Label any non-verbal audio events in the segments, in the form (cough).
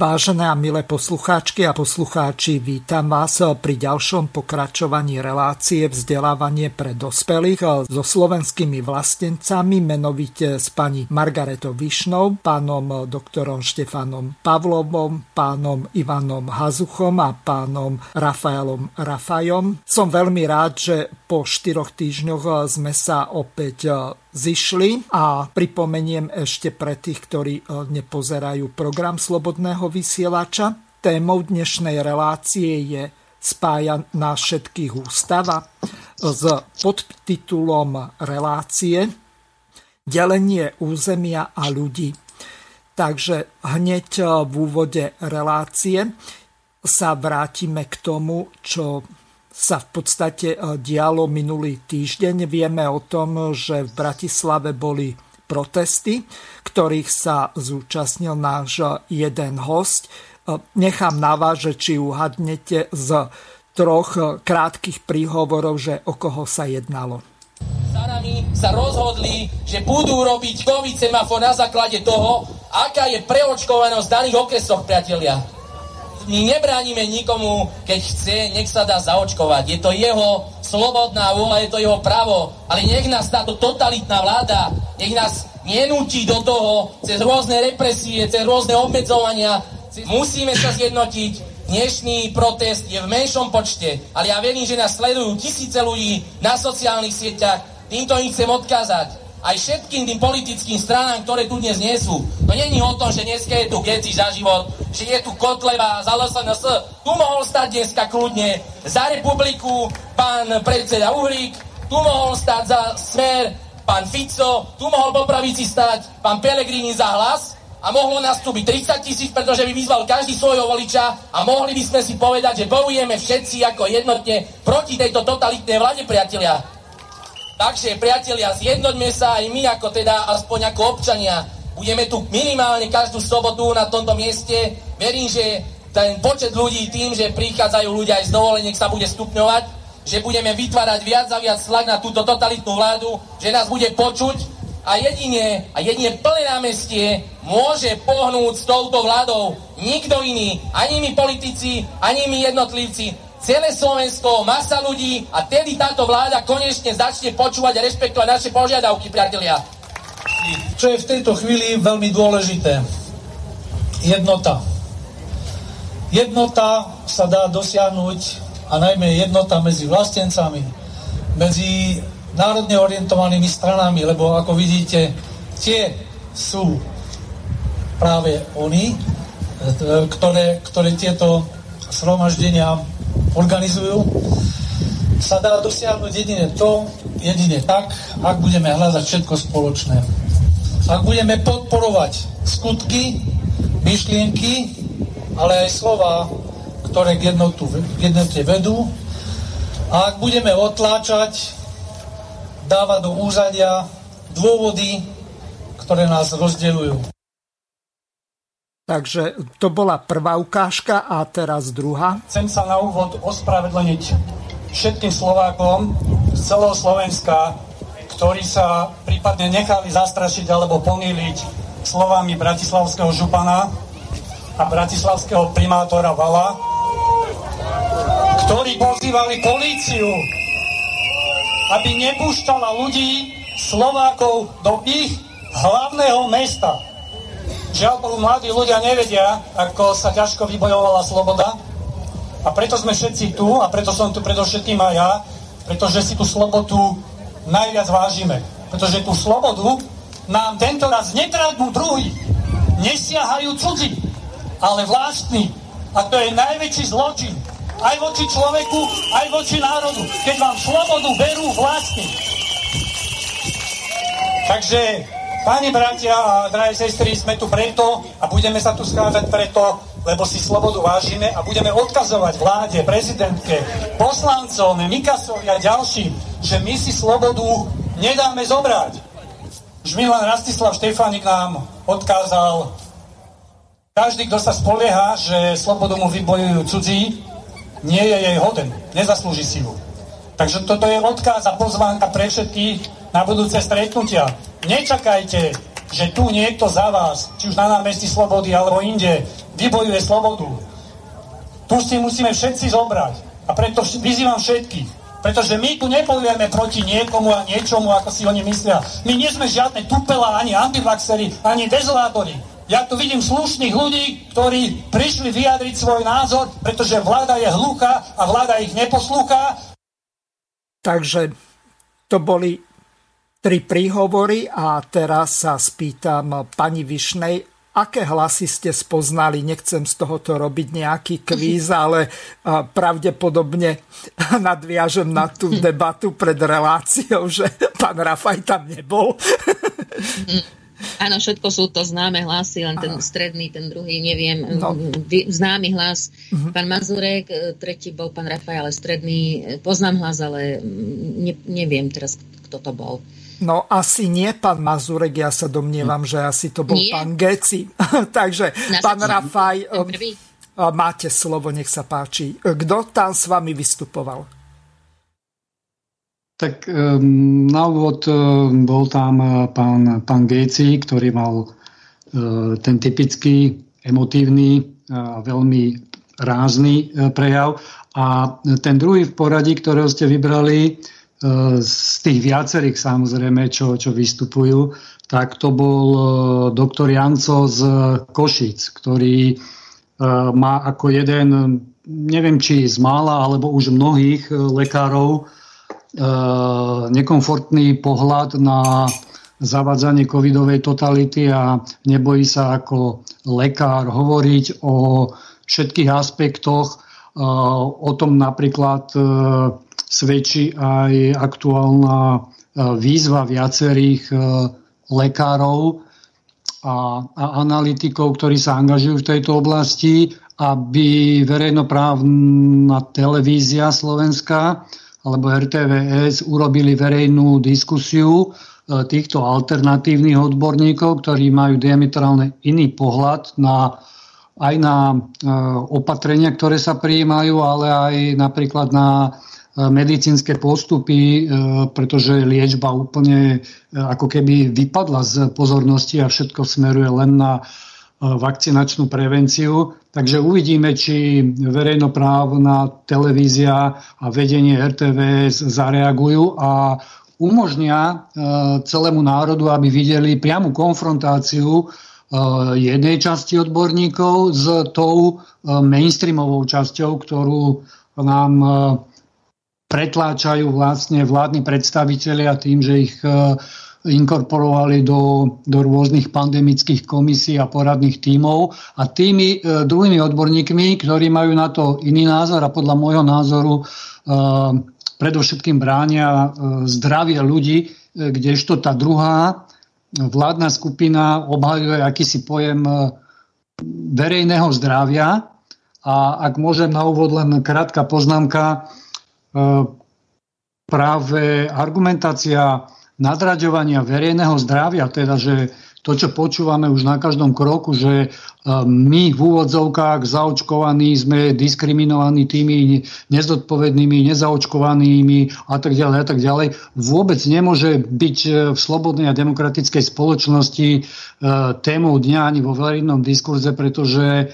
Vážené a milé poslucháčky a poslucháči, vítam vás pri ďalšom pokračovaní relácie vzdelávanie pre dospelých so slovenskými vlastencami, menovite s pani Margaretou Višnou, pánom doktorom Štefanom Pavlovom, pánom Ivanom Hazuchom a pánom Rafaelom Rafajom. Som veľmi rád, že po štyroch týždňoch sme sa opäť zišli a pripomeniem ešte pre tých, ktorí e, nepozerajú program Slobodného vysielača. Témou dnešnej relácie je spája na všetkých ústava s podtitulom relácie Delenie územia a ľudí. Takže hneď v úvode relácie sa vrátime k tomu, čo sa v podstate e, dialo minulý týždeň. Vieme o tom, že v Bratislave boli protesty, ktorých sa zúčastnil náš jeden host. E, nechám na vás, že či uhadnete z troch e, krátkých príhovorov, že o koho sa jednalo. Starami sa rozhodli, že budú robiť COVID semafor na základe toho, aká je preočkovanosť v daných okresoch, priatelia nebránime nikomu, keď chce, nech sa dá zaočkovať. Je to jeho slobodná vôľa, je to jeho právo. Ale nech nás táto totalitná vláda, nech nás nenúti do toho cez rôzne represie, cez rôzne obmedzovania. Musíme sa zjednotiť. Dnešný protest je v menšom počte, ale ja verím, že nás sledujú tisíce ľudí na sociálnych sieťach. Týmto ich chcem odkázať aj všetkým tým politickým stranám, ktoré tu dnes nie sú. To není o tom, že dneska je tu Geci za život, že je tu Kotleva za LSNS. Tu mohol stať dneska kľudne za republiku pán predseda Uhrík, tu mohol stať za smer pán Fico, tu mohol po pravici stať pán Pelegrini za hlas a mohlo nás tu byť 30 tisíc, pretože by vyzval každý svojho voliča a mohli by sme si povedať, že bojujeme všetci ako jednotne proti tejto totalitnej vláde, priatelia. Takže, priatelia, zjednoďme sa aj my, ako teda aspoň ako občania. Budeme tu minimálne každú sobotu na tomto mieste. Verím, že ten počet ľudí tým, že prichádzajú ľudia aj z dovoleniek sa bude stupňovať, že budeme vytvárať viac a viac tlak na túto totalitnú vládu, že nás bude počuť a jedine, a jedine plné námestie môže pohnúť s touto vládou. Nikto iný, ani my politici, ani my jednotlivci, celé Slovensko, masa ľudí a tedy táto vláda konečne začne počúvať a rešpektovať naše požiadavky, priatelia. Čo je v tejto chvíli veľmi dôležité? Jednota. Jednota sa dá dosiahnuť a najmä jednota medzi vlastencami, medzi národne orientovanými stranami, lebo ako vidíte, tie sú práve oni, ktoré, ktoré tieto shromaždenia organizujú, sa dá dosiahnuť jedine to, jedine tak, ak budeme hľadať všetko spoločné. Ak budeme podporovať skutky, myšlienky, ale aj slova, ktoré k, jednotu, k jednote vedú, a ak budeme otláčať, dávať do úzadia dôvody, ktoré nás rozdeľujú. Takže to bola prvá ukážka a teraz druhá. Chcem sa na úvod ospravedlniť všetkým Slovákom z celého Slovenska, ktorí sa prípadne nechali zastrašiť alebo pomýliť slovami bratislavského župana a bratislavského primátora Vala, ktorí pozývali políciu, aby nepúšťala ľudí, Slovákov, do ich hlavného mesta. Žiaľ Bohu, mladí ľudia nevedia, ako sa ťažko vybojovala sloboda. A preto sme všetci tu, a preto som tu predovšetkým aj ja, pretože si tú slobodu najviac vážime. Pretože tú slobodu nám tento raz nekradnú druhý, nesiahajú cudzí, ale vlastní. A to je najväčší zločin. Aj voči človeku, aj voči národu. Keď vám slobodu berú vlastní. Takže Páni bratia a drahé sestry, sme tu preto a budeme sa tu schádzať preto, lebo si slobodu vážime a budeme odkazovať vláde, prezidentke, poslancom, Mikasovi a ďalším, že my si slobodu nedáme zobrať. Už Milan Rastislav Štefánik nám odkázal, každý, kto sa spolieha, že slobodu mu vybojujú cudzí, nie je jej hoden, nezaslúži si ju. Takže toto je odkaz a pozvánka pre všetkých na budúce stretnutia. Nečakajte, že tu niekto za vás, či už na námestí Slobody alebo inde, vybojuje slobodu. Tu si musíme všetci zobrať. A preto vyzývam všetkých. Pretože my tu nepojujeme proti niekomu a niečomu, ako si oni myslia. My nie sme žiadne tupela, ani antivaxery, ani dezolátori. Ja tu vidím slušných ľudí, ktorí prišli vyjadriť svoj názor, pretože vláda je hluchá a vláda ich neposlúcha. Takže to boli tri príhovory a teraz sa spýtam pani Višnej, aké hlasy ste spoznali? Nechcem z tohoto robiť nejaký kvíz, (laughs) ale pravdepodobne (laughs) nadviažem na tú (laughs) debatu pred reláciou, že pán Rafaj tam nebol. Áno, všetko sú to známe hlasy, len ten stredný, ten druhý, neviem, no. známy hlas. Uh-huh. Pán Mazurek, e, tretí bol pán Rafaj, ale stredný, e, poznám hlas, ale ne, neviem teraz, kto to bol. No asi nie pán Mazurek, ja sa domnievam, že asi to bol nie? pán Geci. (laughs) Takže Na pán Rafaj, um, máte slovo, nech sa páči. Kto tam s vami vystupoval? Tak um, na úvod um, bol tam uh, pán, pán Geci, ktorý mal uh, ten typický emotívny, uh, veľmi rázny prejav. A ten druhý v poradí, ktorého ste vybrali, z tých viacerých samozrejme, čo, čo vystupujú, tak to bol e, doktor Janco z Košic, ktorý e, má ako jeden, neviem či z mála, alebo už mnohých lekárov nekomfortný pohľad na zavadzanie covidovej totality a nebojí sa ako lekár hovoriť o všetkých aspektoch, o tom napríklad svedčí aj aktuálna e, výzva viacerých e, lekárov a, a analytikov, ktorí sa angažujú v tejto oblasti, aby verejnoprávna televízia Slovenska alebo RTVS urobili verejnú diskusiu e, týchto alternatívnych odborníkov, ktorí majú diametrálne iný pohľad na, aj na opatrenia, ktoré sa prijímajú, ale aj napríklad na medicínske postupy, e, pretože liečba úplne e, ako keby vypadla z pozornosti a všetko smeruje len na vakcinačnú prevenciu. Takže uvidíme, či verejnoprávna televízia a vedenie RTVS zareagujú a umožnia celému národu, aby videli priamu konfrontáciu jednej časti odborníkov s tou mainstreamovou časťou, ktorú nám pretláčajú vlastne vládni predstavitelia tým, že ich e, inkorporovali do, do rôznych pandemických komisí a poradných tímov. A tými e, druhými odborníkmi, ktorí majú na to iný názor a podľa môjho názoru e, predovšetkým bránia e, zdravie ľudí, e, kdežto tá druhá vládna skupina obhajuje akýsi pojem e, verejného zdravia. A ak môžem na úvod len krátka poznámka, E, práve argumentácia nadraďovania verejného zdravia, teda že to, čo počúvame už na každom kroku, že e, my v úvodzovkách zaočkovaní sme diskriminovaní tými nezodpovednými, nezaočkovanými a tak ďalej a tak ďalej, vôbec nemôže byť e, v slobodnej a demokratickej spoločnosti témou dňa ani vo verejnom diskurze, pretože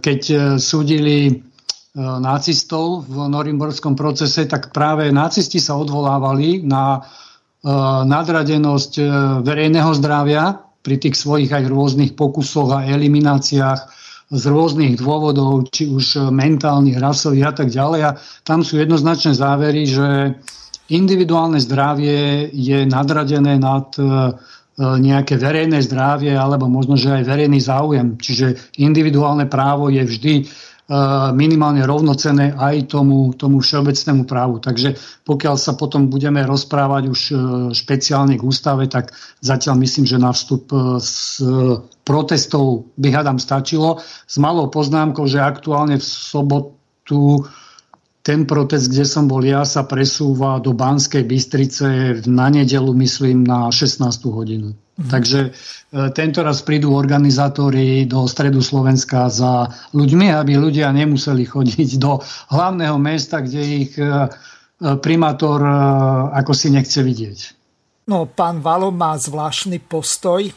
keď súdili E, nacistov v norimborskom procese, tak práve nacisti sa odvolávali na e, nadradenosť e, verejného zdravia pri tých svojich aj rôznych pokusoch a elimináciách z rôznych dôvodov, či už mentálnych, rasových a tak ďalej. A tam sú jednoznačné závery, že individuálne zdravie je nadradené nad nejaké verejné zdravie alebo možno, že aj verejný záujem. Čiže individuálne právo je vždy minimálne rovnocené aj tomu, tomu všeobecnému právu. Takže pokiaľ sa potom budeme rozprávať už špeciálne k ústave, tak zatiaľ myslím, že na vstup z protestov by hádam stačilo. S malou poznámkou, že aktuálne v sobotu ten protest, kde som bol ja, sa presúva do Banskej Bystrice na nedelu, myslím, na 16. hodinu. Mm. Takže e, tento raz prídu organizátori do stredu Slovenska za ľuďmi, aby ľudia nemuseli chodiť do hlavného mesta, kde ich e, e, primátor e, ako si nechce vidieť. No, pán Valo má zvláštny postoj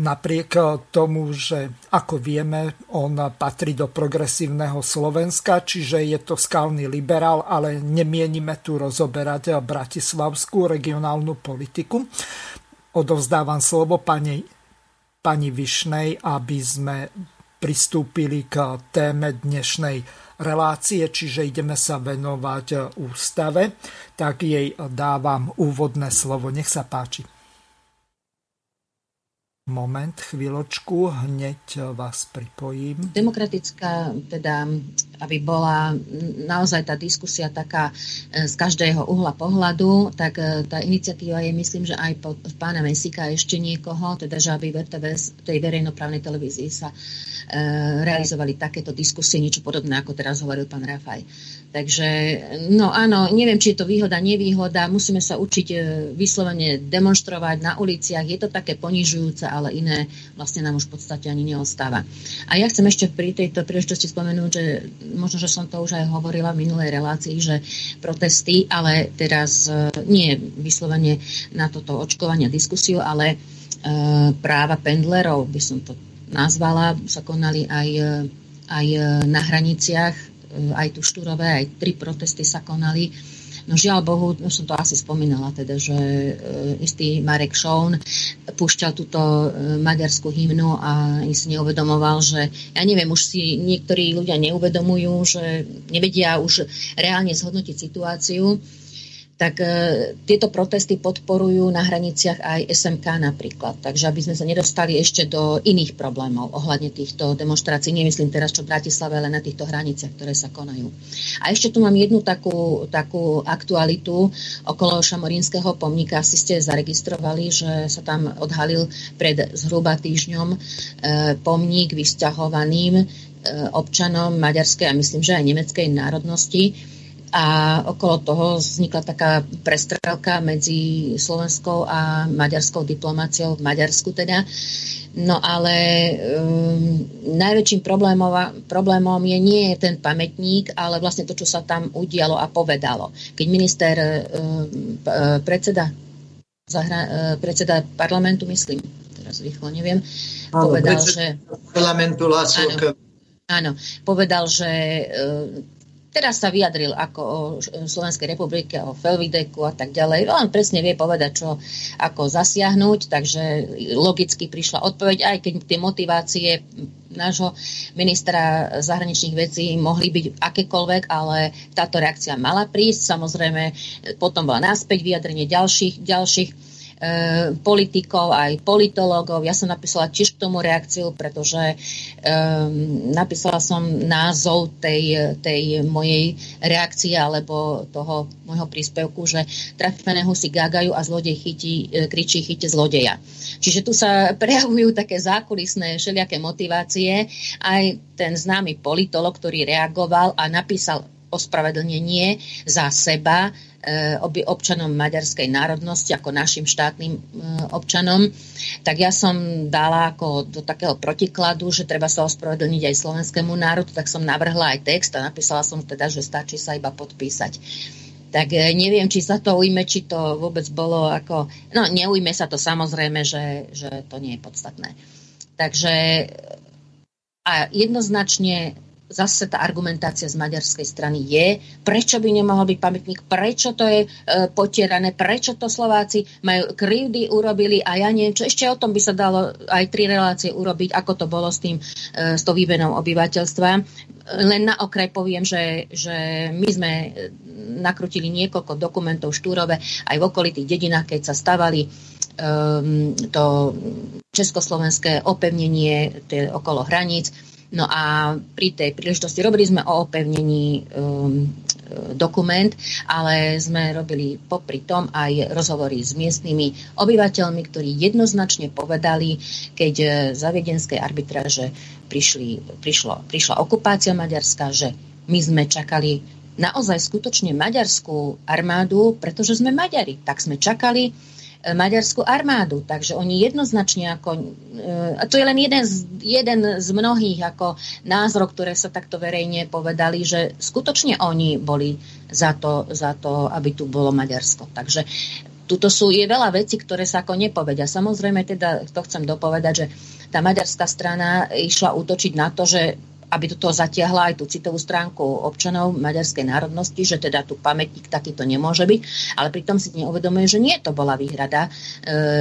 Napriek tomu, že ako vieme, on patrí do progresívneho Slovenska, čiže je to skalný liberál, ale nemienime tu rozoberať bratislavskú regionálnu politiku. Odovzdávam slovo pani, pani Višnej, aby sme pristúpili k téme dnešnej relácie, čiže ideme sa venovať ústave, tak jej dávam úvodné slovo. Nech sa páči. Moment, chvíľočku, hneď vás pripojím. Demokratická, teda, aby bola naozaj tá diskusia taká e, z každého uhla pohľadu, tak e, tá iniciatíva je, myslím, že aj pod pána Mesika ešte niekoho, teda, že aby v RTVS, tej verejnoprávnej televízii sa e, realizovali takéto diskusie, niečo podobné, ako teraz hovoril pán Rafaj. Takže, no áno, neviem, či je to výhoda, nevýhoda, musíme sa učiť e, vyslovene demonstrovať na uliciach, je to také ponižujúce, ale iné vlastne nám už v podstate ani neostáva. A ja chcem ešte pri tejto príležitosti spomenúť, že možno, že som to už aj hovorila v minulej relácii, že protesty, ale teraz e, nie vyslovene na toto očkovanie diskusiu, ale e, práva pendlerov, by som to nazvala, sa konali aj, aj na hraniciach aj tu Štúrové, aj tri protesty sa konali. No žiaľ Bohu, už som to asi spomínala, teda, že e, istý Marek Šón púšťal túto e, maďarskú hymnu a si neuvedomoval, že ja neviem, už si niektorí ľudia neuvedomujú, že nevedia už reálne zhodnotiť situáciu tak e, tieto protesty podporujú na hraniciach aj SMK napríklad. Takže aby sme sa nedostali ešte do iných problémov ohľadne týchto demonstrácií. Nemyslím teraz, čo v Bratislave, ale na týchto hraniciach, ktoré sa konajú. A ešte tu mám jednu takú, takú aktualitu okolo Šamorínskeho pomníka. Asi ste zaregistrovali, že sa tam odhalil pred zhruba týždňom e, pomník vysťahovaným e, občanom maďarskej a myslím, že aj nemeckej národnosti a okolo toho vznikla taká prestrelka medzi slovenskou a maďarskou diplomáciou v Maďarsku teda. No ale um, najväčším problémom, problémom je nie ten pamätník, ale vlastne to, čo sa tam udialo a povedalo. Keď minister um, predseda, zahra, uh, predseda parlamentu, myslím, teraz rýchlo neviem, áno, povedal, že... Parlamentu áno, áno, povedal, že uh, Teraz sa vyjadril ako o Slovenskej republike, o Felvideku a tak ďalej. On presne vie povedať, čo ako zasiahnuť, takže logicky prišla odpoveď, aj keď tie motivácie nášho ministra zahraničných vecí mohli byť akékoľvek, ale táto reakcia mala prísť. Samozrejme, potom bola náspäť vyjadrenie ďalších, ďalších politikov, aj politológov. Ja som napísala tiež k tomu reakciu, pretože um, napísala som názov tej, tej mojej reakcie alebo toho môjho príspevku, že trafené husy gágajú a zlodej chytí, e, kričí chyte zlodeja. Čiže tu sa (laughs) prejavujú také zákulisné všelijaké motivácie. Aj ten známy politolog, ktorý reagoval a napísal ospravedlnenie za seba, Eh, občanom maďarskej národnosti ako našim štátnym eh, občanom, tak ja som dala ako do takého protikladu, že treba sa ospravedlniť aj slovenskému národu, tak som navrhla aj text a napísala som teda, že stačí sa iba podpísať. Tak eh, neviem, či sa to ujme, či to vôbec bolo ako... No, neujme sa to samozrejme, že, že to nie je podstatné. Takže a jednoznačne zase tá argumentácia z maďarskej strany je, prečo by nemohol byť pamätník, prečo to je e, potierané, prečo to Slováci majú krivdy urobili a ja neviem, čo ešte o tom by sa dalo aj tri relácie urobiť, ako to bolo s tým, e, s tou výbenou obyvateľstva. Len na okraj poviem, že, že my sme nakrutili niekoľko dokumentov Štúrove aj v okolitých dedinách, keď sa stavali um, to československé opevnenie okolo hraníc No a pri tej príležitosti robili sme o opevnení um, dokument, ale sme robili popri tom aj rozhovory s miestnymi obyvateľmi, ktorí jednoznačne povedali, keď za viedenskej arbitráže prišli, prišlo, prišla okupácia Maďarska, že my sme čakali naozaj skutočne maďarskú armádu, pretože sme Maďari. Tak sme čakali E, maďarskú armádu. Takže oni jednoznačne ako... E, a to je len jeden z, jeden z mnohých ako názorov, ktoré sa takto verejne povedali, že skutočne oni boli za to, za to aby tu bolo Maďarsko. Takže tuto sú, je veľa vecí, ktoré sa ako nepovedia. Samozrejme, teda to chcem dopovedať, že tá maďarská strana išla útočiť na to, že aby do toho zatiahla aj tú citovú stránku občanov maďarskej národnosti, že teda tu pamätník takýto nemôže byť, ale pritom si neuvedomuje, že nie to bola výhrada e,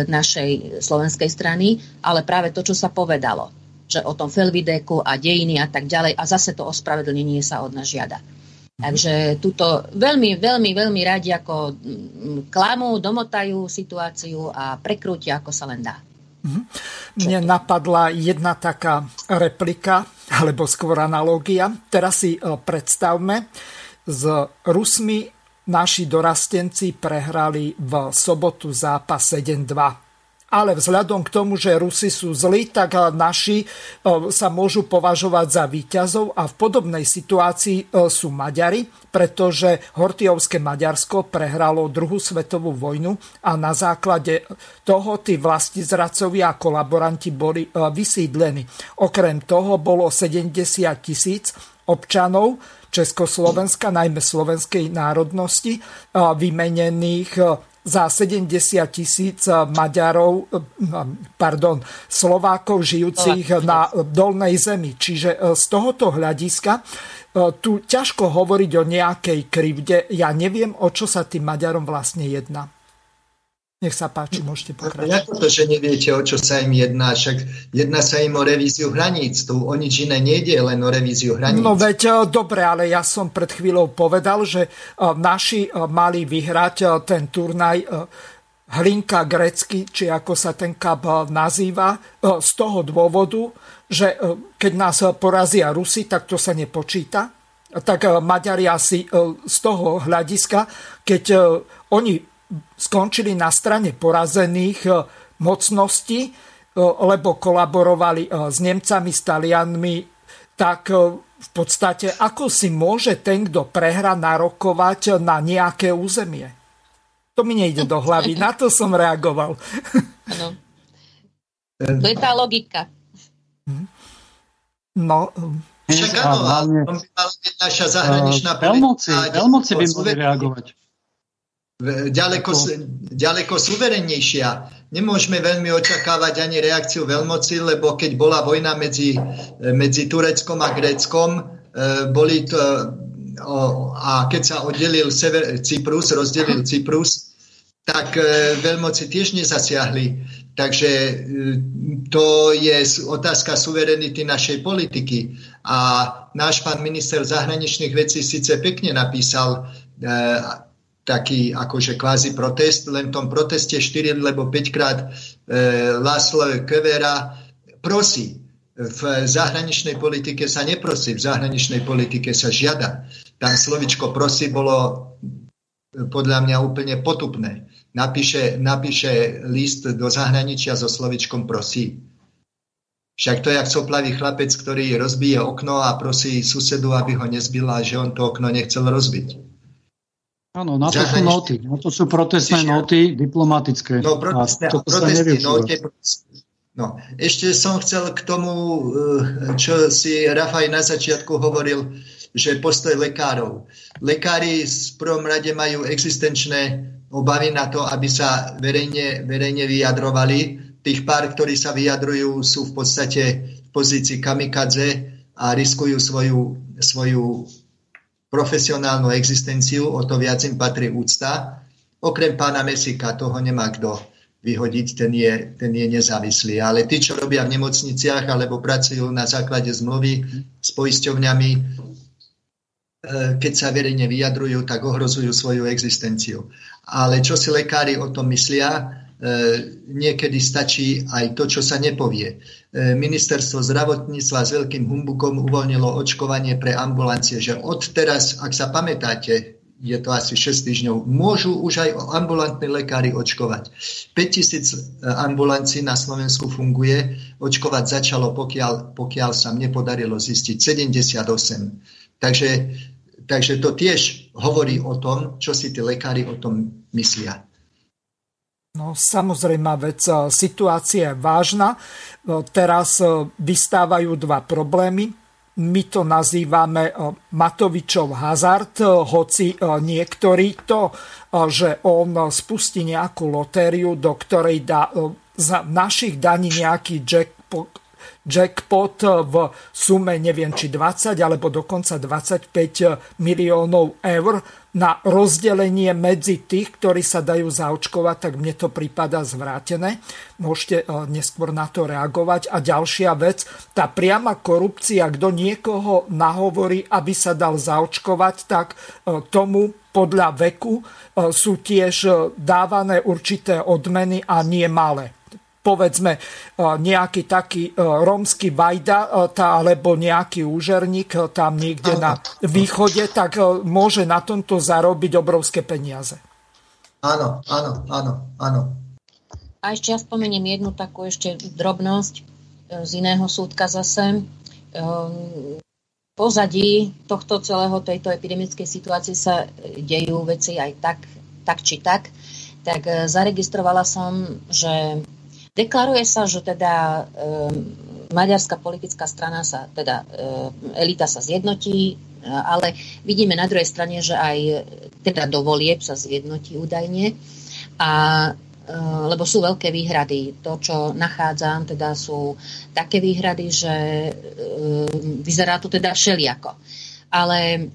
našej slovenskej strany, ale práve to, čo sa povedalo, že o tom Felvideku a dejiny a tak ďalej a zase to ospravedlnenie sa od nás žiada. Takže túto veľmi, veľmi, veľmi radi ako klamú, domotajú situáciu a prekrútia, ako sa len dá. Mhm. Mne napadla jedna taká replika, alebo skôr analogia. Teraz si e, predstavme, s Rusmi naši dorastenci prehrali v sobotu zápas 7-2 ale vzhľadom k tomu, že Rusi sú zlí, tak naši e, sa môžu považovať za výťazov a v podobnej situácii e, sú Maďari, pretože Hortiovské Maďarsko prehralo druhú svetovú vojnu a na základe toho tí vlastizracovia a kolaboranti boli e, vysídlení. Okrem toho bolo 70 tisíc občanov Československa, najmä slovenskej národnosti, vymenených za 70 tisíc Maďarov, pardon, Slovákov žijúcich na dolnej zemi. Čiže z tohoto hľadiska tu ťažko hovoriť o nejakej krivde. Ja neviem, o čo sa tým Maďarom vlastne jedná. Nech sa páči, môžete pokračovať. Ako to, že neviete, o čo sa im jedná? Však jedná sa im o revíziu hraníc. Tu o nič iné nejde, len o revíziu hraníc. No veď, e, dobre, ale ja som pred chvíľou povedal, že e, naši e, mali vyhrať ten turnaj Hlinka grecky, či ako sa ten kap nazýva, z toho dôvodu, že keď nás porazia Rusi, tak to sa nepočíta. Tak Maďari asi z toho hľadiska, keď oni skončili na strane porazených e, mocností, e, lebo kolaborovali e, s Nemcami, s Talianmi, tak v podstate ako si môže ten, kto prehra, narokovať na nejaké územie? To mi nejde do hlavy, na to som reagoval. Ano. To je tá logika. Hm. No, však áno, ale to by mala byť naša zahraničná politika. Veľmoci by mohli reagovať ďaleko, ďaleko suverennejšia. Nemôžeme veľmi očakávať ani reakciu veľmoci, lebo keď bola vojna medzi, medzi Tureckom a Gréckom, e, boli to, a keď sa oddelil Sever, Cyprus, rozdelil Cyprus, tak e, veľmoci tiež nezasiahli. Takže e, to je otázka suverenity našej politiky. A náš pán minister zahraničných vecí síce pekne napísal taký akože kvázi protest, len v tom proteste 4 lebo 5 krát e, Laslo Kevera prosí. V zahraničnej politike sa neprosí, v zahraničnej politike sa žiada. Tam slovičko prosí bolo podľa mňa úplne potupné. Napíše, napíše list do zahraničia so slovičkom prosí. Však to je jak soplavý chlapec, ktorý rozbije okno a prosí susedu, aby ho nezbila, že on to okno nechcel rozbiť. Áno, na to sú noty. Na to sú protestné Čiže, noty diplomatické. No, protestné, a protestné noty. No, ešte som chcel k tomu, eh, čo si Rafaj na začiatku hovoril, že postoj lekárov. Lekári v prvom rade majú existenčné obavy na to, aby sa verejne, verejne vyjadrovali. Tých pár, ktorí sa vyjadrujú, sú v podstate v pozícii kamikadze a riskujú svoju, svoju profesionálnu existenciu, o to viac im patrí úcta. Okrem pána Mesika toho nemá kto vyhodiť, ten je, ten je nezávislý. Ale tí, čo robia v nemocniciach alebo pracujú na základe zmluvy s poisťovňami, e, keď sa verejne vyjadrujú, tak ohrozujú svoju existenciu. Ale čo si lekári o tom myslia, niekedy stačí aj to, čo sa nepovie. Ministerstvo zdravotníctva s veľkým humbukom uvoľnilo očkovanie pre ambulancie, že od teraz, ak sa pamätáte, je to asi 6 týždňov, môžu už aj ambulantní lekári očkovať. 5000 ambulancií na Slovensku funguje, očkovať začalo, pokiaľ, pokiaľ sa mne podarilo zistiť 78. Takže, takže to tiež hovorí o tom, čo si tí lekári o tom myslia. No samozrejme vec, situácia je vážna. Teraz vystávajú dva problémy my to nazývame e, Matovičov hazard, e, hoci e, niektorí to, že on spustí nejakú lotériu, do ktorej dá za našich daní nejaký jackpot, jackpot v sume neviem či 20 alebo dokonca 25 miliónov eur na rozdelenie medzi tých, ktorí sa dajú zaočkovať, tak mne to prípada zvrátené. Môžete e, neskôr na to reagovať. A ďalšia vec, tá priama korupcia, kto niekoho nahovorí, aby sa dal zaočkovať, tak tomu podľa veku sú tiež dávané určité odmeny a nie malé povedzme e, nejaký taký e, rómsky vajda e, tá, alebo nejaký úžerník tam niekde na východe, tak môže na tomto zarobiť obrovské peniaze. Áno, áno, áno, áno. A ešte ja spomeniem jednu takú ešte drobnosť z iného súdka zase. Pozadí tohto celého tejto epidemickej situácie sa dejú veci aj tak, tak či tak. Tak zaregistrovala som, že Deklaruje sa, že teda e, maďarská politická strana sa, teda e, elita sa zjednotí, e, ale vidíme na druhej strane, že aj teda do volieb sa zjednotí údajne. A e, lebo sú veľké výhrady. To, čo nachádzam, teda sú také výhrady, že e, vyzerá to teda všeliako. Ale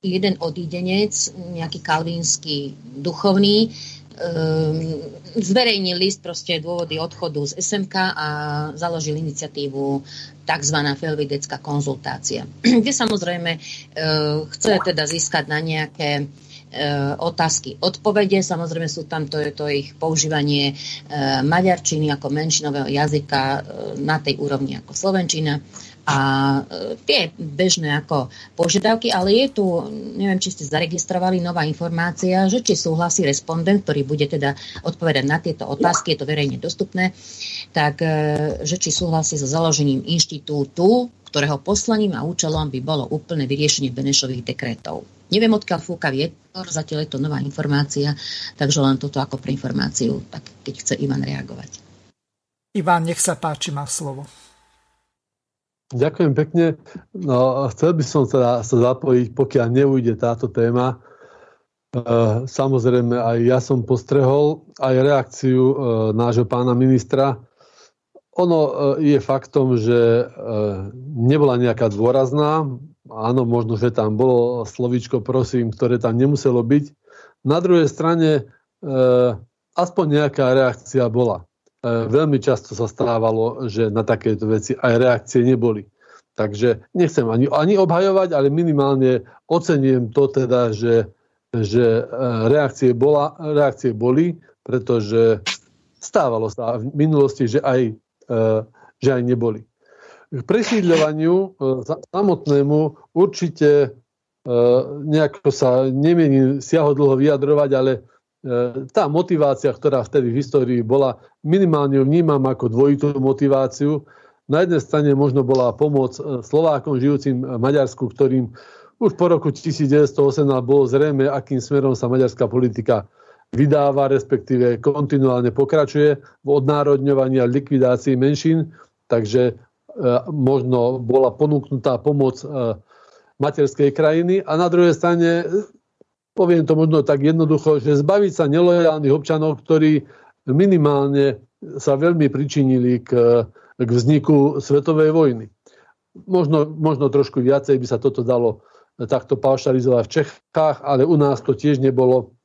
jeden odídenec, nejaký kalvínsky duchovný, Ehm, zverejnil list proste dôvody odchodu z SMK a založil iniciatívu tzv. felvidecká konzultácia, (clears throat) kde samozrejme ehm, chce teda získať na nejaké ehm, otázky, odpovede. Samozrejme sú tam to, to ich používanie maďarčiny ako menšinového jazyka na tej úrovni ako slovenčina a e, tie bežné ako požiadavky, ale je tu, neviem, či ste zaregistrovali nová informácia, že či súhlasí respondent, ktorý bude teda odpovedať na tieto otázky, je to verejne dostupné, tak e, že či súhlasí so založením inštitútu, ktorého poslaním a účelom by bolo úplné vyriešenie Benešových dekretov. Neviem, odkiaľ fúka vietor, zatiaľ je to nová informácia, takže len toto ako pre informáciu, tak keď chce Ivan reagovať. Ivan, nech sa páči, má slovo. Ďakujem pekne. No, chcel by som teda sa zapojiť, pokiaľ neujde táto téma. E, samozrejme, aj ja som postrehol aj reakciu e, nášho pána ministra. Ono e, je faktom, že nebola nejaká dôrazná. Áno, možno, že tam bolo slovíčko prosím, ktoré tam nemuselo byť. Na druhej strane aspoň nejaká reakcia bola. E, veľmi často sa stávalo, že na takéto veci aj reakcie neboli. Takže nechcem ani, ani obhajovať, ale minimálne ocením to teda, že, že e, reakcie, bola, reakcie boli, pretože stávalo sa v minulosti, že aj, e, že aj neboli. K presídľovaniu samotnému určite nejako sa nemieni siahodlho vyjadrovať, ale tá motivácia, ktorá vtedy v histórii bola, minimálne vnímam ako dvojitú motiváciu. Na jednej strane možno bola pomoc e, Slovákom žijúcim v Maďarsku, ktorým už po roku 1918 bolo zrejme, akým smerom sa maďarská politika vydáva, respektíve kontinuálne pokračuje v odnárodňovaní a likvidácii menšín, takže e, možno bola ponúknutá pomoc materskej krajiny a na druhej strane poviem to možno tak jednoducho, že zbaviť sa nelojálnych občanov, ktorí minimálne sa veľmi pričinili k, k vzniku svetovej vojny. Možno, možno trošku viacej by sa toto dalo takto paušalizovať v Čechách, ale u nás to tiež nebolo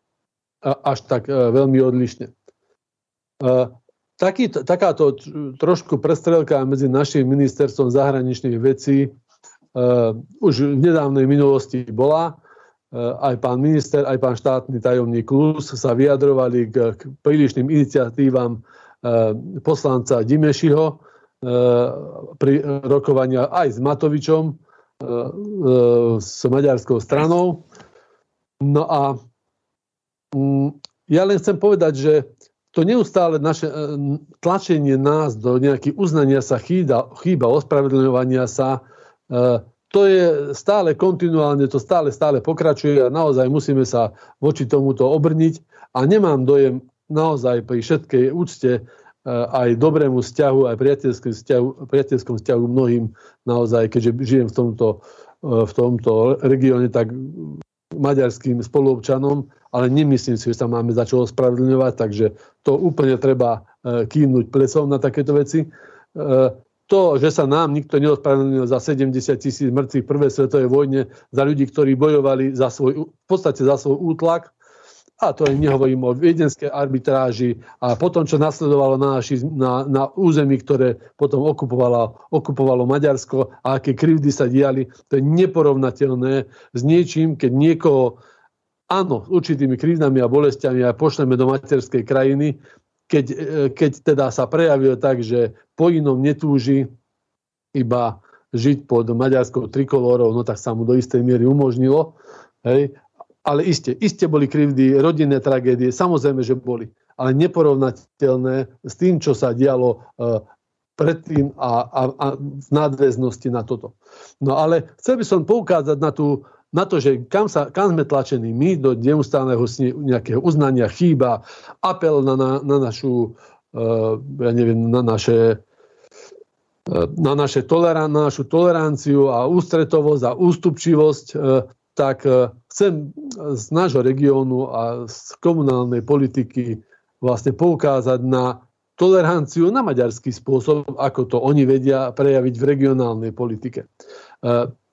až tak e, veľmi odlišne. E, taký, takáto trošku prestrelka medzi našim ministerstvom zahraničných vecí uh, už v nedávnej minulosti bola aj pán minister, aj pán štátny tajomník Klus sa vyjadrovali k, prílišným iniciatívam poslanca Dimešiho pri rokovania aj s Matovičom, s maďarskou stranou. No a mm, ja len chcem povedať, že to neustále naše tlačenie nás do nejakých uznania sa chýba, chýba ospravedlňovania sa, to je stále kontinuálne, to stále, stále pokračuje a naozaj musíme sa voči tomuto obrniť a nemám dojem naozaj pri všetkej úcte e, aj dobrému vzťahu, aj priateľskom vzťahu, priateľskom vzťahu mnohým naozaj, keďže žijem v tomto, v tomto regióne, tak maďarským spoluobčanom, ale nemyslím si, že sa máme za čo ospravedlňovať, takže to úplne treba e, kývnuť plesom na takéto veci. To, že sa nám nikto neospravedlnil za 70 tisíc mŕtvych v prvej svetovej vojne, za ľudí, ktorí bojovali za svoj, v podstate za svoj útlak, a to nehovorím o viedenskej arbitráži a potom, čo nasledovalo na, naši, na, na území, ktoré potom okupovalo, okupovalo Maďarsko a aké krivdy sa diali, to je neporovnateľné s niečím, keď niekoho, áno, s určitými krivdami a bolestiami aj pošleme do materskej krajiny, keď, keď teda sa prejavil tak, že po inom netúži iba žiť pod maďarskou trikolórou, no tak sa mu do istej miery umožnilo. Hej, ale iste, iste boli krivdy, rodinné tragédie, samozrejme, že boli, ale neporovnateľné s tým, čo sa dialo uh, predtým a, a, a v nadväznosti na toto. No ale chcel by som poukázať na, tú, na to, že kam, sa, kam sme tlačení my do neustáleho nejakého uznania chýba, apel na, na, na našu, uh, ja neviem, na naše e, na, naše toleran- na našu toleranciu a ústretovosť a ústupčivosť tak e, chcem z nášho regiónu a z komunálnej politiky vlastne poukázať na toleranciu na maďarský spôsob, ako to oni vedia prejaviť v regionálnej politike.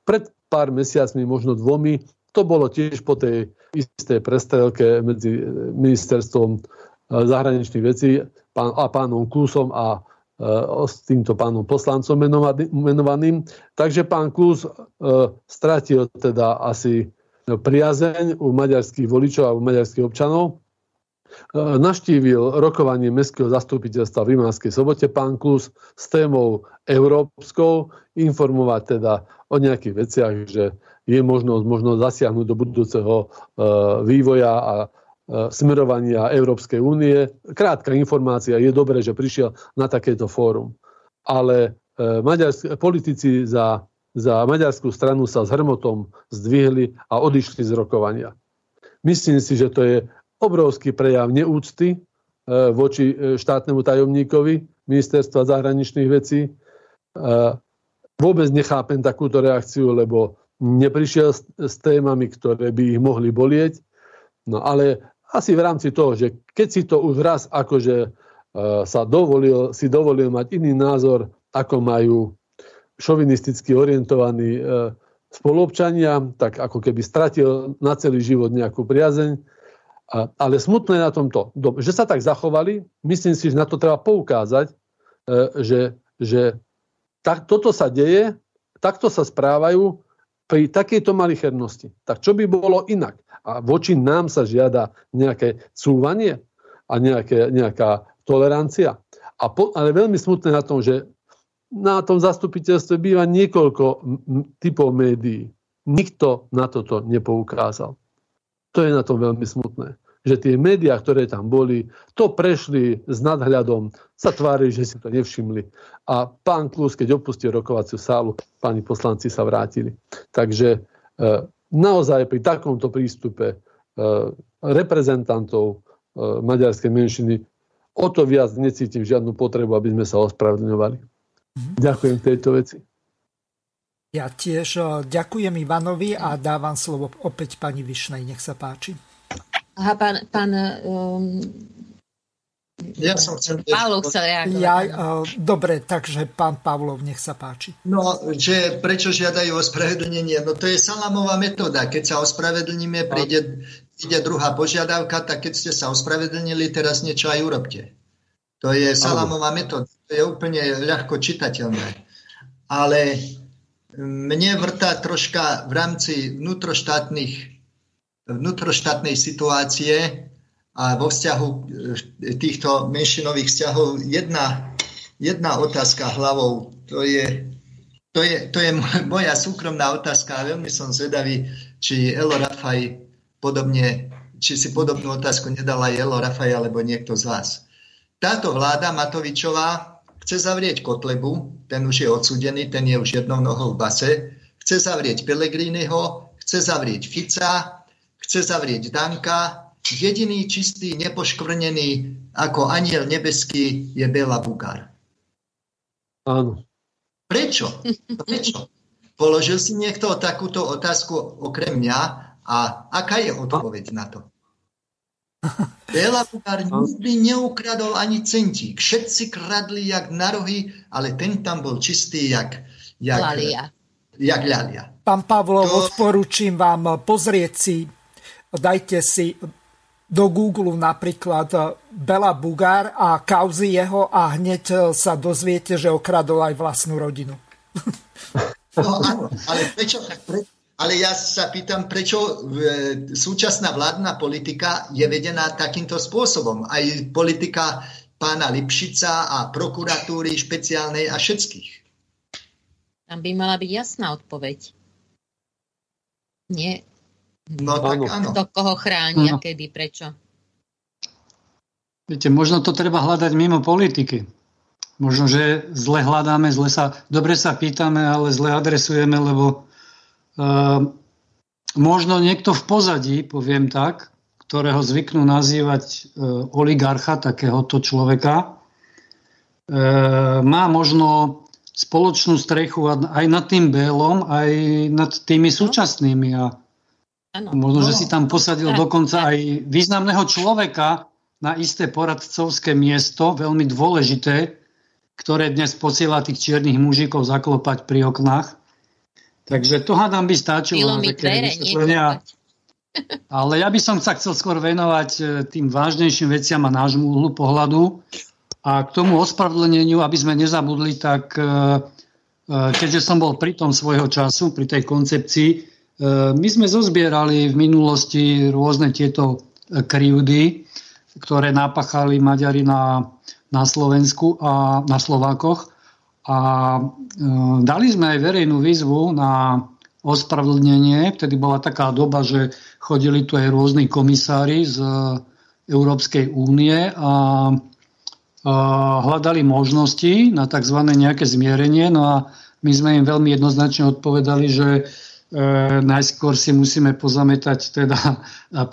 Pred pár mesiacmi, možno dvomi, to bolo tiež po tej istej prestrelke medzi ministerstvom e, zahraničných vecí a pánom Klusom a s týmto pánom poslancom menovaným. Takže pán e, stratil teda asi priazeň u maďarských voličov a u maďarských občanov. E, naštívil rokovanie Mestského zastupiteľstva v Rimánskej sobote pán Klus s témou európskou, informovať teda o nejakých veciach, že je možnosť možno zasiahnuť do budúceho e, vývoja a E, smerovania Európskej únie. Krátka informácia, je dobré, že prišiel na takéto fórum. Ale maďarsk- politici za, za maďarskú stranu sa s hrmotom zdvihli a odišli z rokovania. Myslím si, že to je obrovský prejav neúcty e, voči štátnemu tajomníkovi ministerstva zahraničných vecí. Vôbec nechápem takúto reakciu, lebo neprišiel s, témami, ktoré by ich mohli bolieť. No ale asi v rámci toho, že keď si to už raz akože sa dovolil, si dovolil mať iný názor, ako majú šovinisticky orientovaní spoluobčania, tak ako keby stratil na celý život nejakú priazeň. Ale smutné na tomto, že sa tak zachovali, myslím si, že na to treba poukázať, uh, že, že tak, toto sa deje, takto sa správajú pri takejto malichernosti. Tak čo by bolo inak? A voči nám sa žiada nejaké cúvanie a nejaké, nejaká tolerancia. A po, ale veľmi smutné na tom, že na tom zastupiteľstve býva niekoľko typov médií. Nikto na toto nepoukázal. To je na tom veľmi smutné. Že tie médiá, ktoré tam boli, to prešli s nadhľadom, sa tvári, že si to nevšimli. A pán Klus, keď opustil rokovaciu sálu, páni poslanci sa vrátili. Takže e, naozaj pri takomto prístupe e, reprezentantov e, maďarskej menšiny o to viac necítim žiadnu potrebu, aby sme sa ospravedlňovali. Mm-hmm. Ďakujem tejto veci. Ja tiež e, ďakujem Ivanovi a dávam slovo opäť pani Višnej. Nech sa páči. Aha, pán, pán um, ja som chcel... Pavlov chcel reagovať. Ja, uh, dobre, takže pán Pavlov, nech sa páči. No, že prečo žiadajú ospravedlnenie? No to je salamová metóda. Keď sa ospravedlníme, príde, príde druhá požiadavka, tak keď ste sa ospravedlnili, teraz niečo aj urobte. To je salamová metóda. To je úplne ľahko čitateľné. Ale mne vrtá troška v rámci vnútroštátnych vnútroštátnej situácie a vo vzťahu e, týchto menšinových vzťahov jedna, jedna otázka hlavou. To je, to, je, to je moja súkromná otázka a veľmi som zvedavý, či Elo Rafaj podobne, či si podobnú otázku nedala Elo Rafaj alebo niekto z vás. Táto vláda Matovičová chce zavrieť Kotlebu, ten už je odsudený, ten je už jednou nohou v base, chce zavrieť Pelegriniho, chce zavrieť Fica, chce zavrieť Danka. Jediný čistý, nepoškvrnený ako aniel nebeský je Bela Bugár. Áno. Prečo? Prečo? Položil si niekto takúto otázku okrem mňa a aká je odpoveď na to? (laughs) Bela Bugár nikdy neukradol ani centík. Všetci kradli jak na rohy, ale ten tam bol čistý jak, jak, Lalia. jak ľalia. Pán Pavlov, to... odporúčim vám pozrieť si dajte si do Google napríklad eh, Bela Bugár a kauzy jeho a hneď eh, sa dozviete, že okradol aj vlastnú rodinu. No áno, ale prečo, pre, ale ja sa pýtam, prečo e, súčasná vládna politika je vedená takýmto spôsobom. Aj politika pána Lipšica a prokuratúry špeciálnej a všetkých. Tam by mala byť jasná odpoveď. Nie, No tak áno. Kto koho chráni a kedy, prečo? Viete, možno to treba hľadať mimo politiky. Možno, že zle hľadáme, zle sa, dobre sa pýtame, ale zle adresujeme, lebo možno niekto v pozadí, poviem tak, ktorého zvyknú nazývať uh, oligarcha, takéhoto človeka, uh, má možno spoločnú strechu aj nad tým Bélom, aj nad tými súčasnými. A Ano. Možno, že si tam posadil (laughs) dokonca aj významného človeka na isté poradcovské miesto, veľmi dôležité, ktoré dnes posiela tých čiernych mužikov zaklopať pri oknách. Takže to hádam by stačilo také vysvetlenia. Ale ja by som sa chcel skôr venovať e, tým vážnejším veciam a nášmu uhlu pohľadu. A k tomu ospravedlneniu, aby sme nezabudli, tak e, e, keďže som bol pri tom svojho času, pri tej koncepcii, my sme zozbierali v minulosti rôzne tieto krivdy, ktoré napachali Maďari na, na Slovensku a na Slovákoch. A e, dali sme aj verejnú výzvu na ospravedlnenie. Vtedy bola taká doba, že chodili tu aj rôzni komisári z Európskej únie a, a hľadali možnosti na tzv. nejaké zmierenie. No a my sme im veľmi jednoznačne odpovedali, že E, najskôr si musíme pozametať teda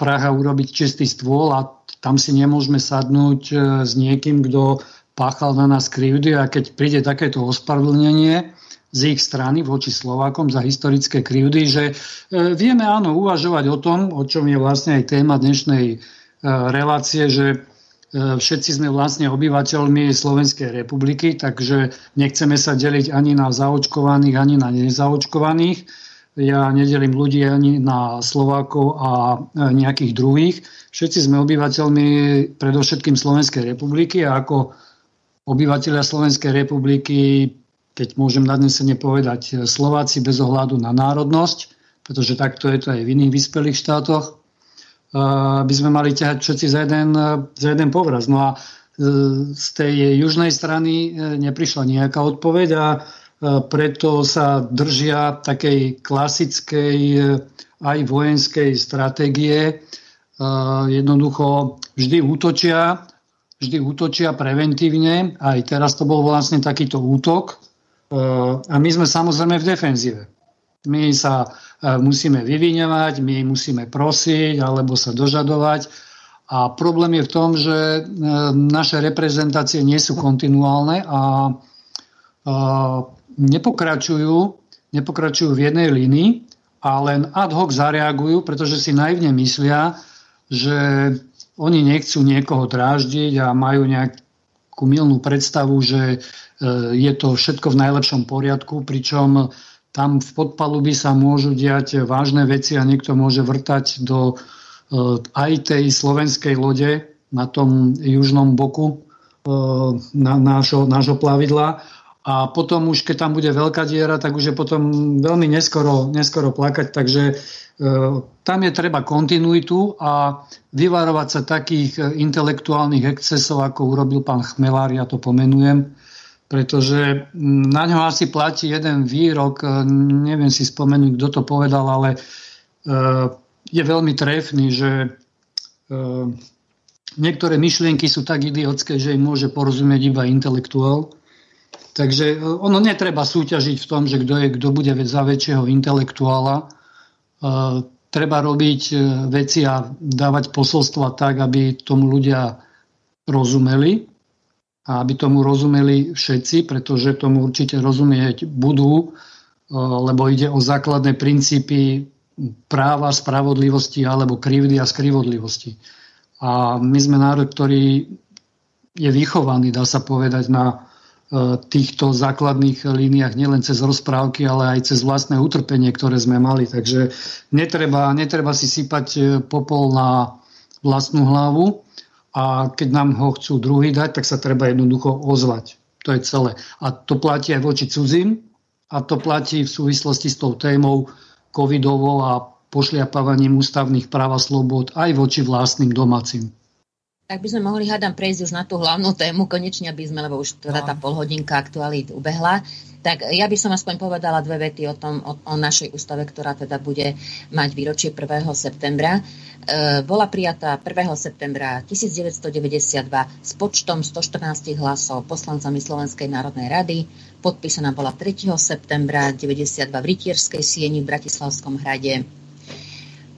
Praha urobiť čistý stôl a tam si nemôžeme sadnúť e, s niekým, kto páchal na nás krivdy a keď príde takéto ospravedlnenie z ich strany voči Slovákom za historické krivdy, že e, vieme áno uvažovať o tom, o čom je vlastne aj téma dnešnej relácie, že všetci sme vlastne obyvateľmi Slovenskej republiky, takže nechceme sa deliť ani na zaočkovaných, ani na nezaočkovaných ja nedelím ľudí ani na Slovákov a nejakých druhých. Všetci sme obyvateľmi predovšetkým Slovenskej republiky a ako obyvateľia Slovenskej republiky, keď môžem nadnesene povedať Slováci bez ohľadu na národnosť, pretože takto je to aj v iných vyspelých štátoch, by sme mali ťahať všetci za jeden, za jeden povraz. No a e, z tej južnej strany e, neprišla nejaká odpoveď a preto sa držia takej klasickej e, aj vojenskej stratégie. Jednoducho vždy útočia, vždy útočia preventívne. Aj teraz to bol vlastne takýto útok. A my sme samozrejme v defenzíve. My sa e, musíme vyviňovať, my musíme prosiť alebo sa dožadovať. A problém je v tom, že e, naše reprezentácie nie sú kontinuálne a nepokračujú, nepokračujú v jednej línii a len ad hoc zareagujú, pretože si naivne myslia, že oni nechcú niekoho dráždiť a majú nejakú milnú predstavu, že e, je to všetko v najlepšom poriadku, pričom tam v podpalubi sa môžu diať vážne veci a niekto môže vrtať do e, aj tej slovenskej lode na tom južnom boku e, nášho, nášho plavidla a potom už, keď tam bude veľká diera, tak už je potom veľmi neskoro, neskoro plakať, takže e, tam je treba kontinuitu a vyvarovať sa takých e, intelektuálnych excesov, ako urobil pán Chmelár, ja to pomenujem, pretože na ňo asi platí jeden výrok, e, neviem si spomenúť, kto to povedal, ale je veľmi trefný, že niektoré myšlienky sú tak idiotské, že im môže porozumieť iba intelektuál Takže e, ono netreba súťažiť v tom, že kto, je, kto bude za väčšieho intelektuála. E, treba robiť e, veci a dávať posolstva tak, aby tomu ľudia rozumeli a aby tomu rozumeli všetci, pretože tomu určite rozumieť budú, lebo ide o základné princípy práva, spravodlivosti alebo krivdy a skrivodlivosti. A my sme národ, ktorý je vychovaný, dá sa povedať, na týchto základných líniách nielen cez rozprávky, ale aj cez vlastné utrpenie, ktoré sme mali. Takže netreba, netreba si sypať e, popol na vlastnú hlavu a keď nám ho chcú druhý dať, tak sa treba jednoducho ozvať. To je celé. A to platí aj voči cudzím a to platí v súvislosti s tou témou covidovou a pošliapávaním ústavných práv a slobod aj voči vlastným domácim. Tak by sme mohli, hádam, prejsť už na tú hlavnú tému, konečne by sme, lebo už teda tá polhodinka aktualít ubehla. Tak ja by som aspoň povedala dve vety o, tom, o, o našej ústave, ktorá teda bude mať výročie 1. septembra. E, bola prijatá 1. septembra 1992 s počtom 114 hlasov poslancami Slovenskej národnej rady. Podpísaná bola 3. septembra 92 v Rytierskej sieni v Bratislavskom hrade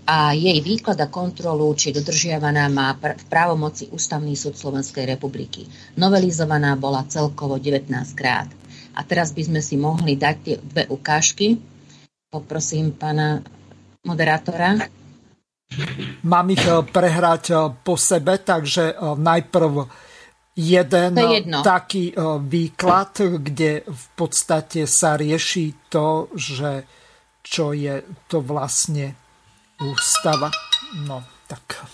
a jej výklad a kontrolu, či dodržiavaná má pr- v právomoci Ústavný súd Slovenskej republiky. Novelizovaná bola celkovo 19 krát. A teraz by sme si mohli dať tie dve ukážky. Poprosím pána moderátora. Mám ich eh, prehrať eh, po sebe, takže eh, najprv jeden taký výklad, kde v podstate sa rieši to, že čo je to vlastne ústava. No, tak.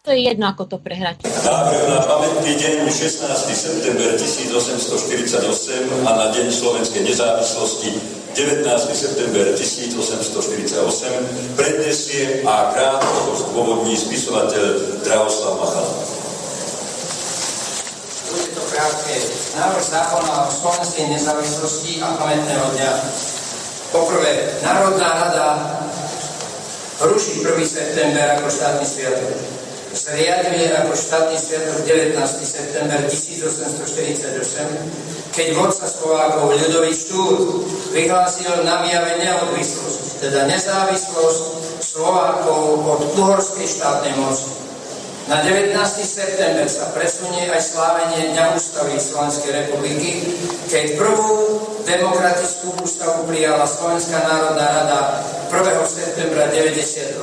To je jedno, ako to prehrať. Návrh na pamätný deň 16. september 1848 a na deň slovenskej nezávislosti 19. september 1848 prednesie a krátko zdôvodní spisovateľ Drahoslav Machala. Bude to krátke. Návrh zákona o slovenskej nezávislosti a pamätného dňa. Poprvé, Národná rada ruší 1. september ako štátny sviatok. Zriaduje ako štátny sviatok 19. september 1848, keď vodca Slovákov ľudový štúr vyhlásil na Mijave neodvislosť, teda nezávislosť Slovákov od uhorskej štátnej moci. Na 19. september sa presunie aj slávenie Dňa ústavy Slovenskej republiky, keď prvú demokratickú ústavu prijala Slovenská národná rada 1. septembra 92.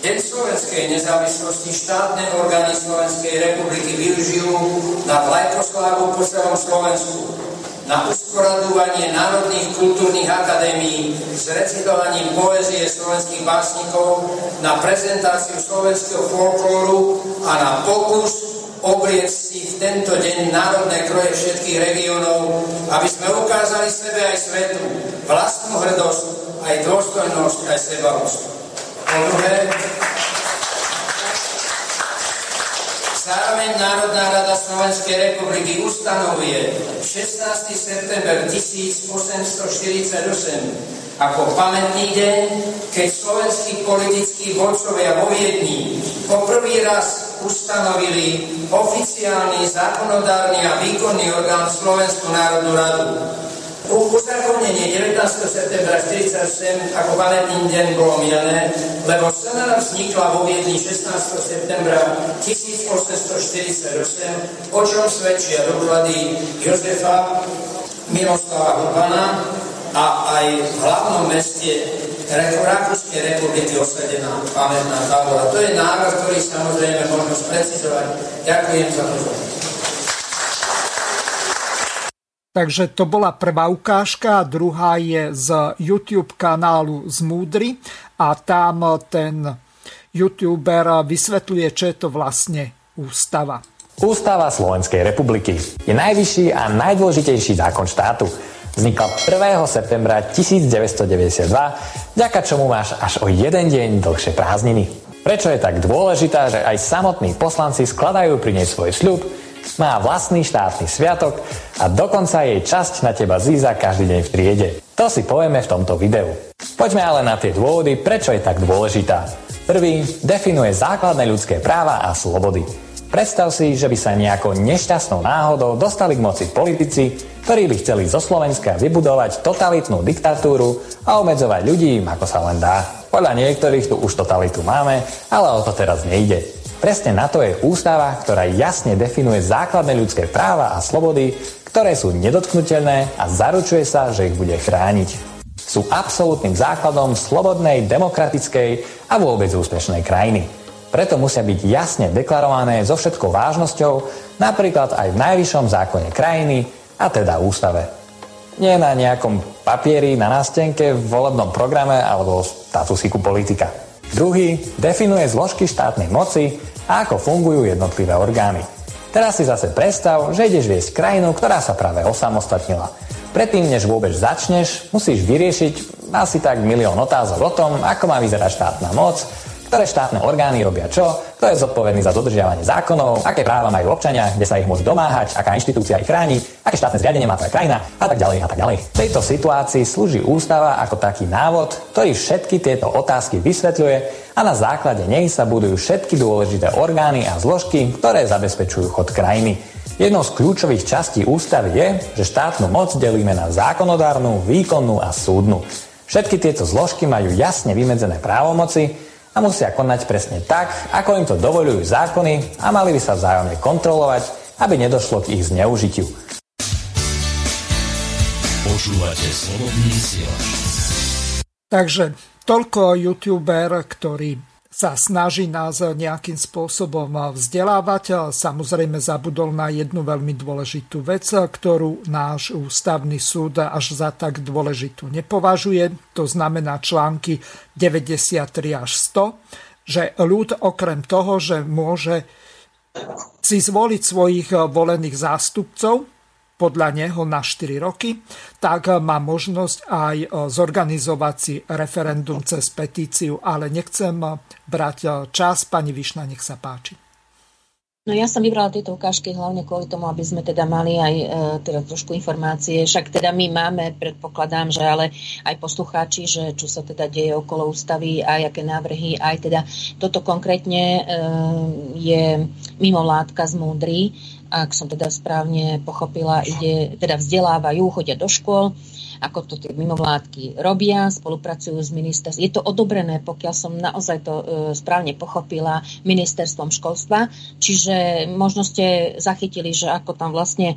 Deň slovenskej nezávislosti štátne orgány Slovenskej republiky využijú na vlajkoslávu po celom Slovensku na usporadovanie národných kultúrnych akadémií s recitovaním poézie slovenských básnikov, na prezentáciu slovenského folklóru a na pokus obliec si v tento deň národné kroje všetkých regiónov, aby sme ukázali sebe aj svetu vlastnú hrdosť, aj dôstojnosť, aj sebalosť. Po druhé, Zároveň Národná rada Slovenskej republiky ustanovuje 16. september 1848 ako pamätný deň, keď slovenskí politickí vodcovia vo Viedni po prvý raz ustanovili oficiálny zákonodárny a výkonný orgán Slovenskú národnú radu. Uzákonenie 19. septembra 1948 ako pamätný deň bolo milené, lebo SNR vznikla vo Viedni 16. septembra 1848, o čom svedčia doklady Jozefa Miroslava Urbana a aj v hlavnom meste Rakúskej republiky osadená pamätná tábora. To je návrh, ktorý samozrejme možno sprecizovať. Ďakujem za pozornosť. Takže to bola prvá ukážka, druhá je z YouTube kanálu Zmúdry a tam ten youtuber vysvetľuje, čo je to vlastne ústava. Ústava Slovenskej republiky je najvyšší a najdôležitejší zákon štátu. Vznikla 1. septembra 1992, vďaka čomu máš až o jeden deň dlhšie prázdniny. Prečo je tak dôležitá, že aj samotní poslanci skladajú pri nej svoj sľub, má vlastný štátny sviatok a dokonca jej časť na teba zíza každý deň v triede. To si povieme v tomto videu. Poďme ale na tie dôvody, prečo je tak dôležitá. Prvý definuje základné ľudské práva a slobody. Predstav si, že by sa nejako nešťastnou náhodou dostali k moci politici, ktorí by chceli zo Slovenska vybudovať totalitnú diktatúru a obmedzovať ľudí, ako sa len dá. Podľa niektorých tu už totalitu máme, ale o to teraz nejde. Presne na to je ústava, ktorá jasne definuje základné ľudské práva a slobody, ktoré sú nedotknutelné a zaručuje sa, že ich bude chrániť. Sú absolútnym základom slobodnej, demokratickej a vôbec úspešnej krajiny. Preto musia byť jasne deklarované so všetkou vážnosťou, napríklad aj v najvyššom zákone krajiny, a teda ústave. Nie na nejakom papieri na nástenke, v volebnom programe alebo statusiku politika. Druhý definuje zložky štátnej moci a ako fungujú jednotlivé orgány. Teraz si zase predstav, že ideš viesť krajinu, ktorá sa práve osamostatnila. Predtým, než vôbec začneš, musíš vyriešiť asi tak milión otázok o tom, ako má vyzerať štátna moc, ktoré štátne orgány robia čo, kto je zodpovedný za dodržiavanie zákonov, aké práva majú občania, kde sa ich môžu domáhať, aká inštitúcia ich chráni, aké štátne zriadenie má tvoja krajina a tak ďalej a tak ďalej. V tejto situácii slúži ústava ako taký návod, ktorý všetky tieto otázky vysvetľuje a na základe nej sa budujú všetky dôležité orgány a zložky, ktoré zabezpečujú chod krajiny. Jednou z kľúčových častí ústavy je, že štátnu moc delíme na zákonodárnu, výkonnú a súdnu. Všetky tieto zložky majú jasne vymedzené právomoci, a musia konať presne tak, ako im to dovolujú zákony a mali by sa vzájomne kontrolovať, aby nedošlo k ich zneužitiu. Počúvate slobodný Takže toľko youtuber, ktorý sa snaží nás nejakým spôsobom vzdelávať. Samozrejme zabudol na jednu veľmi dôležitú vec, ktorú náš ústavný súd až za tak dôležitú nepovažuje. To znamená články 93 až 100, že ľud okrem toho, že môže si zvoliť svojich volených zástupcov, podľa neho na 4 roky, tak má možnosť aj e, zorganizovať si referendum cez petíciu, ale nechcem e, brať e, čas. Pani Višna, nech sa páči. No ja som vybrala tieto ukážky hlavne kvôli tomu, aby sme teda mali aj e, teda trošku informácie. Však teda my máme, predpokladám, že ale aj poslucháči, že čo sa teda deje okolo ústavy a aké návrhy, aj teda toto konkrétne e, je mimovládka z Múdry, ak som teda správne pochopila, ide, teda vzdelávajú, chodia do škôl, ako to tie mimovládky robia, spolupracujú s ministerstvom. Je to odobrené, pokiaľ som naozaj to e, správne pochopila, ministerstvom školstva. Čiže možno ste zachytili, že ako tam vlastne e,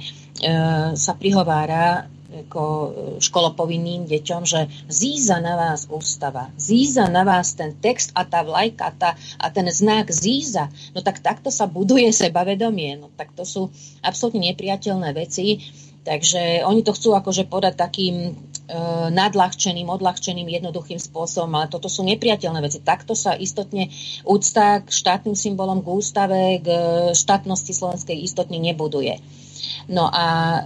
sa prihovára ako e, školopovinným deťom, že zíza na vás ústava, zíza na vás ten text a tá vlajka tá, a ten znak zíza, no tak takto sa buduje sebavedomie. No tak to sú absolútne nepriateľné veci. Takže oni to chcú akože podať takým e, nadľahčeným, odľahčeným, jednoduchým spôsobom, ale toto sú nepriateľné veci. Takto sa istotne úcta k štátnym symbolom, k ústave, k štátnosti slovenskej istotne nebuduje. No a e,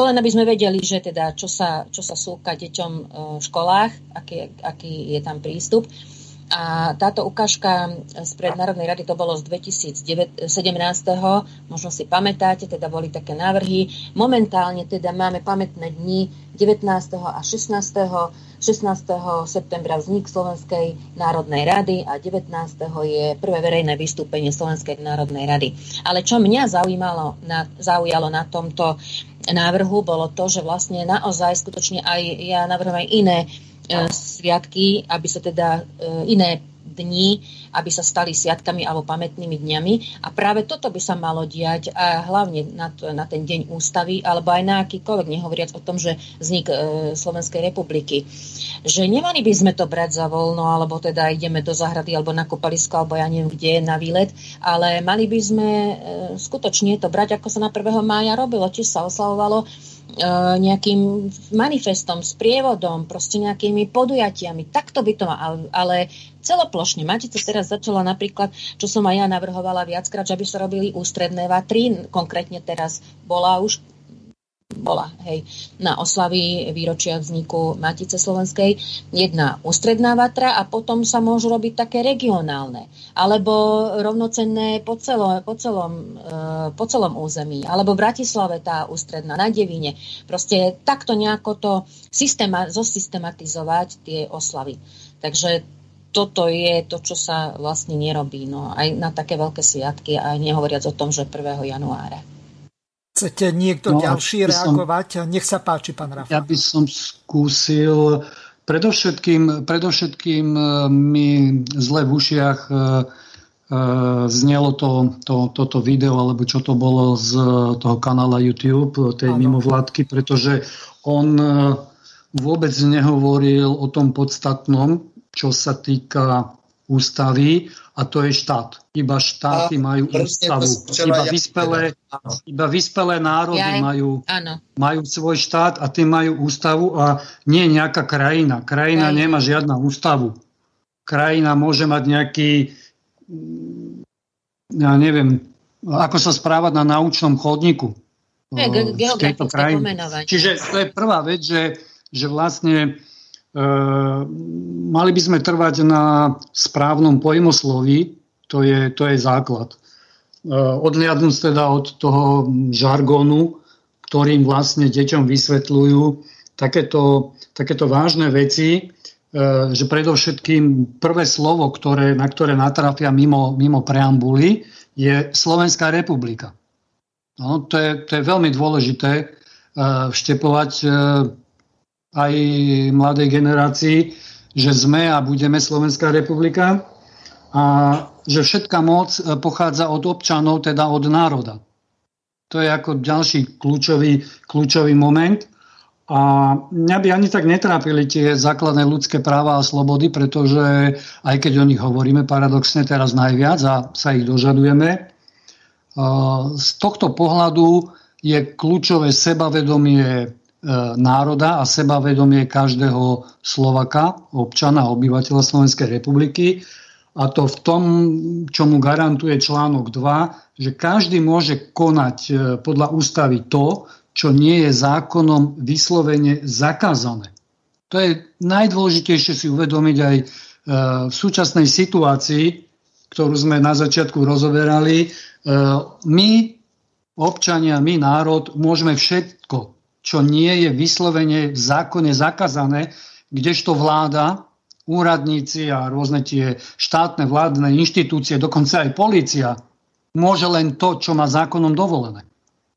to len aby sme vedeli, že teda čo sa, čo sa súka deťom e, v školách, aký, aký je tam prístup. A táto ukážka z prednárodnej rady, to bolo z 2017. Možno si pamätáte, teda boli také návrhy. Momentálne teda máme pamätné dni 19. a 16. 16. septembra vznik Slovenskej národnej rady a 19. je prvé verejné vystúpenie Slovenskej národnej rady. Ale čo mňa zaujímalo na, zaujalo na tomto návrhu bolo to, že vlastne naozaj skutočne aj ja navrhujem aj iné e, sviatky, aby sa teda e, iné dní, aby sa stali sviatkami alebo pamätnými dňami. A práve toto by sa malo diať a hlavne na, to, na ten deň ústavy, alebo aj na akýkoľvek, nehovoriac o tom, že vznik e, Slovenskej republiky. Že nemali by sme to brať za voľno, alebo teda ideme do zahrady, alebo na kopalisko, alebo ja neviem kde, na výlet, ale mali by sme e, skutočne to brať, ako sa na 1. mája robilo, či sa oslavovalo nejakým manifestom, s prievodom, proste nejakými podujatiami. Takto by to mal, ale celoplošne. Matice teraz začala napríklad, čo som aj ja navrhovala viackrát, že by sa robili ústredné vatry. Konkrétne teraz bola už bola, hej, na oslavy výročia vzniku Matice Slovenskej jedna ústredná vatra a potom sa môžu robiť také regionálne, alebo rovnocenné po celom, po celom, e, po celom území, alebo v Bratislave tá ústredná, na Devine. Proste takto nejako to systema, zosystematizovať tie oslavy. Takže toto je to, čo sa vlastne nerobí. No, aj na také veľké sviatky, a nehovoriac o tom, že 1. januára. Chcete niekto no, ďalší reagovať? Som, Nech sa páči, pán Rafa. Ja by som skúsil. Predovšetkým, predovšetkým e, mi zle v ušiach e, e, znelo to, to, toto video, alebo čo to bolo z toho kanála YouTube, tej ano. mimovládky, pretože on vôbec nehovoril o tom podstatnom, čo sa týka ústavy a to je štát. Iba štáty a majú ústavu. Iba vyspelé, iba vyspelé národy ja, majú, majú svoj štát a tí majú ústavu a nie nejaká krajina. Krajina ja, nemá žiadna ústavu. Krajina môže mať nejaký ja neviem, ako sa správať na naučnom chodníku. Je, v tejto krajine. Čiže to je prvá vec, že, že vlastne mali by sme trvať na správnom pojmosloví, to je, to je základ. Ehm, odliadnúť teda od toho žargónu, ktorým vlastne deťom vysvetľujú takéto, takéto vážne veci, ehm, že predovšetkým prvé slovo, ktoré, na ktoré natrafia mimo, mimo preambuly, je Slovenská republika. No, to, je, to je veľmi dôležité vštepovať aj mladej generácii, že sme a budeme Slovenská republika a že všetká moc e, pochádza od občanov, teda od národa. To je ako ďalší kľúčový, kľúčový moment. A mňa by ani tak netrápili tie základné ľudské práva a slobody, pretože aj keď o nich hovoríme paradoxne teraz najviac a sa ich dožadujeme, e, z tohto pohľadu je kľúčové sebavedomie národa a sebavedomie každého Slovaka, občana, obyvateľa Slovenskej republiky. A to v tom, čo mu garantuje článok 2, že každý môže konať e, podľa ústavy to, čo nie je zákonom vyslovene zakázané. To je najdôležitejšie si uvedomiť aj e, v súčasnej situácii, ktorú sme na začiatku rozoberali. My, občania, my, národ, môžeme všetko čo nie je vyslovene v zákone zakázané, kdežto vláda, úradníci a rôzne tie štátne vládne inštitúcie, dokonca aj policia, môže len to, čo má zákonom dovolené.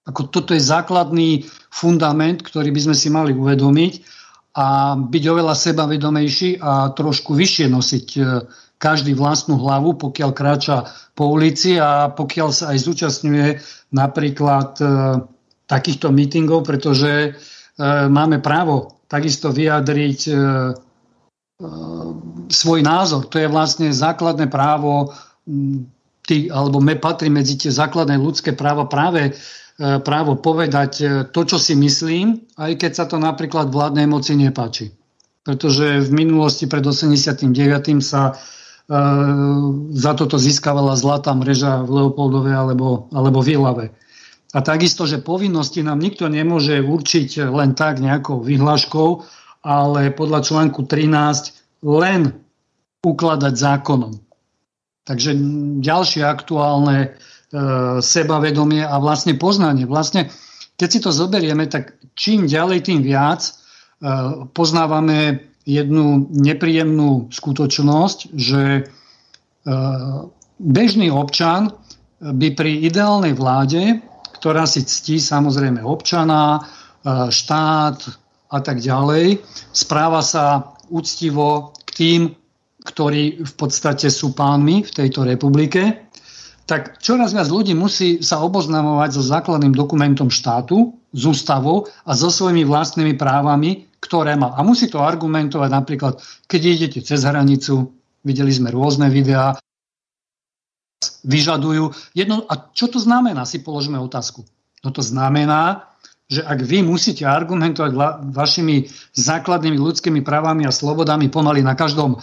Ako toto je základný fundament, ktorý by sme si mali uvedomiť a byť oveľa sebavedomejší a trošku vyššie nosiť e, každý vlastnú hlavu, pokiaľ kráča po ulici a pokiaľ sa aj zúčastňuje napríklad e, takýchto mítingov, pretože e, máme právo takisto vyjadriť e, e, svoj názor. To je vlastne základné právo, tý, alebo me patrí medzi tie základné ľudské práva práve právo povedať to, čo si myslím, aj keď sa to napríklad vládnej moci nepáči. Pretože v minulosti pred 89. sa e, za toto získavala zlatá mreža v Leopoldove alebo, alebo v Ilave. A takisto, že povinnosti nám nikto nemôže určiť len tak nejakou vyhláškou, ale podľa článku 13 len ukladať zákonom. Takže ďalšie aktuálne e, sebavedomie a vlastne poznanie. Vlastne, keď si to zoberieme, tak čím ďalej, tým viac e, poznávame jednu nepríjemnú skutočnosť, že e, bežný občan by pri ideálnej vláde ktorá si ctí samozrejme občana, e, štát a tak ďalej. Správa sa úctivo k tým, ktorí v podstate sú pánmi v tejto republike, tak čoraz viac ľudí musí sa oboznamovať so základným dokumentom štátu, s ústavou a so svojimi vlastnými právami, ktoré má. A musí to argumentovať napríklad, keď idete cez hranicu, videli sme rôzne videá, vyžadujú. Jedno, a čo to znamená, si položíme otázku. No to znamená, že ak vy musíte argumentovať vašimi základnými ľudskými právami a slobodami pomaly na každom, e,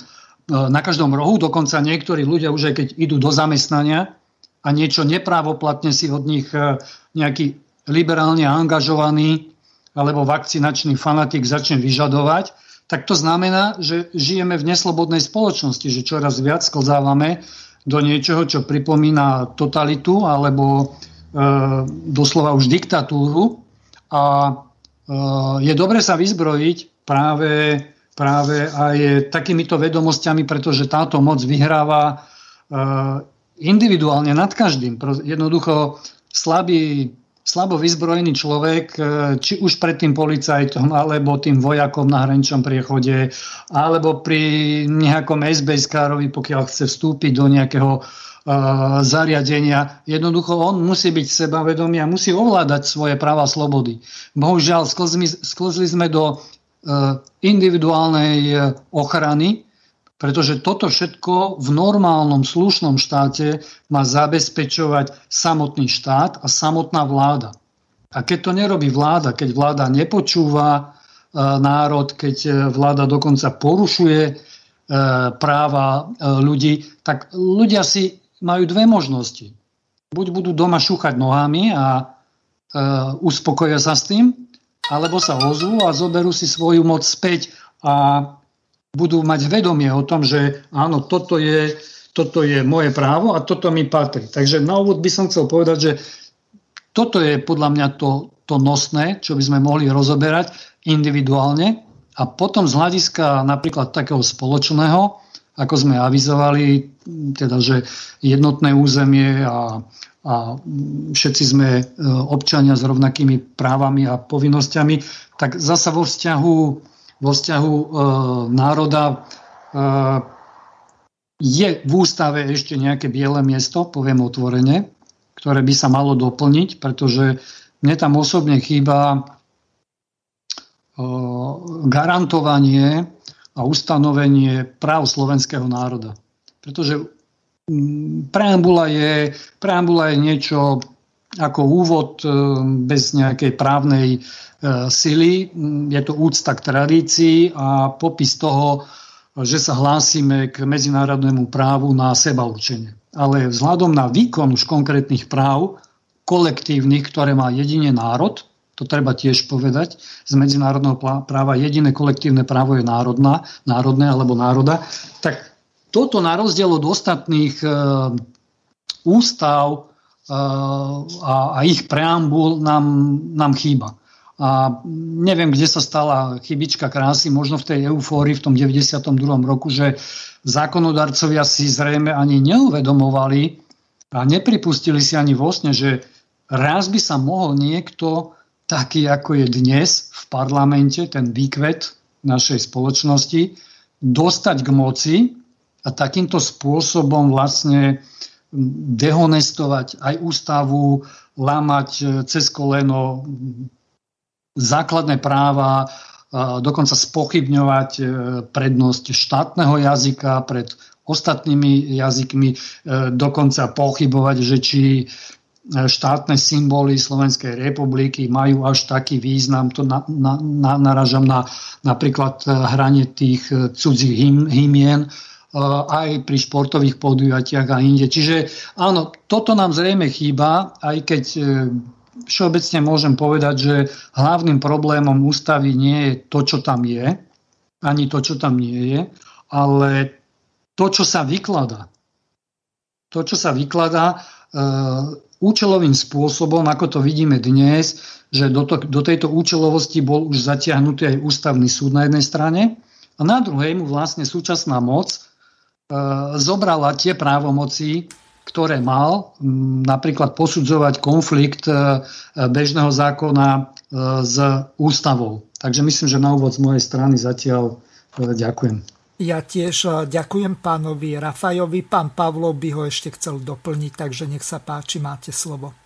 na každom rohu, dokonca niektorí ľudia už aj keď idú do zamestnania a niečo neprávoplatne si od nich e, nejaký liberálne angažovaný alebo vakcinačný fanatik začne vyžadovať, tak to znamená, že žijeme v neslobodnej spoločnosti, že čoraz viac sklzávame do niečoho, čo pripomína totalitu alebo e, doslova už diktatúru. A e, je dobre sa vyzbrojiť práve, práve aj takýmito vedomosťami, pretože táto moc vyhráva e, individuálne nad každým. Jednoducho slabý slabo vyzbrojený človek, e, či už pred tým policajtom, alebo tým vojakom na hraničnom priechode, alebo pri nejakom SBS-károvi, pokiaľ chce vstúpiť do nejakého uh, zariadenia. Jednoducho on musí byť sebavedomý a musí ovládať svoje práva slobody. Bohužiaľ, sklzli, sme do uh, individuálnej ochrany, pretože toto všetko v normálnom slušnom štáte má zabezpečovať samotný štát a samotná vláda. A keď to nerobí vláda, keď vláda nepočúva e, národ, keď e, vláda dokonca porušuje e, práva ľudí, tak ľudia si majú dve možnosti. Buď budú doma šúchať nohami a uspokoja sa s tým, alebo sa ozvú a zoberú si svoju moc späť a budú mať vedomie o tom, že áno, toto je, toto je moje právo a toto mi patrí. Takže na úvod by som chcel povedať, že toto je podľa mňa to, to nosné, čo by sme mohli rozoberať individuálne a potom z hľadiska napríklad takého spoločného, ako sme avizovali, teda, že jednotné územie a, a všetci sme e, občania s rovnakými právami a povinnosťami, tak zasa vo vzťahu vo vzťahu e, národa e, je v ústave ešte nejaké biele miesto, poviem otvorene, ktoré by sa malo doplniť, pretože mne tam osobne chýba e, garantovanie a ustanovenie práv slovenského národa. Pretože preambula je, preambula je niečo ako úvod e, bez nejakej právnej E, sily. Je to úcta k tradícii a popis toho, že sa hlásime k medzinárodnému právu na seba určenie. Ale vzhľadom na výkon už konkrétnych práv, kolektívnych, ktoré má jedine národ, to treba tiež povedať, z medzinárodného práva jediné kolektívne právo je národná, národné alebo národa, tak toto na rozdiel od ostatných e, ústav a, a ich preambul nám, nám chýba. A neviem, kde sa stala chybička krásy, možno v tej eufórii v tom 92. roku, že zákonodarcovia si zrejme ani neuvedomovali a nepripustili si ani vo sne, že raz by sa mohol niekto taký, ako je dnes v parlamente, ten výkvet našej spoločnosti, dostať k moci a takýmto spôsobom vlastne dehonestovať aj ústavu, lámať cez koleno základné práva, dokonca spochybňovať e, prednosť štátneho jazyka pred ostatnými jazykmi, dokonca pochybovať, že či štátne symboly Slovenskej republiky majú až taký význam. To na, na, na, naražam na napríklad hranie tých cudzích hym, hymien aj pri športových podujatiach a inde. Čiže áno, toto nám zrejme chýba, aj keď všeobecne môžem povedať, že hlavným problémom ústavy nie je to, čo tam je, ani to, čo tam nie je, ale to, čo sa vykladá. To, čo sa vykladá e, účelovým spôsobom, ako to vidíme dnes, že do, to, do tejto účelovosti bol už zatiahnutý aj ústavný súd na jednej strane a na druhej mu vlastne súčasná moc zobrala tie právomoci, ktoré mal, napríklad posudzovať konflikt e, bežného zákona e, s ústavou. Takže myslím, že na úvod z mojej strany zatiaľ e, ďakujem. Ja tiež ďakujem pánovi Rafajovi. Pán Pavlov by ho ešte chcel doplniť, takže nech sa páči, máte slovo.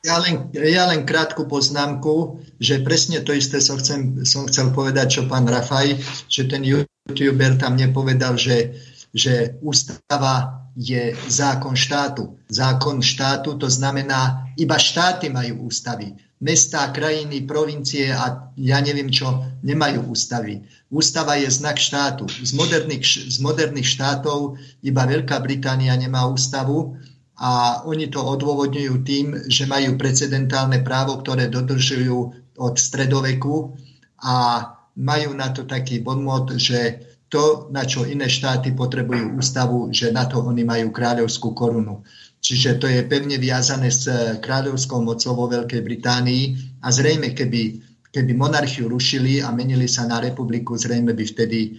Ja len, ja len krátku poznámku, že presne to isté som, chcem, som chcel povedať, čo pán Rafaj, že ten youtuber tam nepovedal, že, že ústava je zákon štátu. Zákon štátu to znamená, iba štáty majú ústavy. mestá, krajiny, provincie a ja neviem čo, nemajú ústavy. Ústava je znak štátu. Z moderných, z moderných štátov iba Veľká Británia nemá ústavu a oni to odôvodňujú tým, že majú precedentálne právo, ktoré dodržujú od stredoveku a majú na to taký bonmot, že to, na čo iné štáty potrebujú ústavu, že na to oni majú kráľovskú korunu. Čiže to je pevne viazané s kráľovskou mocou vo Veľkej Británii a zrejme, keby, keby monarchiu rušili a menili sa na republiku, zrejme by vtedy e,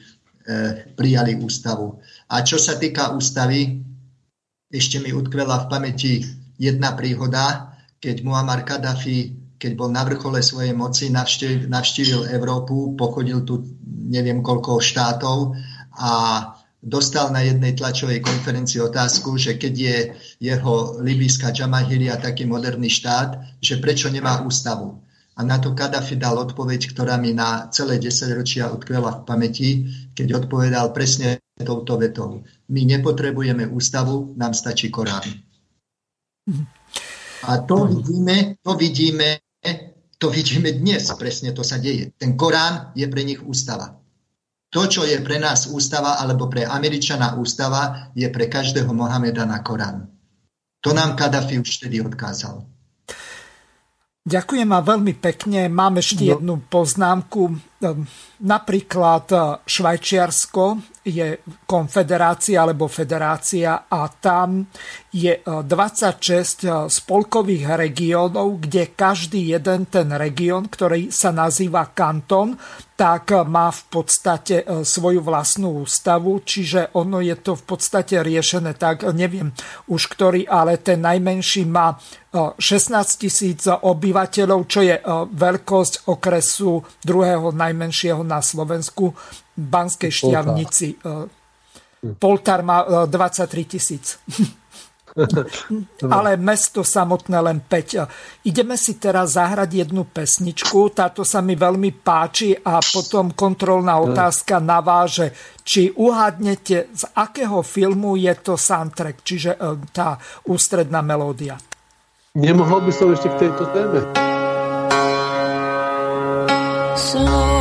prijali ústavu. A čo sa týka ústavy, ešte mi utkvela v pamäti jedna príhoda, keď Muammar Gaddafi, keď bol na vrchole svojej moci, navštívil, navštívil Európu, pochodil tu neviem koľko štátov a dostal na jednej tlačovej konferencii otázku, že keď je jeho libyská Džamahiria taký moderný štát, že prečo nemá ústavu. A na to Kadafi dal odpoveď, ktorá mi na celé 10 ročia utkvela v pamäti, keď odpovedal presne touto vetou. My nepotrebujeme ústavu, nám stačí Korán. A to vidíme, to vidíme, to vidíme dnes, presne to sa deje. Ten Korán je pre nich ústava. To, čo je pre nás ústava, alebo pre Američana ústava, je pre každého Mohamedana Korán. To nám Kadafi už vtedy odkázal. Ďakujem vám veľmi pekne. Mám ešte no. jednu poznámku. Ehm, napríklad e, Švajčiarsko je konfederácia alebo federácia a tam je 26 e, e, spolkových regiónov, kde každý jeden ten región, ktorý sa nazýva kanton, tak má v podstate svoju vlastnú ústavu, čiže ono je to v podstate riešené tak, neviem už ktorý, ale ten najmenší má 16 tisíc obyvateľov, čo je veľkosť okresu druhého najmenšieho na Slovensku, Banskej Štiavnici. Poltár má 23 tisíc. (laughs) Ale mesto samotné len 5. Ideme si teraz zahrať jednu pesničku, táto sa mi veľmi páči a potom kontrolná otázka naváže, či uhádnete, z akého filmu je to soundtrack, čiže tá ústredná melódia. Nemohol by som ešte k tejto téme? Slovensko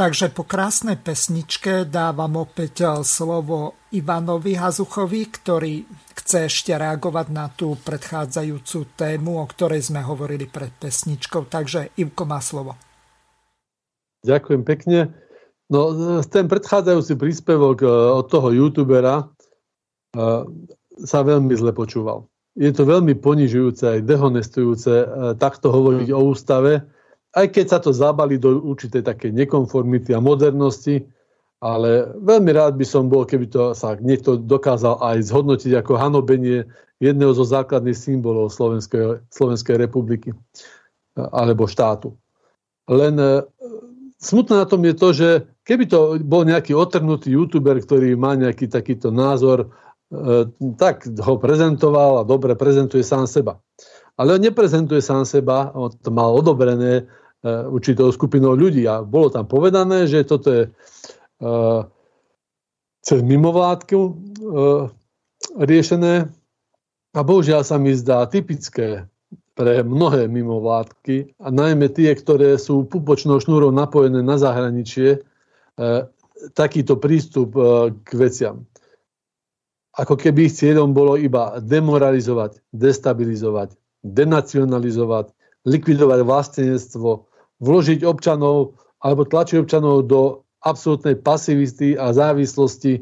Takže po krásnej pesničke dávam opäť eh, slovo Ivanovi Hazuchovi, ktorý chce ešte reagovať na tú predchádzajúcu tému, o ktorej sme hovorili pred pesničkou. Takže Ivko má slovo. Ďakujem pekne. No, ten predchádzajúci príspevok eh, od toho youtubera eh, sa veľmi zle počúval. Je to veľmi ponižujúce aj dehonestujúce takto hovoriť o ústave, aj keď sa to zabali do určitej také nekonformity a modernosti, ale veľmi rád by som bol, keby to sa niekto dokázal aj zhodnotiť ako hanobenie jedného zo základných symbolov Slovenskej, Slovenskej republiky alebo štátu. Len e, smutné na tom je to, že keby to bol nejaký otrhnutý youtuber, ktorý má nejaký takýto názor, e, tak ho prezentoval a dobre prezentuje sám seba. Ale on neprezentuje sám seba, on to mal odobrené určitou skupinou ľudí. A bolo tam povedané, že toto je uh, cez mimovládku uh, riešené. A bohužiaľ sa mi zdá typické pre mnohé mimovládky, a najmä tie, ktoré sú pupočnou šnúrou napojené na zahraničie, uh, takýto prístup k veciam. Ako keby ich cieľom bolo iba demoralizovať, destabilizovať, denacionalizovať, likvidovať vlastenectvo, vložiť občanov alebo tlačiť občanov do absolútnej pasivisty a závislosti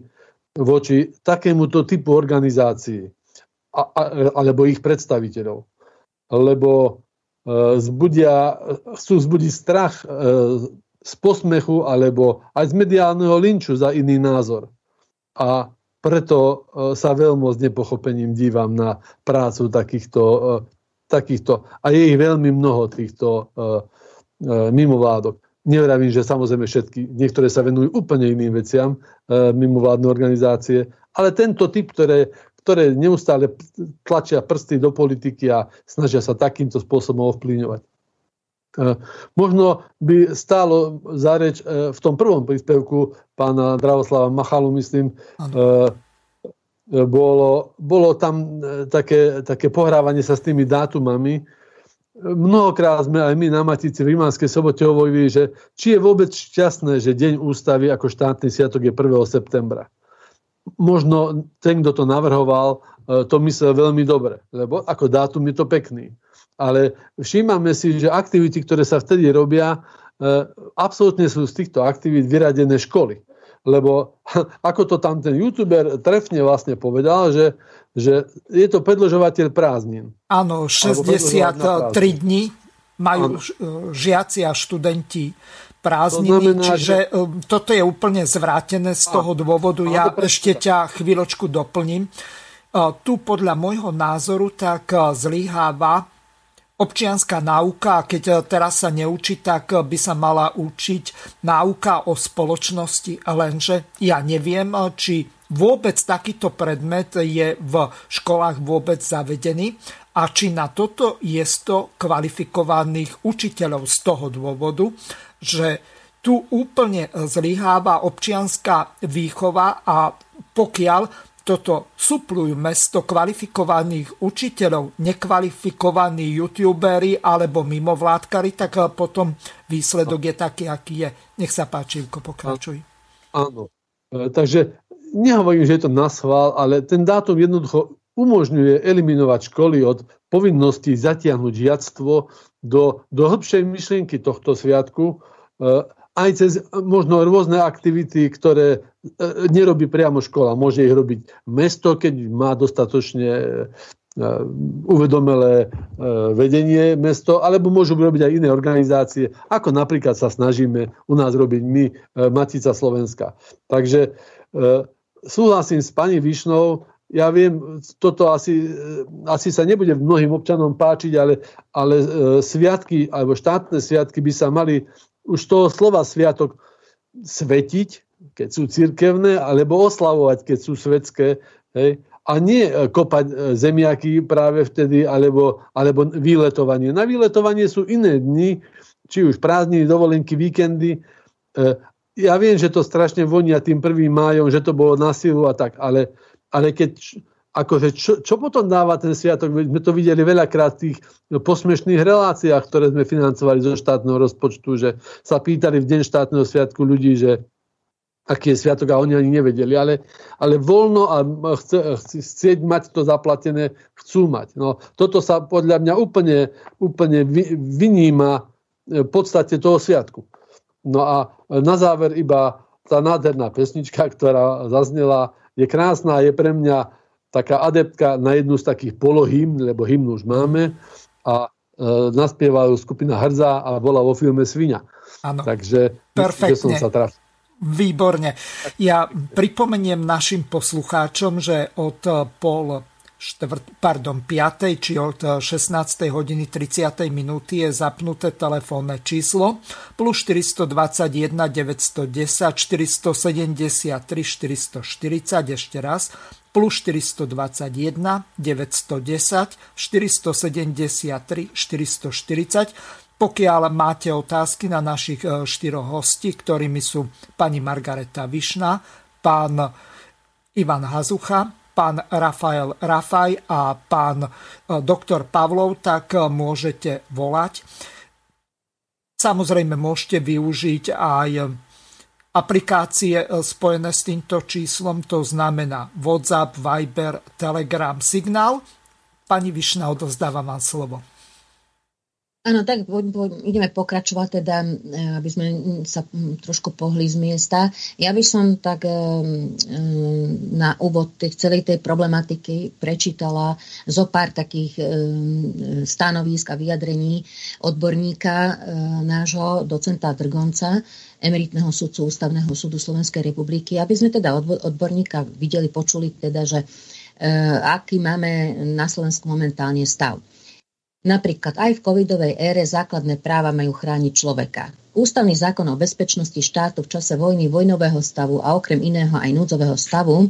voči takémuto typu organizácií a, a, alebo ich predstaviteľov. Lebo e, zbudia, chcú zbudiť strach e, z posmechu alebo aj z mediálneho linču za iný názor. A preto e, sa veľmi s nepochopením dívam na prácu takýchto, e, takýchto a je ich veľmi mnoho týchto e, E, mimovládok. Nevravím, že samozrejme všetky, niektoré sa venujú úplne iným veciam, e, mimovládne organizácie, ale tento typ, ktoré, ktoré neustále tlačia prsty do politiky a snažia sa takýmto spôsobom ovplyvňovať. E, možno by stálo za reč v tom prvom príspevku pána Dravoslava Machalu, myslím, bolo, bolo tam také, také pohrávanie sa s tými dátumami, Mnohokrát sme aj my na Matici v Rimánskej sobote hovorili, že či je vôbec šťastné, že Deň ústavy ako štátny sviatok je 1. septembra. Možno ten, kto to navrhoval, e, to myslel veľmi dobre, lebo ako dátum je to pekný. Ale všímame si, že aktivity, ktoré sa vtedy robia, e, absolútne sú z týchto aktivít vyradené školy. Lebo (laughs) ako to tam ten youtuber trefne vlastne povedal, že že je to predlžovateľ prázdnin. Áno, 63 dní majú ano. žiaci a študenti prázdniny, to znamená, čiže že... Um, toto je úplne zvrátené z toho dôvodu. Ja ešte ťa chvíľočku doplním. Uh, tu podľa môjho názoru tak uh, zlyháva občianská náuka, keď uh, teraz sa neučí, tak by sa mala učiť náuka o spoločnosti, lenže ja neviem, či vôbec takýto predmet je v školách vôbec zavedený a či na toto je 100 kvalifikovaných učiteľov z toho dôvodu, že tu úplne zlyháva občianská výchova a pokiaľ toto suplujú mesto kvalifikovaných učiteľov, nekvalifikovaní youtuberi alebo mimovládkari, tak potom výsledok je taký, aký je. Nech sa páči, Ivko, pokračuj. Áno. E, takže nehovorím, že je to na schvál, ale ten dátum jednoducho umožňuje eliminovať školy od povinnosti zatiahnuť žiactvo do, do hĺbšej myšlienky tohto sviatku, eh, aj cez možno rôzne aktivity, ktoré eh, nerobí priamo škola. Môže ich robiť mesto, keď má dostatočne eh, uvedomelé vedenie mesto, alebo môžu robiť aj iné organizácie, ako napríklad sa snažíme u nás robiť my, Matica Slovenska. Takže súhlasím s pani Višnou, ja viem, toto asi, asi sa nebude mnohým občanom páčiť, ale, ale e, sviatky alebo štátne sviatky by sa mali už toho slova sviatok svetiť, keď sú cirkevné, alebo oslavovať, keď sú svetské. Hej? A nie e, kopať e, zemiaky práve vtedy, alebo, alebo výletovanie. Na výletovanie sú iné dni, či už prázdniny, dovolenky, víkendy ja viem, že to strašne vonia tým prvým májom, že to bolo na silu a tak, ale, ale keď akože čo, čo potom dáva ten sviatok? My to videli veľakrát v tých posmešných reláciách, ktoré sme financovali zo štátneho rozpočtu, že sa pýtali v deň štátneho sviatku ľudí, že aký je sviatok a oni ani nevedeli, ale, ale voľno a chce, chcieť mať to zaplatené, chcú mať. No, toto sa podľa mňa úplne, úplne vyníma v podstate toho sviatku. No a na záver iba tá nádherná pesnička, ktorá zaznela, je krásna, je pre mňa taká adeptka na jednu z takých polohým, lebo hymnu už máme a e, naspievajú skupina Hrza a bola vo filme Svinia. Ano. Takže Perfektne. som sa trafil. Výborne. Ja pripomeniem našim poslucháčom, že od pol štvrt, pardon, 5. či od 16. hodiny 30. minúty je zapnuté telefónne číslo plus 421 910 473 440 ešte raz plus 421 910 473 440. Pokiaľ máte otázky na našich e, štyroch hostí, ktorými sú pani Margareta Višna, pán Ivan Hazucha, pán Rafael Rafaj a pán e, doktor Pavlov, tak e, môžete volať. Samozrejme môžete využiť aj aplikácie e, spojené s týmto číslom, to znamená WhatsApp, Viber, Telegram, Signál. Pani Višna, odozdávam vám slovo. Áno, tak po, po, ideme pokračovať teda, e, aby sme sa trošku pohli z miesta. Ja by som tak e, na úvod tej, celej tej problematiky prečítala zo pár takých stanovísk a vyjadrení odborníka nášho docenta Drgonca, emeritného sudcu Ústavného súdu Slovenskej republiky, aby sme teda odborníka videli, počuli teda, že e, aký máme na Slovensku momentálne stav. Napríklad aj v covidovej ére základné práva majú chrániť človeka. Ústavný zákon o bezpečnosti štátu v čase vojny, vojnového stavu a okrem iného aj núdzového stavu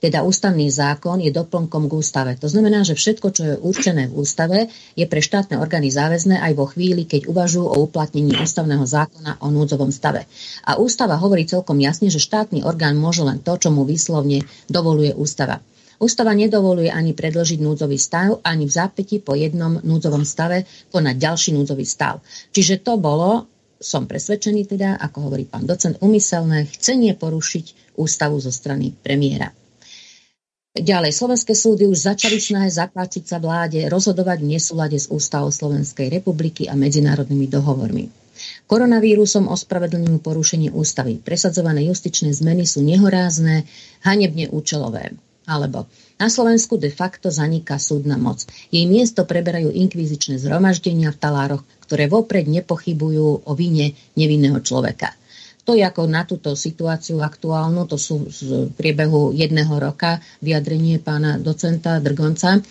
teda ústavný zákon je doplnkom k ústave. To znamená, že všetko, čo je určené v ústave, je pre štátne orgány záväzné aj vo chvíli, keď uvažujú o uplatnení ústavného zákona o núdzovom stave. A ústava hovorí celkom jasne, že štátny orgán môže len to, čo mu výslovne dovoluje ústava. Ústava nedovoluje ani predložiť núdzový stav, ani v zápäti po jednom núdzovom stave konať ďalší núdzový stav. Čiže to bolo, som presvedčený teda, ako hovorí pán docent, umyselné chcenie porušiť ústavu zo strany premiéra. Ďalej, slovenské súdy už začali snahe zakláčiť sa vláde rozhodovať v nesúlade s ústavou Slovenskej republiky a medzinárodnými dohovormi. Koronavírusom ospravedlňujú porušenie ústavy. Presadzované justičné zmeny sú nehorázne, hanebne účelové. Alebo na Slovensku de facto zaniká súdna moc. Jej miesto preberajú inkvizičné zhromaždenia v talároch, ktoré vopred nepochybujú o vine nevinného človeka. To je ako na túto situáciu aktuálnu, to sú z priebehu jedného roka vyjadrenie pána docenta Drgonca.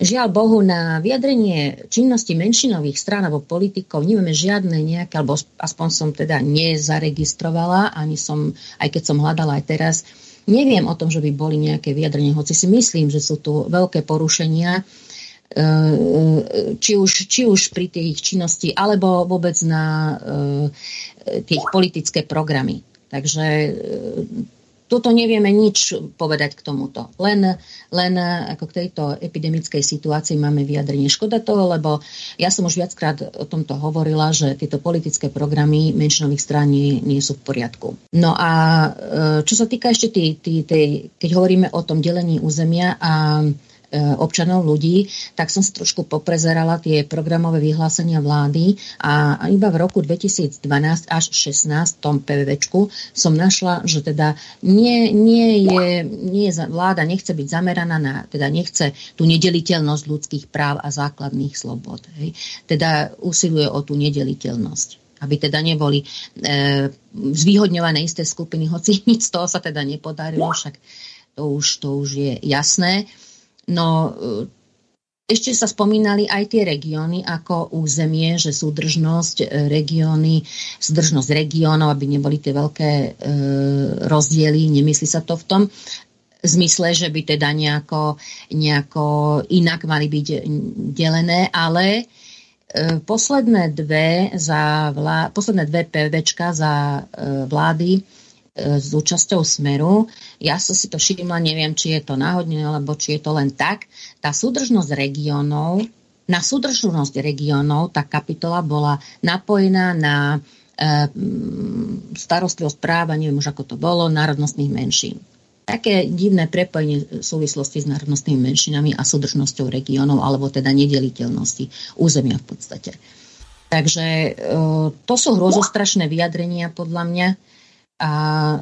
Žiaľ Bohu, na vyjadrenie činnosti menšinových strán alebo politikov nemáme žiadne nejaké, alebo aspoň som teda nezaregistrovala, ani som, aj keď som hľadala aj teraz, neviem o tom, že by boli nejaké vyjadrenie, hoci si myslím, že sú tu veľké porušenia E, či už, či už pri tých činnosti, alebo vôbec na e, tých politické programy. Takže e, toto nevieme nič povedať k tomuto. Len, len ako k tejto epidemickej situácii máme vyjadrenie. Škoda toho, lebo ja som už viackrát o tomto hovorila, že tieto politické programy menšinových strán nie, sú v poriadku. No a čo sa týka ešte tý, tý, tý, keď hovoríme o tom delení územia a E, občanov, ľudí, tak som si trošku poprezerala tie programové vyhlásenia vlády a iba v roku 2012 až 16 tom PVčku som našla, že teda nie, nie je, nie je, vláda nechce byť zameraná na, teda nechce tú nedeliteľnosť ľudských práv a základných slobod. Hej. Teda usiluje o tú nedeliteľnosť aby teda neboli e, zvýhodňované isté skupiny, hoci (laughs) nič z toho sa teda nepodarilo, však to už, to už je jasné. No e, ešte sa spomínali aj tie regióny ako územie, že súdržnosť e, regióny, súdržnosť regiónov, aby neboli tie veľké e, rozdiely, nemyslí sa to v tom zmysle, že by teda nejako, nejako inak mali byť delené, ale e, posledné dve, za vlá, posledné dve PVčka za e, vlády s účasťou Smeru. Ja som si to všimla, neviem, či je to náhodne, alebo či je to len tak. Tá súdržnosť regiónov, na súdržnosť regiónov tá kapitola bola napojená na e, starostlivosť práva, neviem už ako to bolo, národnostných menšín také divné prepojenie v súvislosti s národnostnými menšinami a súdržnosťou regiónov, alebo teda nedeliteľnosti územia v podstate. Takže e, to sú hrozostrašné vyjadrenia podľa mňa a e,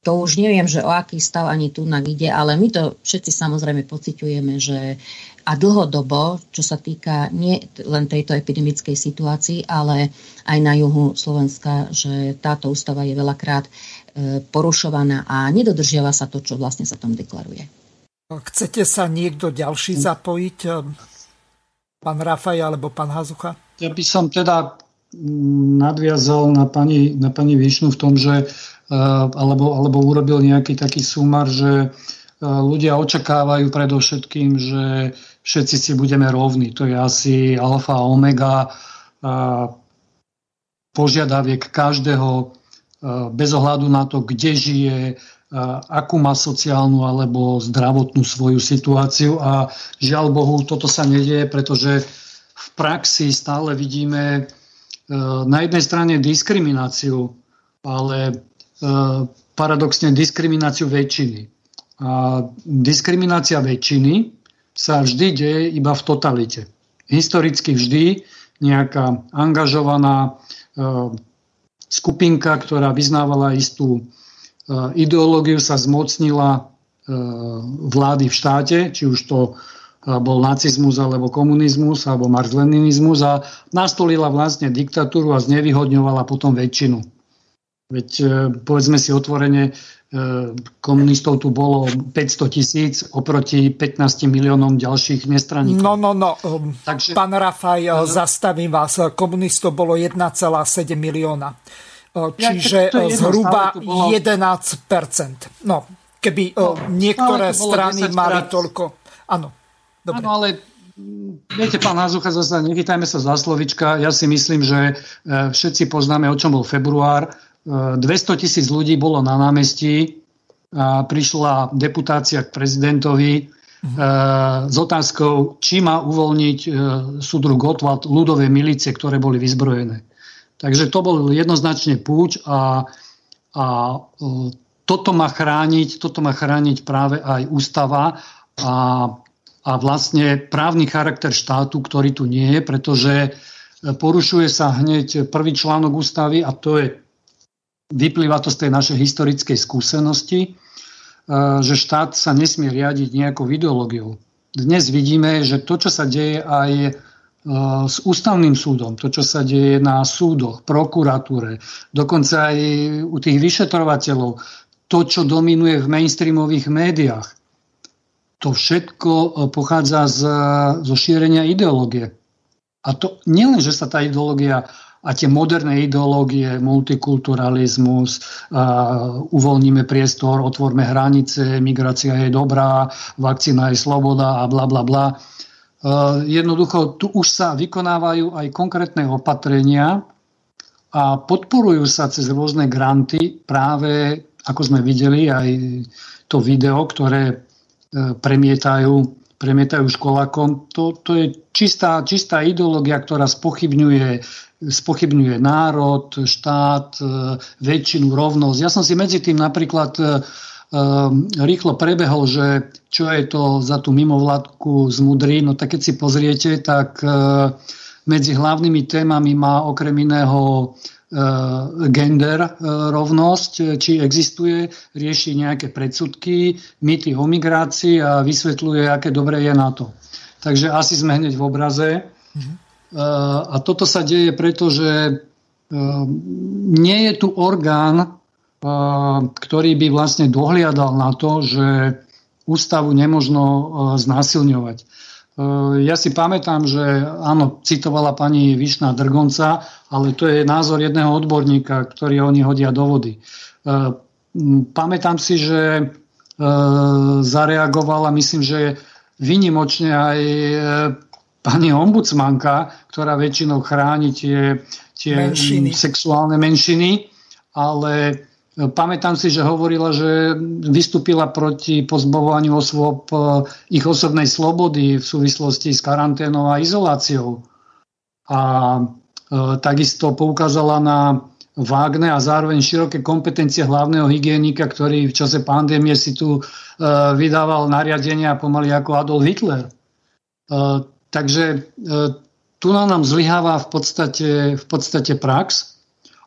to už neviem, že o aký stav ani tu ide, ale my to všetci samozrejme pociťujeme, že a dlhodobo, čo sa týka nie len tejto epidemickej situácii, ale aj na juhu Slovenska, že táto ústava je veľakrát e, porušovaná a nedodržiava sa to, čo vlastne sa tam deklaruje. Chcete sa niekto ďalší zapojiť? Pán Rafaj alebo pán Hazucha? Ja by som teda nadviazal na pani, na pani Višnu v tom, že Eh, alebo, alebo urobil nejaký taký sumar, že eh, ľudia očakávajú predovšetkým, že všetci si budeme rovní. To je asi alfa a omega eh, požiadaviek každého bez ohľadu na to, kde žije, akú má sociálnu alebo zdravotnú svoju situáciu a žiaľ Bohu, toto sa nedieje, pretože v praxi stále vidíme na jednej strane diskrimináciu, ale E, paradoxne diskrimináciu väčšiny. A diskriminácia väčšiny sa vždy deje iba v totalite. Historicky vždy nejaká angažovaná e, skupinka, ktorá vyznávala istú e, ideológiu, sa zmocnila vlády v štáte, či už to bol nacizmus alebo komunizmus alebo marxleninizmus a nastolila vlastne diktatúru a znevýhodňovala potom väčšinu. Veď e, povedzme si otvorene, e, komunistov tu bolo 500 tisíc oproti 15 miliónom ďalších nestraníkov. No, no, no. Um, Takže, Pán Rafaj, no, zastavím vás. Komunistov bolo 1,7 milióna. E, čiže ja, zhruba bolo... 11%. No, keby no, niektoré strany mali toľko... Áno, dobre. Áno, ale Viete, pán Hazucha, zase nechytajme sa za slovička. Ja si myslím, že všetci poznáme, o čom bol február 200 tisíc ľudí bolo na námestí a prišla deputácia k prezidentovi mm-hmm. s otázkou, či má uvoľniť e, súdru Gotwald ľudové milície, ktoré boli vyzbrojené. Takže to bol jednoznačne púč a, a e, toto má chrániť, toto má chrániť práve aj ústava a, a vlastne právny charakter štátu, ktorý tu nie je, pretože porušuje sa hneď prvý článok ústavy a to je Vyplýva to z tej našej historickej skúsenosti, e, že štát sa nesmie riadiť nejakou ideológiou. Dnes vidíme, že to, čo sa deje aj e, s ústavným súdom, to, čo sa deje na súdoch, prokuratúre, dokonca aj u tých vyšetrovateľov, to, čo dominuje v mainstreamových médiách, to všetko e, pochádza z, zo šírenia ideológie. A to nielen, že sa tá ideológia a tie moderné ideológie, multikulturalizmus, uvoľníme priestor, otvorme hranice, migrácia je dobrá, vakcína je sloboda a bla bla bla. Jednoducho tu už sa vykonávajú aj konkrétne opatrenia a podporujú sa cez rôzne granty práve, ako sme videli, aj to video, ktoré e, premietajú premietajú školákom. To, to je čistá, čistá ideológia, ktorá spochybňuje spochybňuje národ, štát, e, väčšinu, rovnosť. Ja som si medzi tým napríklad e, e, rýchlo prebehol, že čo je to za tú mimovládku z Mudry, no tak keď si pozriete, tak medzi hlavnými témami má okrem iného gender rovnosť, či existuje, rieši nejaké predsudky, mýty o migrácii a vysvetľuje, aké dobré je na to. Takže asi sme hneď v obraze. Mm-hmm. A toto sa deje preto, že e, nie je tu orgán, e, ktorý by vlastne dohliadal na to, že ústavu nemožno e, znásilňovať. Ja si pamätám, že áno, citovala pani Višná Drgonca, ale to je názor jedného odborníka, ktorý oni hodia do vody. Pamätám si, že zareagovala, myslím, že vynimočne aj pani ombudsmanka, ktorá väčšinou chráni tie, tie menšiny. sexuálne menšiny, ale Pamätám si, že hovorila, že vystúpila proti pozbovaniu osôb ich osobnej slobody v súvislosti s karanténou a izoláciou. A takisto poukázala na vágne a zároveň široké kompetencie hlavného hygienika, ktorý v čase pandémie si tu vydával nariadenia pomaly ako Adolf Hitler. Takže tu nám zlyháva v podstate, v podstate prax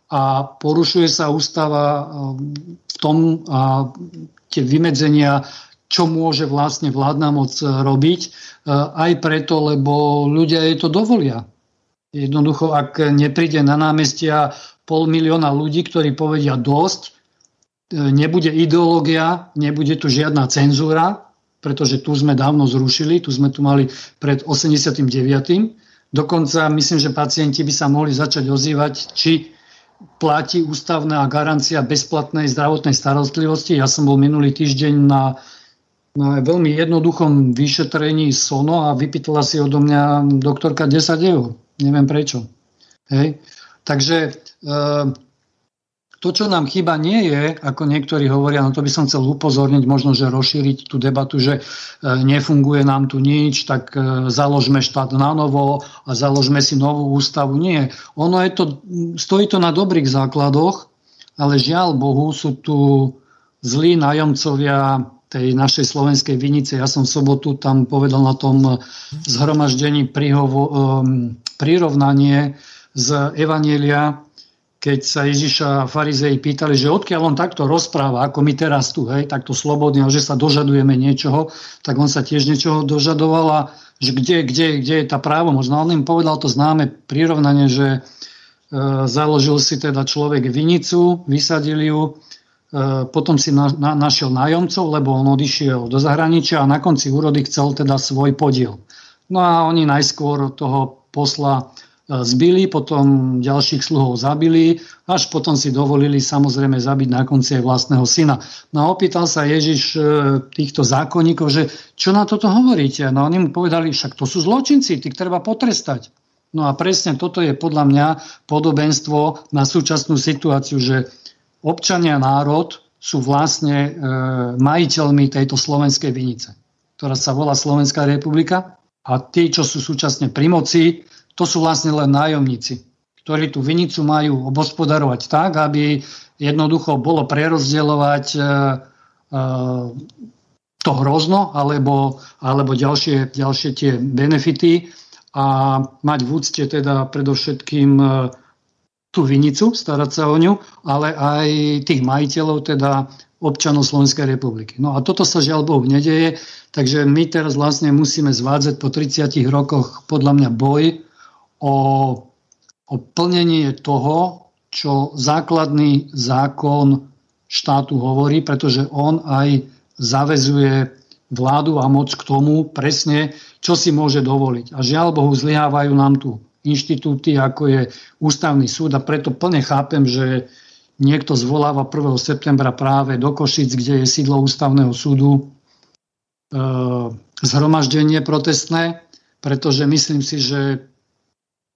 a porušuje sa ústava um, v tom a tie vymedzenia, čo môže vlastne vládna moc robiť, uh, aj preto, lebo ľudia jej to dovolia. Jednoducho, ak nepríde na námestia pol milióna ľudí, ktorí povedia dosť, uh, nebude ideológia, nebude tu žiadna cenzúra, pretože tu sme dávno zrušili, tu sme tu mali pred 89. Dokonca myslím, že pacienti by sa mohli začať ozývať, či platí ústavná garancia bezplatnej zdravotnej starostlivosti. Ja som bol minulý týždeň na, na veľmi jednoduchom vyšetrení SONO a vypýtala si odo mňa doktorka 10 eur. Neviem prečo. Hej. Takže e, to, čo nám chyba, nie je, ako niektorí hovoria, no to by som chcel upozorniť, možno, že rozšíriť tú debatu, že e, nefunguje nám tu nič, tak e, založme štát na novo a založme si novú ústavu. Nie. Ono je to, stojí to na dobrých základoch, ale žiaľ Bohu sú tu zlí nájomcovia tej našej slovenskej vinice. Ja som v sobotu tam povedal na tom zhromaždení prihovo, um, prirovnanie z Evanielia keď sa Ježiša a farizei pýtali, že odkiaľ on takto rozpráva, ako my teraz tu, hej, takto slobodne, že sa dožadujeme niečoho, tak on sa tiež niečoho dožadoval a že kde, kde, kde je tá právomoc. No on im povedal to známe prirovnanie, že e, založil si teda človek vinicu, vysadil ju, e, potom si na, na, našiel nájomcov, lebo on odišiel do zahraničia a na konci úrody chcel teda svoj podiel. No a oni najskôr toho posla zbili, potom ďalších sluhov zabili, až potom si dovolili samozrejme zabiť na konci aj vlastného syna. No a opýtal sa Ježiš e, týchto zákonníkov, že čo na toto hovoríte? No oni mu povedali, však to sú zločinci, tých treba potrestať. No a presne toto je podľa mňa podobenstvo na súčasnú situáciu, že občania národ sú vlastne e, majiteľmi tejto slovenskej vinice, ktorá sa volá Slovenská republika a tí, čo sú súčasne pri moci, to sú vlastne len nájomníci, ktorí tú vinicu majú obospodarovať tak, aby jednoducho bolo prerozdielovať e, e, to hrozno alebo, alebo ďalšie, ďalšie tie benefity a mať v úcte teda predovšetkým e, tú vinicu, starať sa o ňu, ale aj tých majiteľov, teda občanov Slovenskej republiky. No a toto sa žiaľ Bohu nedeje, takže my teraz vlastne musíme zvádzať po 30 rokoch podľa mňa boj o, o plnenie toho, čo základný zákon štátu hovorí, pretože on aj zavezuje vládu a moc k tomu presne, čo si môže dovoliť. A žiaľ Bohu, zlyhávajú nám tu inštitúty, ako je ústavný súd a preto plne chápem, že niekto zvoláva 1. septembra práve do Košic, kde je sídlo ústavného súdu, e, zhromaždenie protestné, pretože myslím si, že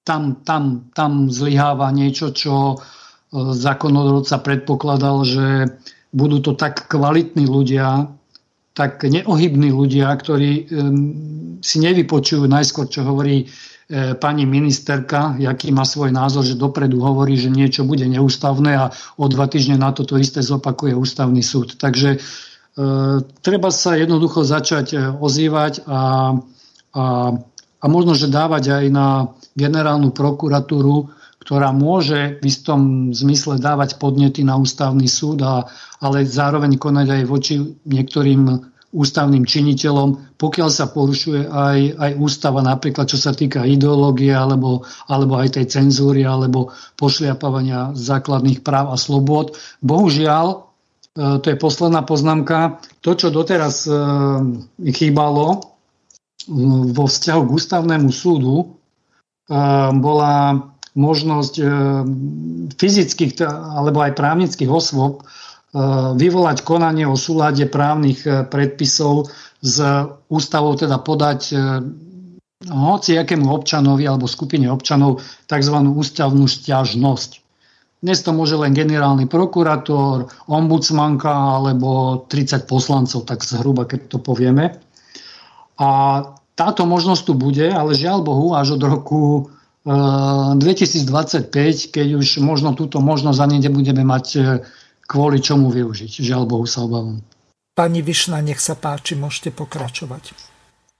tam, tam, tam zlyháva niečo, čo e, zákonodárca predpokladal, že budú to tak kvalitní ľudia, tak neohybní ľudia, ktorí si nevypočujú najskôr, čo hovorí e, pani ministerka, aký má svoj názor, že dopredu hovorí, že niečo bude neústavné a o dva týždne na toto isté zopakuje ústavný súd. Takže e, treba sa jednoducho začať e, ozývať a, a, a možno, že dávať aj na generálnu prokuratúru, ktorá môže v istom zmysle dávať podnety na ústavný súd, a, ale zároveň konať aj voči niektorým ústavným činiteľom, pokiaľ sa porušuje aj, aj ústava, napríklad čo sa týka ideológie, alebo, alebo aj tej cenzúry, alebo pošliapávania základných práv a slobod. Bohužiaľ, e, to je posledná poznámka, to, čo doteraz e, chýbalo vo vzťahu k ústavnému súdu, bola možnosť e, fyzických alebo aj právnických osôb e, vyvolať konanie o súlade právnych predpisov s ústavou, teda podať hoci akému občanovi alebo skupine občanov tzv. ústavnú stiažnosť. Dnes to môže len generálny prokurátor, ombudsmanka alebo 30 poslancov, tak zhruba, keď to povieme. A táto možnosť tu bude, ale žiaľ Bohu, až od roku 2025, keď už možno túto možnosť ani nebudeme mať e, kvôli čomu využiť. Žiaľ Bohu sa obávam. Pani Višna, nech sa páči, môžete pokračovať.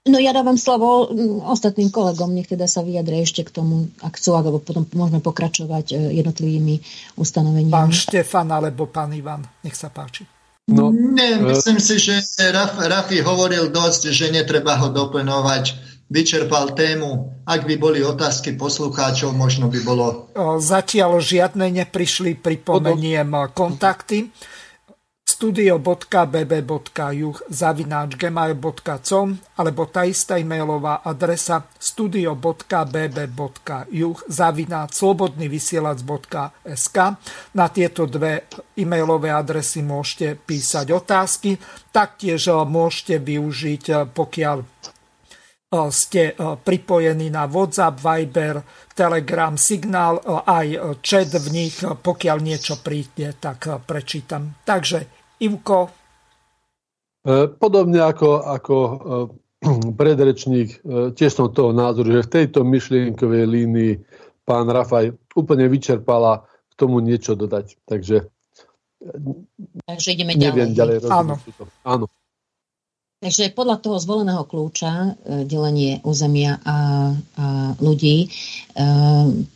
No ja dávam slovo mm, ostatným kolegom, nech teda sa vyjadria ešte k tomu, ak chcú, alebo potom môžeme pokračovať e, jednotlivými ustanoveniami. Pán Štefan alebo pán Ivan, nech sa páči. No, Nie, myslím si, že Raf, Rafi hovoril dosť, že netreba ho doplňovať. Vyčerpal tému. Ak by boli otázky poslucháčov, možno by bolo... Zatiaľ žiadne neprišli, pripomeniem kontakty studio.bb.juh zavináč gmail.com alebo tá istá e-mailová adresa studio.bb.juh zavináč slobodnyvysielac.sk Na tieto dve e-mailové adresy môžete písať otázky. Taktiež eh, môžete využiť, eh, pokiaľ eh, ste pripojení na WhatsApp, Viber, Telegram, Signál, aj chat v nich, pokiaľ niečo príde, tak prečítam. Takže Ivko? E, podobne ako, ako e, (clears throat) predrečník, e, tiež som toho názoru, že v tejto myšlienkovej línii pán Rafaj úplne vyčerpala k tomu niečo dodať. Takže, Takže ideme neviem ďalej. ďalej Áno. Áno. Takže podľa toho zvoleného kľúča, e, delenie územia a, a ľudí, e,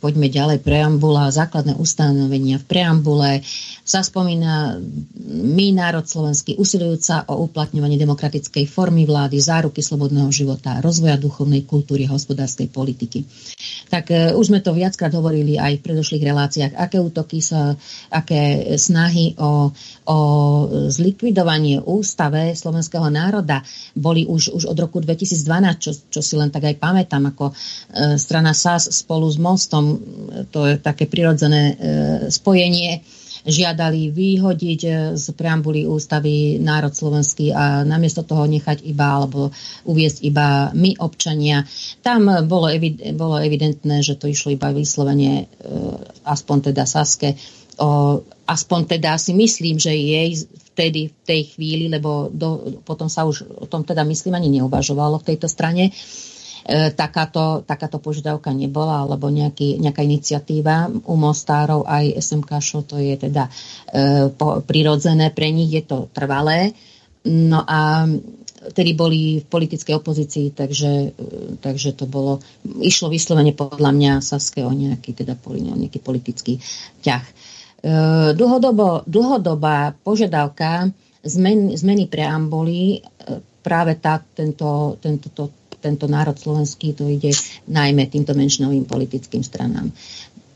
poďme ďalej, preambula, základné ustanovenia. V preambule sa spomína my, národ slovenský, usilujúca o uplatňovanie demokratickej formy vlády, záruky slobodného života, rozvoja duchovnej kultúry a hospodárskej politiky. Tak e, už sme to viackrát hovorili aj v predošlých reláciách, aké útoky sa, aké snahy o, o zlikvidovanie ústave slovenského národa vláda boli už, už od roku 2012, čo, čo si len tak aj pamätám, ako e, strana SAS spolu s Mostom, to je také prirodzené e, spojenie, žiadali vyhodiť e, z preambuly ústavy národ slovenský a namiesto toho nechať iba alebo uviezť iba my občania. Tam bolo, evid- bolo evidentné, že to išlo iba vyslovene, e, aspoň teda Saske, o, aspoň teda si myslím, že jej vtedy, v tej chvíli, lebo do, potom sa už o tom teda myslím ani neuvažovalo v tejto strane, e, takáto, takáto požiadavka nebola, alebo nejaký, nejaká iniciatíva u Mostárov aj SMK, to je teda e, po, prirodzené, pre nich je to trvalé. No a vtedy boli v politickej opozícii, takže, e, takže to bolo, išlo vyslovene podľa mňa Saske o nejaký, teda, nejaký politický ťah. Dlhodobo, dlhodobá požiadavka zmen, zmeny preambuly, eh, práve tak tento, tento, to, tento národ slovenský, to ide najmä týmto menšinovým politickým stranám.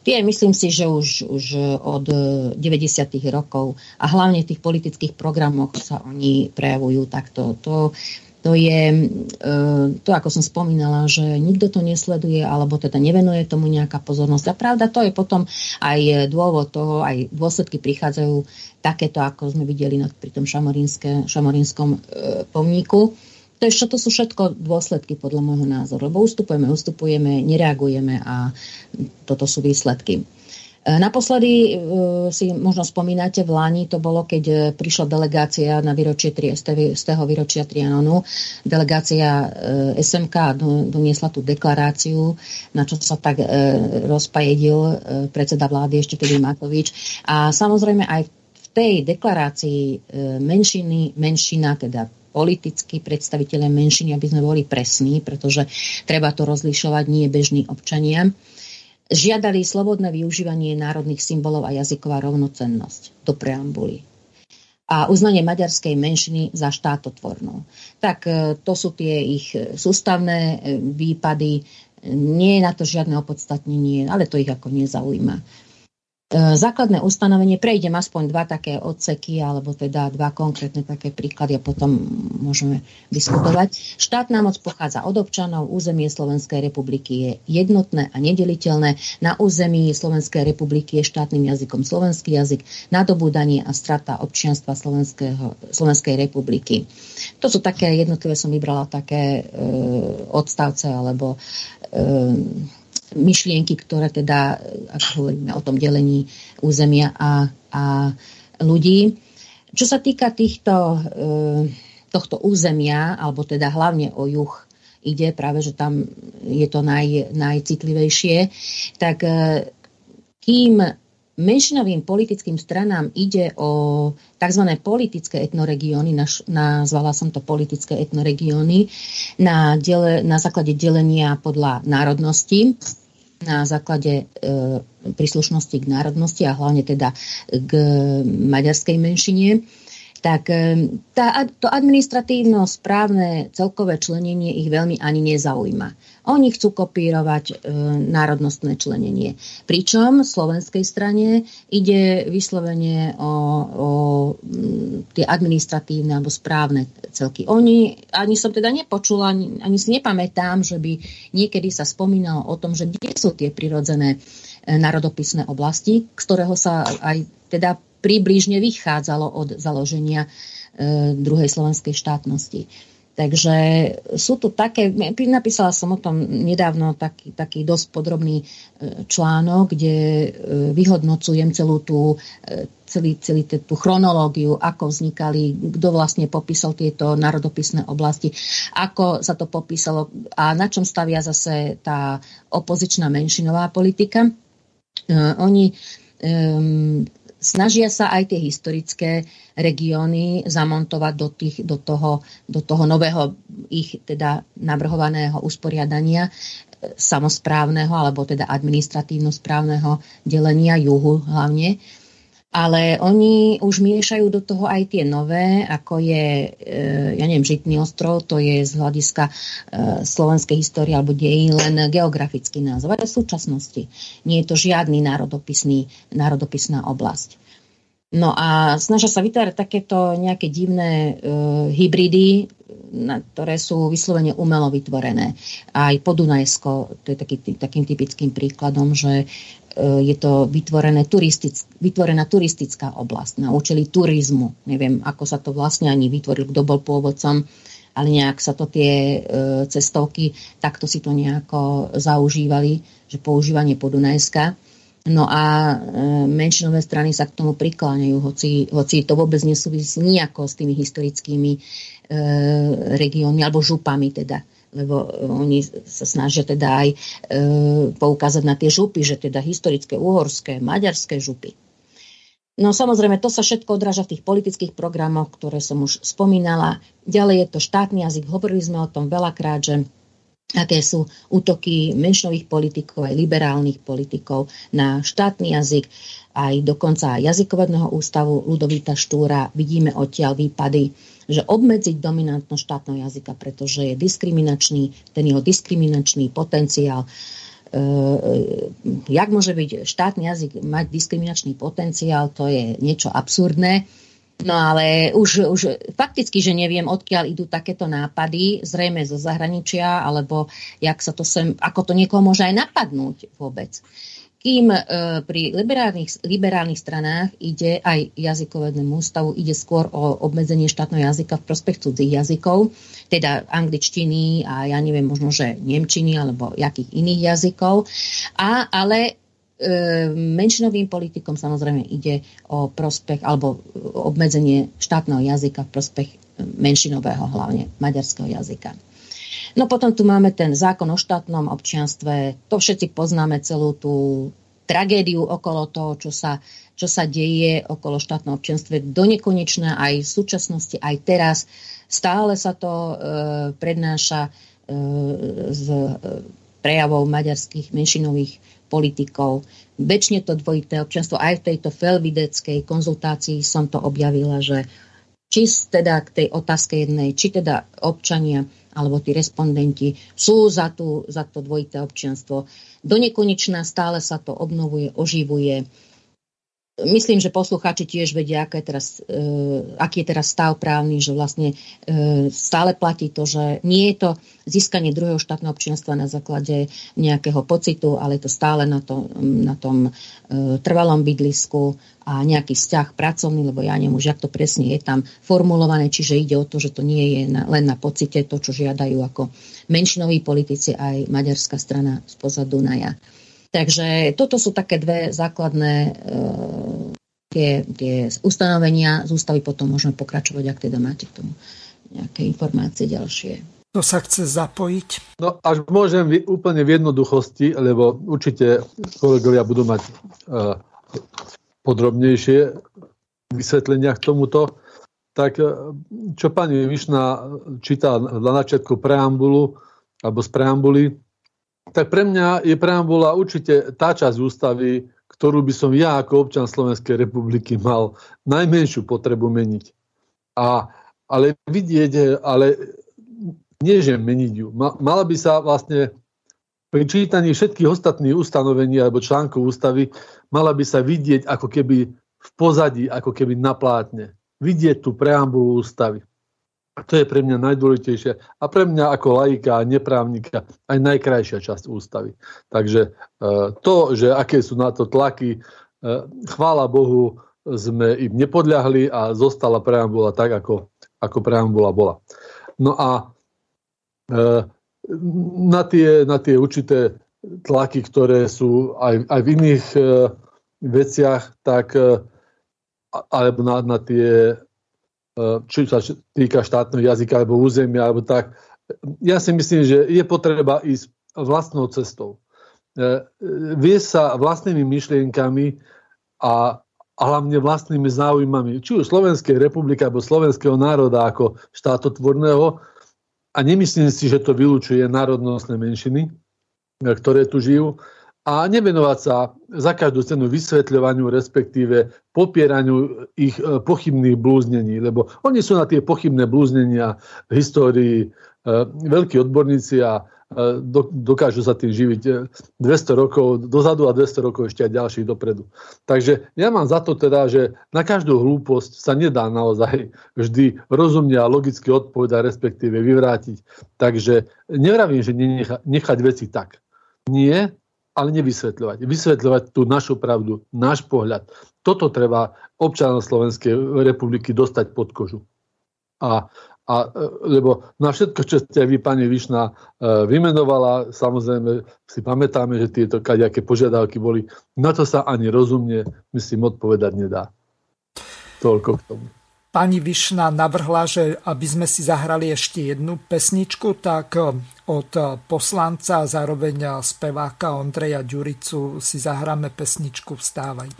Tie myslím si, že už, už od 90. rokov a hlavne v tých politických programoch sa oni prejavujú takto. To, to je e, to, ako som spomínala, že nikto to nesleduje alebo teda nevenuje tomu nejaká pozornosť. A pravda, to je potom aj dôvod toho, aj dôsledky prichádzajú takéto, ako sme videli pri tom šamorinskom e, pomníku. To, je, to sú všetko dôsledky podľa môjho názoru, lebo ustupujeme, ustupujeme, nereagujeme a toto sú výsledky. E, naposledy e, si možno spomínate v Lani, to bolo, keď e, prišla delegácia na výročie z toho výročia Trianonu. Delegácia SMK doniesla tú deklaráciu, na čo sa tak rozpajedil predseda vlády ešte tedy Matovič. A samozrejme aj v tej deklarácii menšiny, menšina, teda politickí predstaviteľe menšiny, aby sme boli presní, pretože treba to rozlišovať, nie bežní občania žiadali slobodné využívanie národných symbolov a jazyková rovnocennosť do preambuly a uznanie maďarskej menšiny za štátotvornú. Tak e, to sú tie ich sústavné e, výpady. Nie je na to žiadne opodstatnenie, ale to ich ako nezaujíma. E, základné ustanovenie, prejdem aspoň dva také odseky, alebo teda dva konkrétne také príklady a potom môžeme diskutovať. Štátna moc pochádza od občanov, územie Slovenskej republiky je jednotné a nedeliteľné. Na území Slovenskej republiky je štátnym jazykom slovenský jazyk, nadobúdanie a strata občianstva Slovenskej republiky. To sú také jednotlivé, som vybrala také e, odstavce alebo e, myšlienky, ktoré teda, ako hovoríme o tom delení územia a, a ľudí. Čo sa týka týchto, tohto územia, alebo teda hlavne o juh ide, práve že tam je to naj, najcitlivejšie, tak kým menšinovým politickým stranám ide o tzv. politické etnoregióny, nazvala som to politické etnoregióny, na, dele, na základe delenia podľa národnosti, na základe e, príslušnosti k národnosti a hlavne teda k maďarskej menšine, tak e, tá, to administratívno-správne celkové členenie ich veľmi ani nezaujíma. Oni chcú kopírovať e, národnostné členenie. Pričom v slovenskej strane ide vyslovene o, o m, tie administratívne alebo správne celky. Oni, ani som teda nepočula, ani, ani si nepamätám, že by niekedy sa spomínalo o tom, že kde sú tie prirodzené e, národopisné oblasti, z ktorého sa aj teda približne vychádzalo od založenia e, druhej slovenskej štátnosti. Takže sú tu také, napísala som o tom nedávno taký, taký dosť podrobný e, článok, kde e, vyhodnocujem celú tú, e, celý, celý tú chronológiu, ako vznikali, kto vlastne popísal tieto národopisné oblasti, ako sa to popísalo a na čom stavia zase tá opozičná menšinová politika. Oni snažia sa aj tie historické regióny zamontovať do, tých, do, toho, do toho nového ich teda navrhovaného usporiadania e, samozprávneho alebo teda administratívno-správneho delenia juhu hlavne ale oni už miešajú do toho aj tie nové, ako je, e, ja neviem, Žitný ostrov, to je z hľadiska e, slovenskej histórie alebo dejí len geografický názov, ale v súčasnosti. Nie je to žiadny národopisný, národopisná oblasť. No a snažia sa vytvárať takéto nejaké divné e, hybridy, na, ktoré sú vyslovene umelo vytvorené. Aj Podunajsko, to je taký, takým typickým príkladom, že je to vytvorené turistic, vytvorená turistická oblasť na účely turizmu. Neviem, ako sa to vlastne ani vytvoril, kto bol pôvodcom, ale nejak sa to tie e, cestovky, takto si to nejako zaužívali, že používanie Podunajska. No a e, menšinové strany sa k tomu prikláňajú, hoci, hoci to vôbec nesúvisí nejako s tými historickými e, regiónmi alebo župami teda lebo e, oni sa snažia teda aj e, poukázať na tie župy, že teda historické, uhorské, maďarské župy. No samozrejme, to sa všetko odráža v tých politických programoch, ktoré som už spomínala. Ďalej je to štátny jazyk, hovorili sme o tom veľakrát, že aké sú útoky menšinových politikov, aj liberálnych politikov na štátny jazyk, aj dokonca jazykovedného ústavu Ludovita Štúra. Vidíme odtiaľ výpady že obmedziť dominantnosť štátneho jazyka, pretože je diskriminačný, ten jeho diskriminačný potenciál. E, e, jak môže byť štátny jazyk mať diskriminačný potenciál, to je niečo absurdné. No ale už, už fakticky, že neviem, odkiaľ idú takéto nápady, zrejme zo zahraničia, alebo jak sa to sem, ako to niekoho môže aj napadnúť vôbec kým e, pri liberálnych, liberálnych stranách ide aj jazykovednému ústavu, ide skôr o obmedzenie štátneho jazyka v prospech cudzích jazykov, teda angličtiny a ja neviem, možno, že nemčiny alebo jakých iných jazykov. A, ale e, menšinovým politikom samozrejme ide o prospech alebo obmedzenie štátneho jazyka v prospech menšinového, hlavne maďarského jazyka. No potom tu máme ten zákon o štátnom občianstve. To všetci poznáme celú tú tragédiu okolo toho, čo sa, čo sa deje okolo štátnom občianstve do nekonečna aj v súčasnosti, aj teraz. Stále sa to e, prednáša e, z e, prejavov maďarských menšinových politikov. Väčšine to dvojité občianstvo, aj v tejto felvideckej konzultácii som to objavila, že či teda k tej otázke jednej, či teda občania alebo tí respondenti sú za, tú, za to dvojité občianstvo. Do nekonečná stále sa to obnovuje, oživuje. Myslím, že poslucháči tiež vedia, je teraz, uh, aký je teraz stav právny, že vlastne uh, stále platí to, že nie je to získanie druhého štátneho občianstva na základe nejakého pocitu, ale je to stále na, to, na tom uh, trvalom bydlisku a nejaký vzťah pracovný, lebo ja neviem už, jak to presne je tam formulované, čiže ide o to, že to nie je na, len na pocite to, čo žiadajú ako menšinoví politici aj maďarská strana spoza Dunaja. Takže toto sú také dve základné e, tie, tie ustanovenia z ústavy, potom môžeme pokračovať, ak teda máte k tomu nejaké informácie ďalšie. To sa chce zapojiť? No až môžem úplne v jednoduchosti, lebo určite kolegovia budú mať uh, podrobnejšie vysvetlenia k tomuto. Tak uh, čo pani Višna číta na začiatku preambulu, alebo z preambuly, tak pre mňa je preambula určite tá časť ústavy, ktorú by som ja ako občan Slovenskej republiky mal najmenšiu potrebu meniť. A, ale vidieť, ale nie že meniť ju. Mala by sa vlastne pri čítaní všetkých ostatných ustanovení alebo článkov ústavy mala by sa vidieť ako keby v pozadí, ako keby na plátne. Vidieť tú preambulu ústavy. To je pre mňa najdôležitejšie a pre mňa ako laika a neprávnika aj najkrajšia časť ústavy. Takže e, to, že aké sú na to tlaky, e, chvála Bohu, sme im nepodľahli a zostala preambula tak, ako, ako preambula bola. No a e, na tie, na tie určité tlaky, ktoré sú aj, aj v iných veciach, tak alebo na, na tie či sa týka štátneho jazyka alebo územia, alebo tak. Ja si myslím, že je potreba ísť vlastnou cestou. Eh, vie sa vlastnými myšlienkami a, a hlavne vlastnými záujmami, či už Slovenskej republiky alebo slovenského národa ako štátotvorného. A nemyslím si, že to vylúčuje národnostné menšiny, eh, ktoré tu žijú a nevenovať sa za každú cenu vysvetľovaniu, respektíve popieraniu ich e, pochybných blúznení, lebo oni sú na tie pochybné blúznenia v histórii e, veľkí odborníci a e, dokážu sa tým živiť 200 rokov dozadu a 200 rokov ešte aj ďalších dopredu. Takže ja mám za to teda, že na každú hlúposť sa nedá naozaj vždy rozumne a logicky odpovedať, respektíve vyvrátiť. Takže nevravím, že nechať veci tak. Nie, ale nevysvetľovať. Vysvetľovať tú našu pravdu, náš pohľad. Toto treba občanom Slovenskej republiky dostať pod kožu. A, a, e, lebo na všetko, čo ste vy, pani Višna, e, vymenovala, samozrejme si pamätáme, že tieto kaďaké požiadavky boli. Na to sa ani rozumne, myslím, odpovedať nedá. Toľko k tomu pani Višna navrhla, že aby sme si zahrali ešte jednu pesničku, tak eh, od eh, poslanca a zároveň eh, speváka Ondreja Ďuricu si zahráme pesničku Vstávaj.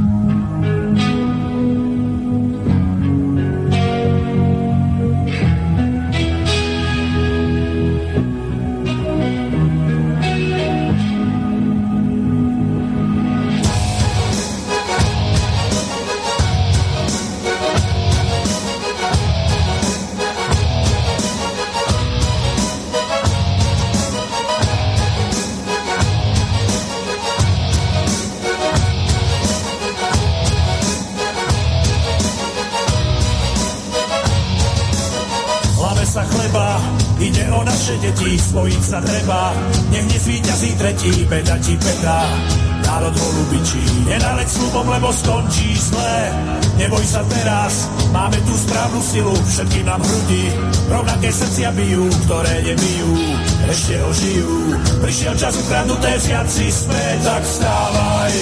Ti Petra, národ holubičí. Nenaleď slubom, lebo skončí zle. Neboj sa teraz, máme tu správnu silu, všetky nám hrudi. Rovnaké srdcia bijú, ktoré nebijú, ešte ožijú. Prišiel čas ukradnuté vziať si späť, tak vstávaj.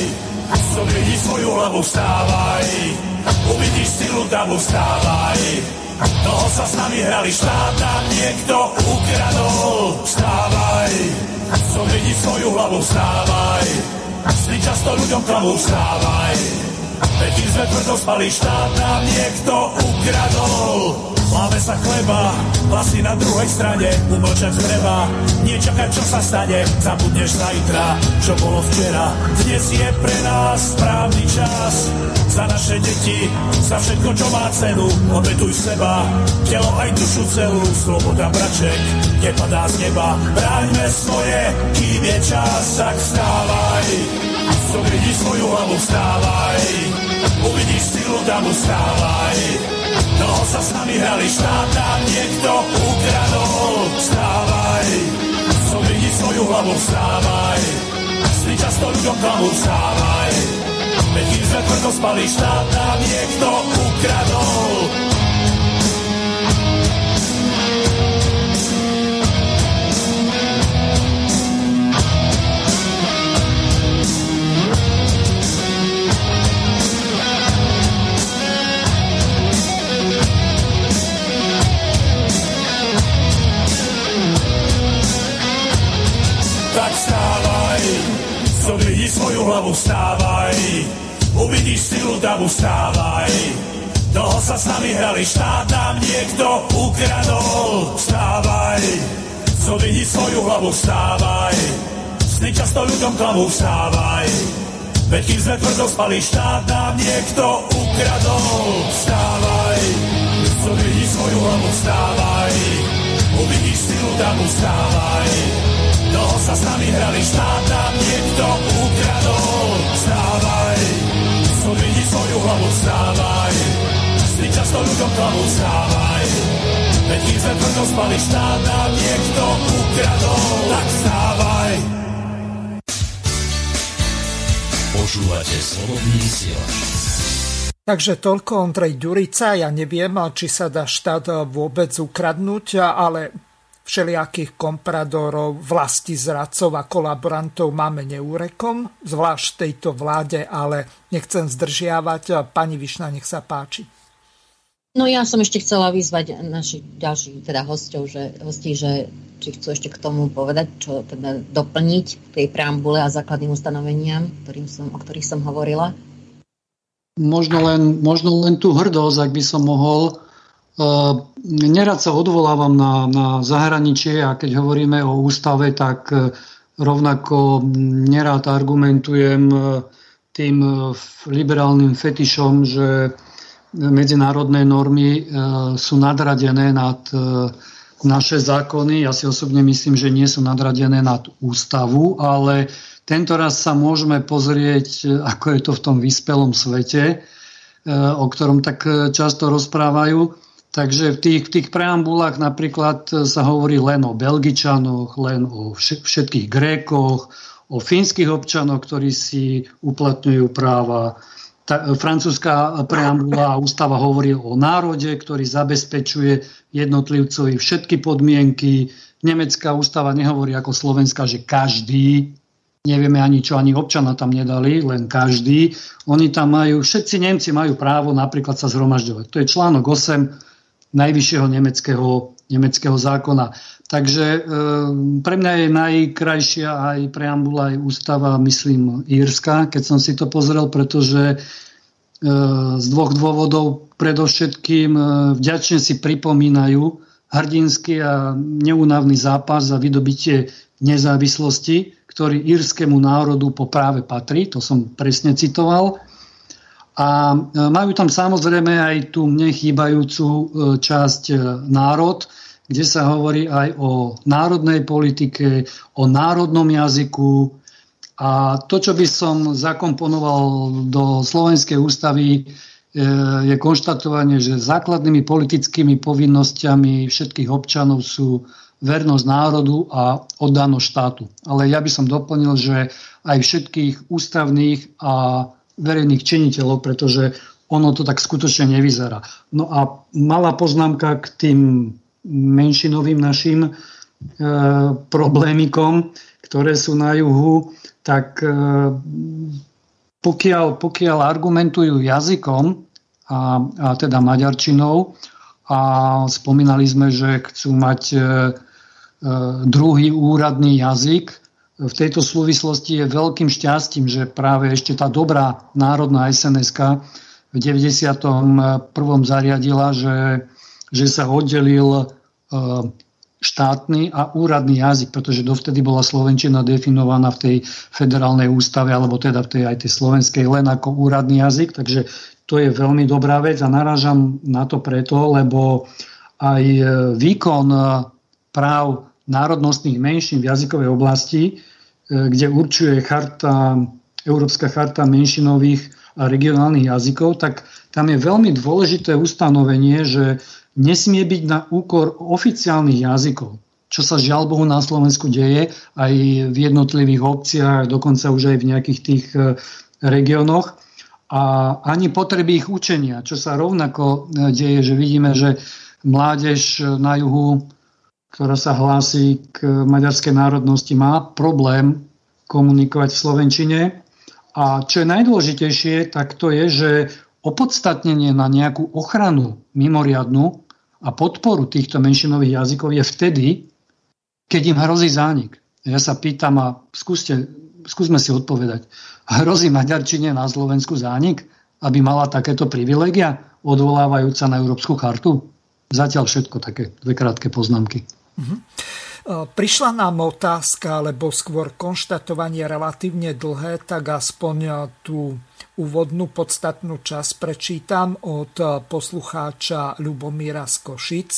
Zobridi svoju hlavu, vstávaj. Uvidíš silu davu, vstávaj. Toho sa s nami hrali štát a niekto ukradol. Vstávaj. Som vidí svoju hlavu, vstávaj. Sny často ľuďom klavu, vstávaj. Veď sme tvrdo spali, štát nám niekto ukradol. Máme sa chleba, vlasy na druhej strane, umlčať treba, nie čakať, čo sa stane, zabudneš zajtra, čo bolo včera. Dnes je pre nás správny čas, za naše deti, za všetko, čo má cenu, obetuj seba, telo aj dušu celú, sloboda braček, nepadá z neba, bráňme svoje, kým je čas, tak vstávaj, som svoju hlavu, vstávaj, Uvidíš silu, tam ustávaj. Toho sa s nami hrali štát, nám niekto ukradol. Vstávaj, vidí svoju hlavu, vstávaj. Sny často ľuďom klamu, vstávaj. Veď kým sme tvrdo spali, štát nám niekto ukradol. Svoju hlavu, vstávaj. Uvidíš silu davu, vstávaj. Toho sa s nami hrali, štát nám niekto ukradol. Vstávaj. Zodvihni svoju hlavu, vstávaj. Sny často ľuďom klamu, vstávaj. Veď kým sme tvrdo spali, štát nám niekto ukradol. Vstávaj. Zodvihni svoju hlavu, vstávaj. Uvidíš silu davu, vstávaj. Sa s nami hrali, štát nám niekto ukradol. Vstávaj, zodvihni svoju hlavu, vstávaj. Sny často ľuďom klamu, vstávaj. Veď kým sme tvrdo spali, štát nám niekto ukradol. Tak vstávaj. Počúvate slobodný vysielač. Takže toľko Ondrej Ďurica. Ja neviem, či sa dá štát vôbec ukradnúť, ale všelijakých kompradorov, vlasti zradcov a kolaborantov máme neúrekom, zvlášť v tejto vláde, ale nechcem zdržiavať. Pani Višna, nech sa páči. No ja som ešte chcela vyzvať našich ďalších teda hostov, že, hostí, že či chcú ešte k tomu povedať, čo teda doplniť tej preambule a základným ustanoveniam, ktorým som, o ktorých som hovorila. Možno len, možno len tú hrdosť, ak by som mohol, nerad sa odvolávam na, na zahraničie a keď hovoríme o ústave, tak e, rovnako nerad argumentujem e, tým e, liberálnym fetišom, že medzinárodné normy sú nadradené nad naše zákony. Ja si osobne myslím, že nie sú nadradené nad ústavu, ale tento raz sa môžeme pozrieť, ako je to v tom vyspelom svete, o ktorom tak často rozprávajú. Takže v tých, tých preambulách napríklad sa hovorí len o Belgičanoch, len o všetkých Grékoch, o fínskych občanoch, ktorí si uplatňujú práva. Ta, francúzska preambula a ústava hovorí o národe, ktorý zabezpečuje jednotlivcovi všetky podmienky. Nemecká ústava nehovorí ako Slovenska, že každý, nevieme ani čo, ani občana tam nedali, len každý. Oni tam majú, všetci Nemci majú právo napríklad sa zhromažďovať. To je článok 8 najvyššieho nemeckého, nemeckého zákona. Takže e, pre mňa je najkrajšia aj preambula, aj ústava, myslím, Írska, keď som si to pozrel, pretože e, z dvoch dôvodov predovšetkým e, vďačne si pripomínajú hrdinský a neúnavný zápas za vydobitie nezávislosti, ktorý írskému národu po práve patrí, to som presne citoval. A e, majú tam samozrejme aj tú mne chýbajúcu e, časť e, národ, kde sa hovorí aj o národnej politike, o národnom jazyku. A to, čo by som zakomponoval do Slovenskej ústavy, je konštatovanie, že základnými politickými povinnosťami všetkých občanov sú vernosť národu a oddanosť štátu. Ale ja by som doplnil, že aj všetkých ústavných a verejných činiteľov, pretože ono to tak skutočne nevyzerá. No a malá poznámka k tým menšinovým našim e, problémikom, ktoré sú na juhu, tak e, pokiaľ, pokiaľ argumentujú jazykom, a, a teda maďarčinou, a spomínali sme, že chcú mať e, e, druhý úradný jazyk, v tejto súvislosti je veľkým šťastím, že práve ešte tá dobrá národná sns v 91. zariadila, že, že sa oddelil e, štátny a úradný jazyk, pretože dovtedy bola Slovenčina definovaná v tej federálnej ústave, alebo teda v tej aj tej slovenskej len ako úradný jazyk, takže to je veľmi dobrá vec a narážam na to preto, lebo aj výkon práv národnostných menšín v jazykovej oblasti, e, kde určuje charta, Európska charta menšinových a regionálnych jazykov, tak tam je veľmi dôležité ustanovenie, že nesmie byť na úkor oficiálnych jazykov čo sa žiaľ Bohu na Slovensku deje aj v jednotlivých obciach, dokonca už aj v nejakých tých e, regiónoch. A ani potreby ich učenia, čo sa rovnako e, deje, že vidíme, že mládež na juhu, ktorá sa hlási k maďarskej národnosti, má problém komunikovať v Slovenčine. A čo je najdôležitejšie, tak to je, že opodstatnenie na nejakú ochranu mimoriadnu a podporu týchto menšinových jazykov je vtedy, keď im hrozí zánik. Ja sa pýtam a skúste, skúsme si odpovedať. Hrozí Maďarčine na Slovensku zánik, aby mala takéto privilegia, odvolávajúca na Európsku chartu? Zatiaľ všetko také dve krátke poznámky. Uh-huh. Prišla nám otázka, alebo skôr konštatovanie relatívne dlhé, tak aspoň tú úvodnú podstatnú časť prečítam od poslucháča Ľubomíra z Košic.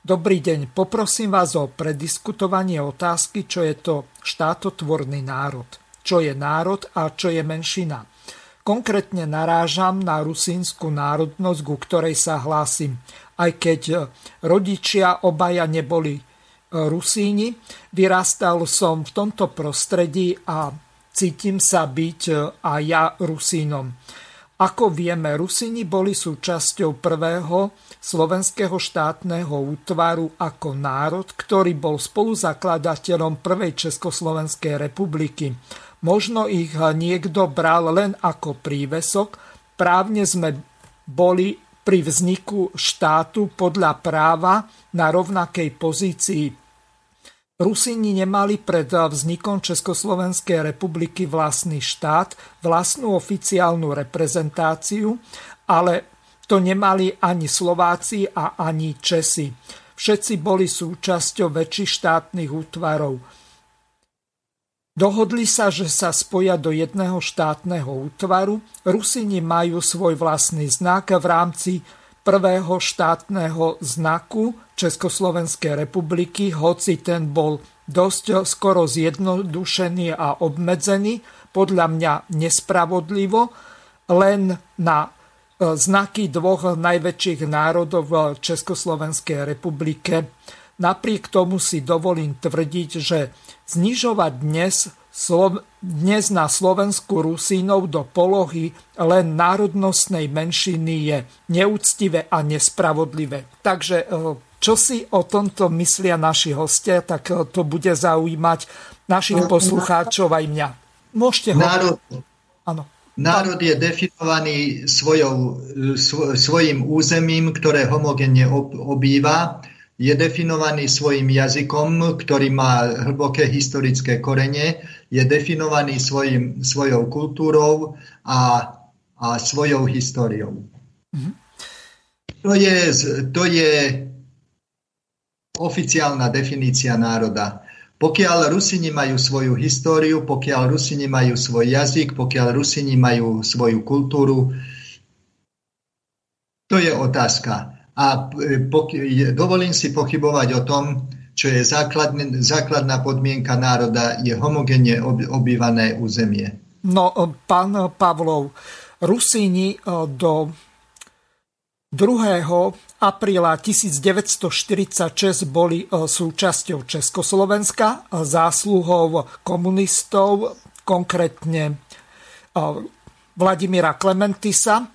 Dobrý deň, poprosím vás o prediskutovanie otázky, čo je to štátotvorný národ, čo je národ a čo je menšina. Konkrétne narážam na rusínsku národnosť, ku ktorej sa hlásim, aj keď rodičia obaja neboli e, Rusíni. Vyrastal som v tomto prostredí a cítim sa byť e, aj ja Rusínom. Ako vieme, Rusíni boli súčasťou prvého slovenského štátneho útvaru ako národ, ktorý bol spoluzakladateľom prvej Československej republiky. Možno ich niekto bral len ako prívesok, právne sme boli pri vzniku štátu podľa práva na rovnakej pozícii. Rusíni nemali pred vznikom Československej republiky vlastný štát, vlastnú oficiálnu reprezentáciu, ale to nemali ani Slováci a ani Česi. Všetci boli súčasťou väčších štátnych útvarov. Dohodli sa, že sa spoja do jedného štátneho útvaru. Rusini majú svoj vlastný znak v rámci prvého štátneho znaku Československej republiky, hoci ten bol dosť skoro zjednodušený a obmedzený, podľa mňa nespravodlivo, len na znaky dvoch najväčších národov v Československej republike. Napriek tomu si dovolím tvrdiť, že znižovať dnes, dnes na Slovensku Rusínov do polohy len národnostnej menšiny je neúctivé a nespravodlivé. Takže e, čo si o tomto myslia naši hostia, tak e, to bude zaujímať našich poslucháčov aj mňa. Môžete ho... Národ, Áno. Národ je definovaný svojou, svojim územím, ktoré homogénne obýva, je definovaný svojim jazykom, ktorý má hlboké historické korene, je definovaný svojim, svojou kultúrou a, a svojou históriou. Mm-hmm. To, je, to je oficiálna definícia národa. Pokiaľ Rusini majú svoju históriu, pokiaľ Rusini majú svoj jazyk, pokiaľ Rusini majú svoju kultúru, to je otázka. A e, dovolím si pochybovať o tom, čo je základná podmienka národa, je homogénne obývané územie. No, e, pán Pavlov, Rusíni e, do 2. apríla 1946 boli e, súčasťou Československa zásluhou komunistov, konkrétne Vladimíra Klementisa,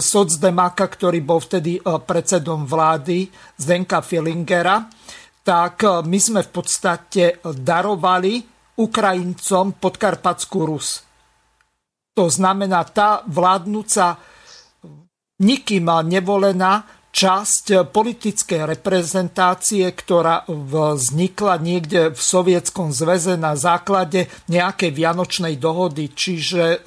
socdemaka, ktorý bol vtedy predsedom vlády Zdenka Filingera, tak my sme v podstate darovali Ukrajincom podkarpackú Rus. To znamená, tá vládnúca nikým nevolená časť politickej reprezentácie, ktorá vznikla niekde v Sovietskom zväze na základe nejakej vianočnej dohody. Čiže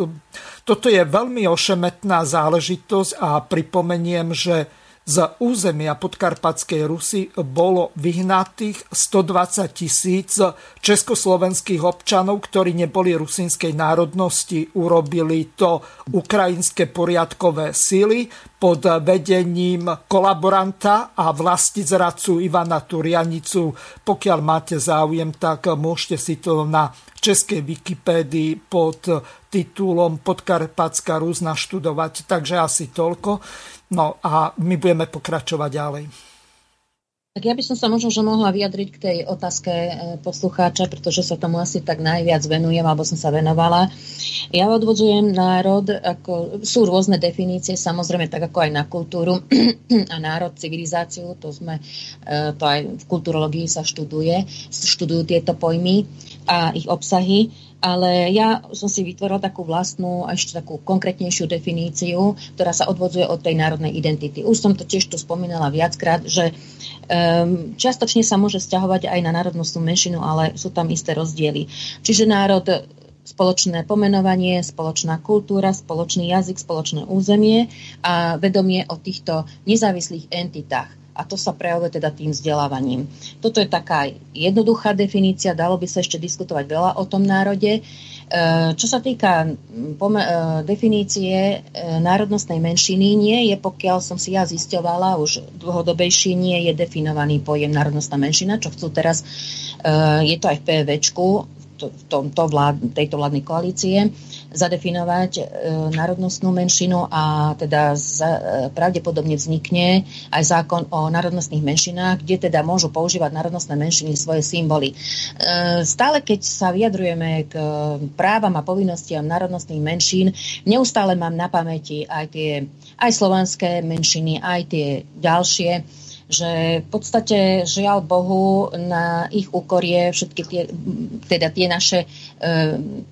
toto je veľmi ošemetná záležitosť a pripomeniem, že z územia podkarpatskej Rusy bolo vyhnatých 120 tisíc československých občanov, ktorí neboli rusínskej národnosti. Urobili to ukrajinské poriadkové síly pod vedením kolaboranta a zradcu Ivana Turianicu. Pokiaľ máte záujem, tak môžete si to na českej Wikipédii pod titulom Podkarpatská Rus naštudovať. Takže asi toľko. No a my budeme pokračovať ďalej. Tak ja by som sa možno že mohla vyjadriť k tej otázke e, poslucháča, pretože sa tomu asi tak najviac venujem, alebo som sa venovala. Ja odvodzujem národ, ako, sú rôzne definície, samozrejme tak ako aj na kultúru (clears throat) a národ, civilizáciu, to sme, e, to aj v kulturológii sa študuje, študujú tieto pojmy a ich obsahy ale ja som si vytvorila takú vlastnú ešte takú konkrétnejšiu definíciu, ktorá sa odvodzuje od tej národnej identity. Už som to tiež tu spomínala viackrát, že um, čiastočne sa môže stiahovať aj na národnostnú menšinu, ale sú tam isté rozdiely. Čiže národ spoločné pomenovanie, spoločná kultúra, spoločný jazyk, spoločné územie a vedomie o týchto nezávislých entitách a to sa prejavuje teda tým vzdelávaním. Toto je taká jednoduchá definícia, dalo by sa ešte diskutovať veľa o tom národe. E, čo sa týka e, definície e, národnostnej menšiny, nie je, pokiaľ som si ja zisťovala, už dlhodobejšie nie je definovaný pojem národnostná menšina, čo chcú teraz, je to aj v PVčku, v tomto vlád, tejto vládnej koalície zadefinovať e, národnostnú menšinu a teda e, pravdepodobne vznikne aj zákon o národnostných menšinách, kde teda môžu používať národnostné menšiny svoje symboly. E, stále keď sa vyjadrujeme k právam a povinnostiam národnostných menšín, neustále mám na pamäti aj tie aj slovanské menšiny, aj tie ďalšie že v podstate žiaľ Bohu na ich úkor je všetky tie, teda tie naše e,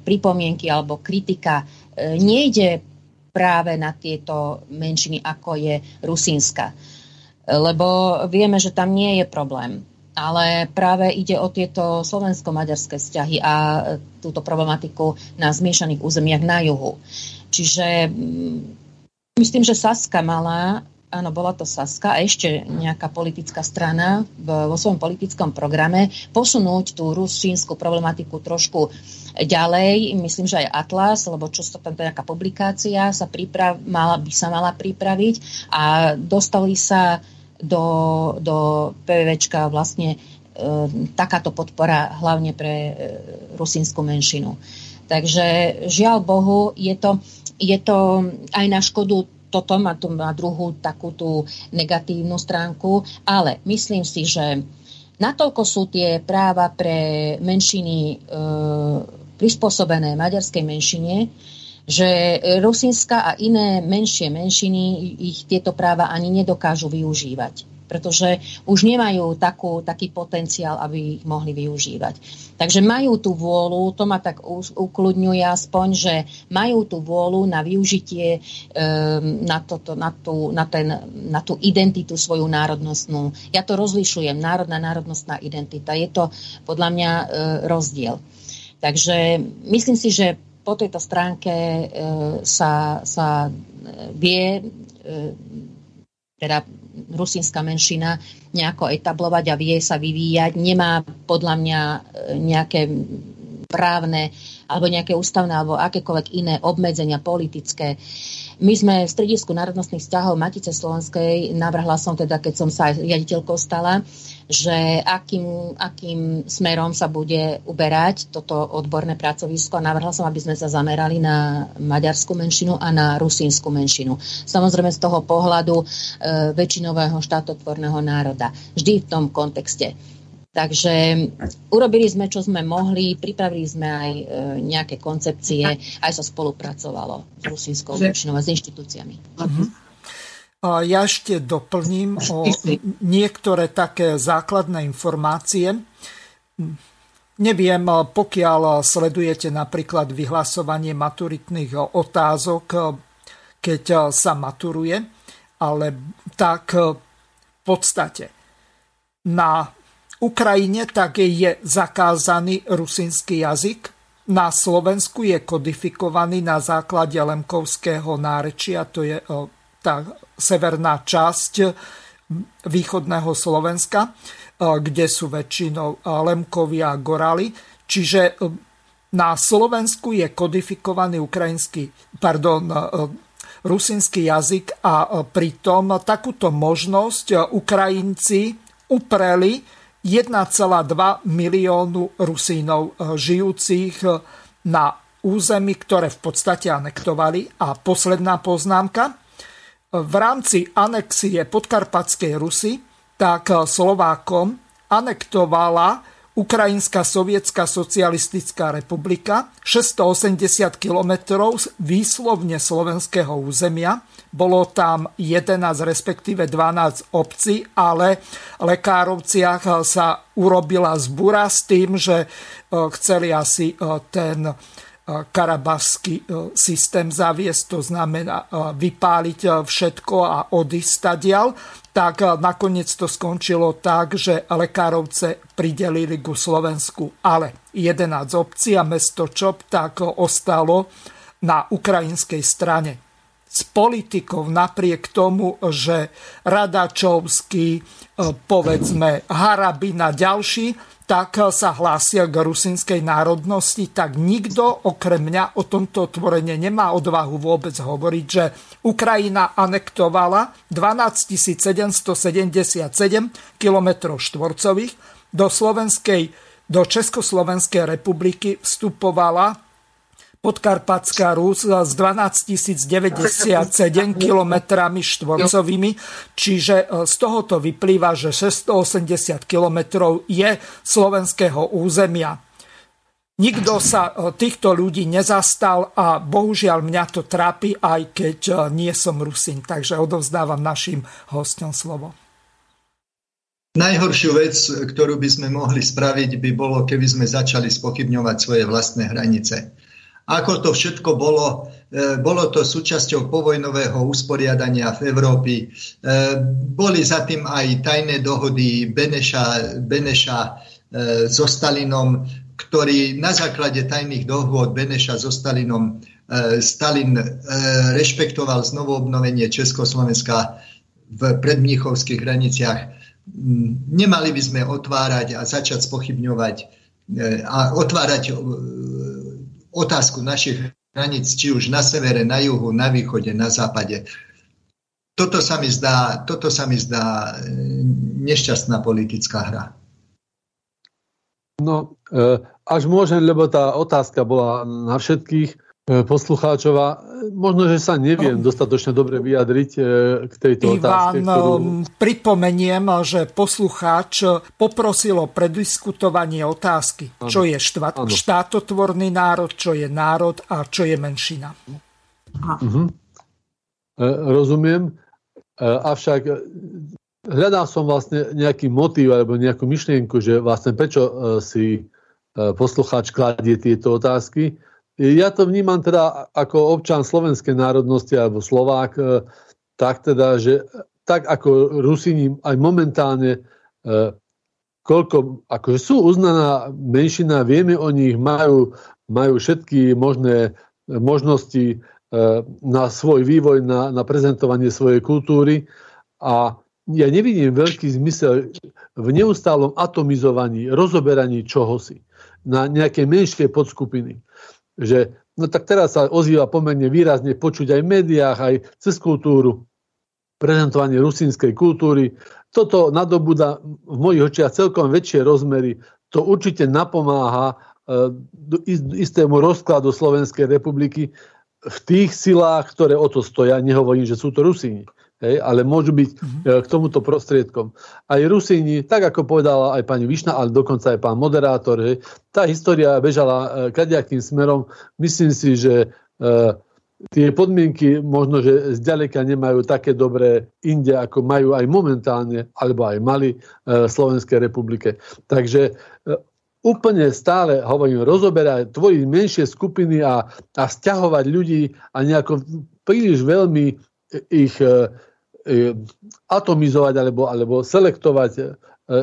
pripomienky alebo kritika e, nejde práve na tieto menšiny, ako je Rusínska. Lebo vieme, že tam nie je problém. Ale práve ide o tieto slovensko-maďarské vzťahy a túto problematiku na zmiešaných územiach na juhu. Čiže myslím, že Saska mala áno, bola to Saska a ešte nejaká politická strana vo svojom politickom programe posunúť tú rusínsku problematiku trošku ďalej. Myslím, že aj Atlas, lebo čo to tam nejaká publikácia sa priprav, mala, by sa mala pripraviť a dostali sa do, do PVčka vlastne e, takáto podpora hlavne pre e, rusínsku menšinu. Takže žiaľ Bohu, je to, je to aj na škodu toto má, tu má druhú takú tú negatívnu stránku, ale myslím si, že natoľko sú tie práva pre menšiny e, prispôsobené maďarskej menšine, že Rusinska a iné menšie menšiny ich tieto práva ani nedokážu využívať pretože už nemajú takú, taký potenciál, aby ich mohli využívať. Takže majú tú vôľu, to ma tak ukludňuje aspoň, že majú tú vôľu na využitie um, na, toto, na, tú, na, ten, na tú identitu svoju národnostnú. Ja to rozlišujem, národná národnostná identita. Je to podľa mňa uh, rozdiel. Takže myslím si, že po tejto stránke uh, sa, sa vie uh, teda rusínska menšina nejako etablovať a vie sa vyvíjať. Nemá podľa mňa e, nejaké právne alebo nejaké ústavné alebo akékoľvek iné obmedzenia politické. My sme v stredisku národnostných vzťahov Matice Slovenskej, navrhla som teda, keď som sa aj riaditeľkou stala, že akým, akým smerom sa bude uberať toto odborné pracovisko. Navrhla som, aby sme sa zamerali na maďarskú menšinu a na rusínsku menšinu. Samozrejme z toho pohľadu e, väčšinového štátotvorného národa. Vždy v tom kontexte. Takže urobili sme, čo sme mohli, pripravili sme aj e, nejaké koncepcie, aj sa spolupracovalo s rusínskou menšinou a s inštitúciami. Uh-huh. Ja ešte doplním o niektoré také základné informácie. Neviem, pokiaľ sledujete napríklad vyhlasovanie maturitných otázok, keď sa maturuje, ale tak v podstate na Ukrajine tak je zakázaný rusínsky jazyk, na Slovensku je kodifikovaný na základe lemkovského nárečia, to je tá severná časť východného Slovenska, kde sú väčšinou Lemkovia a Gorali. Čiže na Slovensku je kodifikovaný ukrajinský, pardon, rusinský jazyk a pritom takúto možnosť Ukrajinci upreli 1,2 miliónu Rusínov žijúcich na území, ktoré v podstate anektovali. A posledná poznámka. V rámci anexie podkarpatskej Rusy tak Slovákom anektovala Ukrajinská sovietská socialistická republika 680 kilometrov výslovne slovenského územia. Bolo tam 11, respektíve 12 obcí, ale lekárovciach sa urobila zbura s tým, že e, chceli asi e, ten karabasský systém zaviesť, to znamená vypáliť všetko a odísť stadial tak eh, nakoniec to skončilo tak, že lekárovce pridelili ku Slovensku ale 11 obcí a mesto Čop tak ostalo na ukrajinskej strane. S politikou napriek tomu, že Radačovský, eh, povedzme Harabina ďalší, tak sa hlásia k rusinskej národnosti, tak nikto okrem mňa o tomto otvorene nemá odvahu vôbec hovoriť, že Ukrajina anektovala 12 777 km štvorcových, do, Slovenskej, do Československej republiky vstupovala Podkarpatská Rus s 12 097 km štvorcovými, čiže e, z tohoto vyplýva, že 680 km je slovenského územia. Nikto sa e, týchto ľudí nezastal a bohužiaľ mňa to trápi, aj keď e, nie som Rusin. Takže odovzdávam našim hostom slovo. Najhoršiu vec, ktorú by sme mohli spraviť, by bolo, keby sme začali spochybňovať svoje vlastné hranice ako to všetko bolo. E, bolo to súčasťou povojnového usporiadania v Európy. E, boli za tým aj tajné dohody Beneša, Beneša e, so Stalinom, ktorý na základe tajných dohôd Beneša so Stalinom Stalin rešpektoval znovu obnovenie Československa v predmníchovských hraniciach. Nemali by sme otvárať a začať spochybňovať a otvárať otázku našich hraníc, či už na severe, na juhu, na východe, na západe. Toto sa mi zdá, toto sa mi zdá e, nešťastná politická hra. No, e, až môžem, lebo tá otázka bola na všetkých poslucháčova. Možno, že sa neviem no. dostatočne dobre vyjadriť e, k tejto Ivan, otázke. Ktorú... pripomeniem, že poslucháč poprosil o prediskutovanie otázky, ano. čo je štát, štátotvorný národ, čo je národ a čo je menšina. Uh-huh. Rozumiem. Avšak hľadal som vlastne nejaký motív alebo nejakú myšlienku, že vlastne prečo si poslucháč kladie tieto otázky ja to vnímam teda ako občan slovenskej národnosti alebo Slovák, e, tak teda, že tak ako Rusini aj momentálne e, koľko, akože sú uznaná menšina, vieme o nich, majú, majú všetky možné možnosti e, na svoj vývoj, na, na prezentovanie svojej kultúry. A ja nevidím veľký zmysel v neustálom atomizovaní, rozoberaní čohosi na nejaké menšie podskupiny že no tak teraz sa ozýva pomerne výrazne počuť aj v médiách, aj cez kultúru, prezentovanie rusínskej kultúry. Toto nadobúda v mojich očiach celkom väčšie rozmery. To určite napomáha e, istému rozkladu Slovenskej republiky v tých silách, ktoré o to stoja. Nehovorím, že sú to Rusíni hej, ale môžu byť mm-hmm. k tomuto prostriedkom. Aj Rusíni, tak ako povedala aj pani Višna, ale dokonca aj pán moderátor, hej, tá história bežala e, kadejakým smerom. Myslím si, že e, tie podmienky možno, že zďaleka nemajú také dobré inde, ako majú aj momentálne, alebo aj mali e, v Slovenskej republike. Takže e, úplne stále, hovorím, rozoberať tvojiť menšie skupiny a, a stiahovať ľudí a nejako príliš veľmi ich e, E, atomizovať alebo, alebo selektovať e,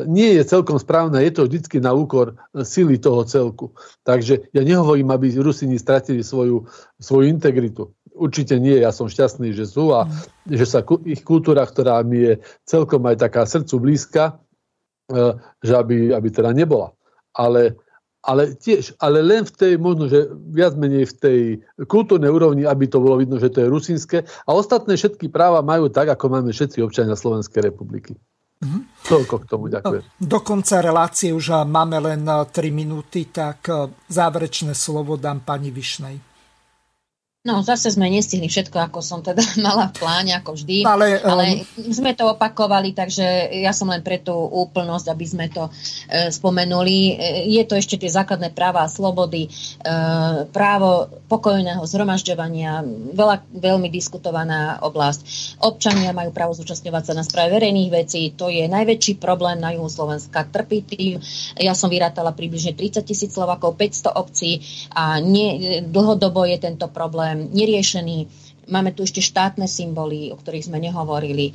nie je celkom správne, je to vždy na úkor sily toho celku. Takže ja nehovorím, aby Rusini stratili svoju, svoju integritu. Určite nie, ja som šťastný, že sú a že sa ich kultúra, ktorá mi je celkom aj taká srdcu blízka, e, že aby, aby teda nebola. Ale ale tiež, ale len v tej, možno, že viac menej v tej kultúrnej úrovni, aby to bolo vidno, že to je rusínske. A ostatné všetky práva majú tak, ako máme všetci občania Slovenskej republiky. Mm-hmm. Toľko k tomu, ďakujem. Do konca relácie už máme len 3 minúty, tak záverečné slovo dám pani Višnej. No, zase sme nestihli všetko, ako som teda (laughs) mala v pláne, ako vždy. Ale, ale um... sme to opakovali, takže ja som len pre tú úplnosť, aby sme to e, spomenuli. E, je to ešte tie základné práva a slobody, e, právo pokojného zhromažďovania, veľa, veľmi diskutovaná oblasť. Občania majú právo zúčastňovať sa na správe verejných vecí. To je najväčší problém na juhu Slovenska. Trpí tým. Ja som vyrátala približne 30 tisíc Slovakov, 500 obcí a nie, dlhodobo je tento problém neriešený. Máme tu ešte štátne symboly, o ktorých sme nehovorili. E,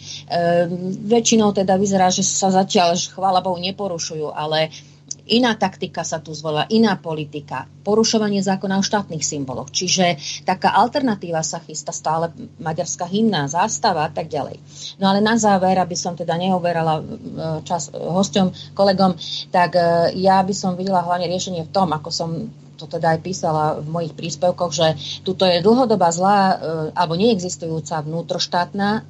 väčšinou teda vyzerá, že sa zatiaľ, chvála Bohu, neporušujú, ale iná taktika sa tu zvolila, iná politika, porušovanie zákona o štátnych symboloch. Čiže taká alternatíva sa chystá stále maďarská hymna, zástava a tak ďalej. No ale na záver, aby som teda neuverala e, čas hosťom, kolegom, tak e, ja by som videla hlavne riešenie v tom, ako som to teda aj písala v mojich príspevkoch, že tuto je dlhodobá zlá e, alebo neexistujúca vnútroštátna e,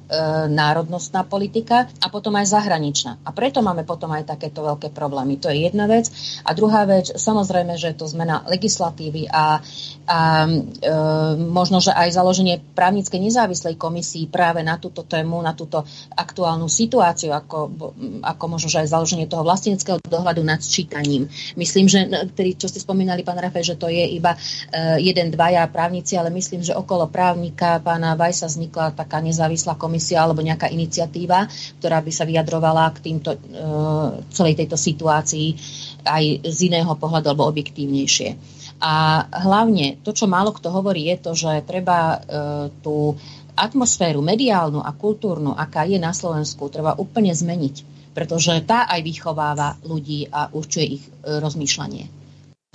národnostná politika a potom aj zahraničná. A preto máme potom aj takéto veľké problémy. To je jedna vec. A druhá vec, samozrejme, že je to zmena legislatívy a, a e, možno, že aj založenie právnickej nezávislej komisii práve na túto tému, na túto aktuálnu situáciu, ako, ako možno, že aj založenie toho vlastníckého dohľadu nad sčítaním. Myslím, že, ktorý, čo ste spomínali, pán Rafael, že to je iba eh, jeden, dvaja právnici, ale myslím, že okolo právnika pána Vajsa vznikla taká nezávislá komisia alebo nejaká iniciatíva, ktorá by sa vyjadrovala k týmto, eh, celej tejto situácii aj z iného pohľadu alebo objektívnejšie. A hlavne to, čo málo kto hovorí, je to, že treba e, tú atmosféru mediálnu a kultúrnu, aká je na Slovensku, treba úplne zmeniť, pretože tá aj vychováva ľudí a určuje ich rozmýšľanie.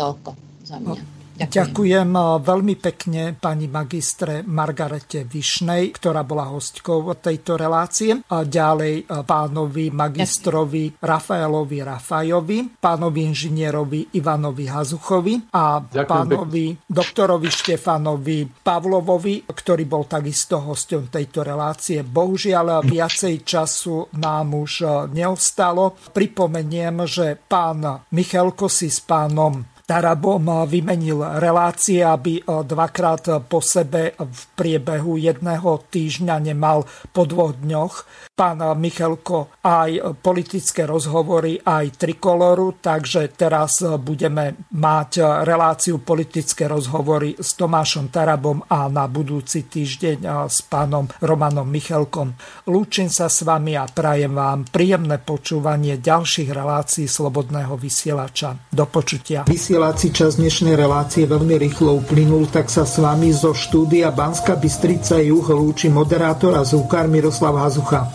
Toľko za mňa. Ďakujem. Ďakujem eh, veľmi pekne pani magistre Margarete Višnej, ktorá bola hostkou tejto relácie. A ďalej eh, pánovi magistrovi Rafaelovi Rafajovi, pánovi inžinierovi Ivanovi Hazuchovi a Ďakujem pánovi pekne. doktorovi Štefanovi Pavlovovi, ktorý bol takisto hostom tejto relácie. Bohužiaľ viacej času nám už eh, neostalo. Pripomeniem, že pán Michalko si s pánom Tarabom vymenil relácie, aby e, dvakrát po sebe v priebehu jedného týždňa nemal po dvoch dňoch pán Michalko aj politické rozhovory, aj trikoloru, takže teraz budeme mať reláciu politické rozhovory s Tomášom Tarabom a na budúci týždeň s pánom Romanom Michalkom. Lúčim sa s vami a prajem vám príjemné počúvanie ďalších relácií Slobodného vysielača. Do počutia. Vysielací čas dnešnej relácie veľmi rýchlo uplynul, tak sa s vami zo štúdia Banska Bystrica Juh lúči moderátor a zúkar Miroslav Hazucha,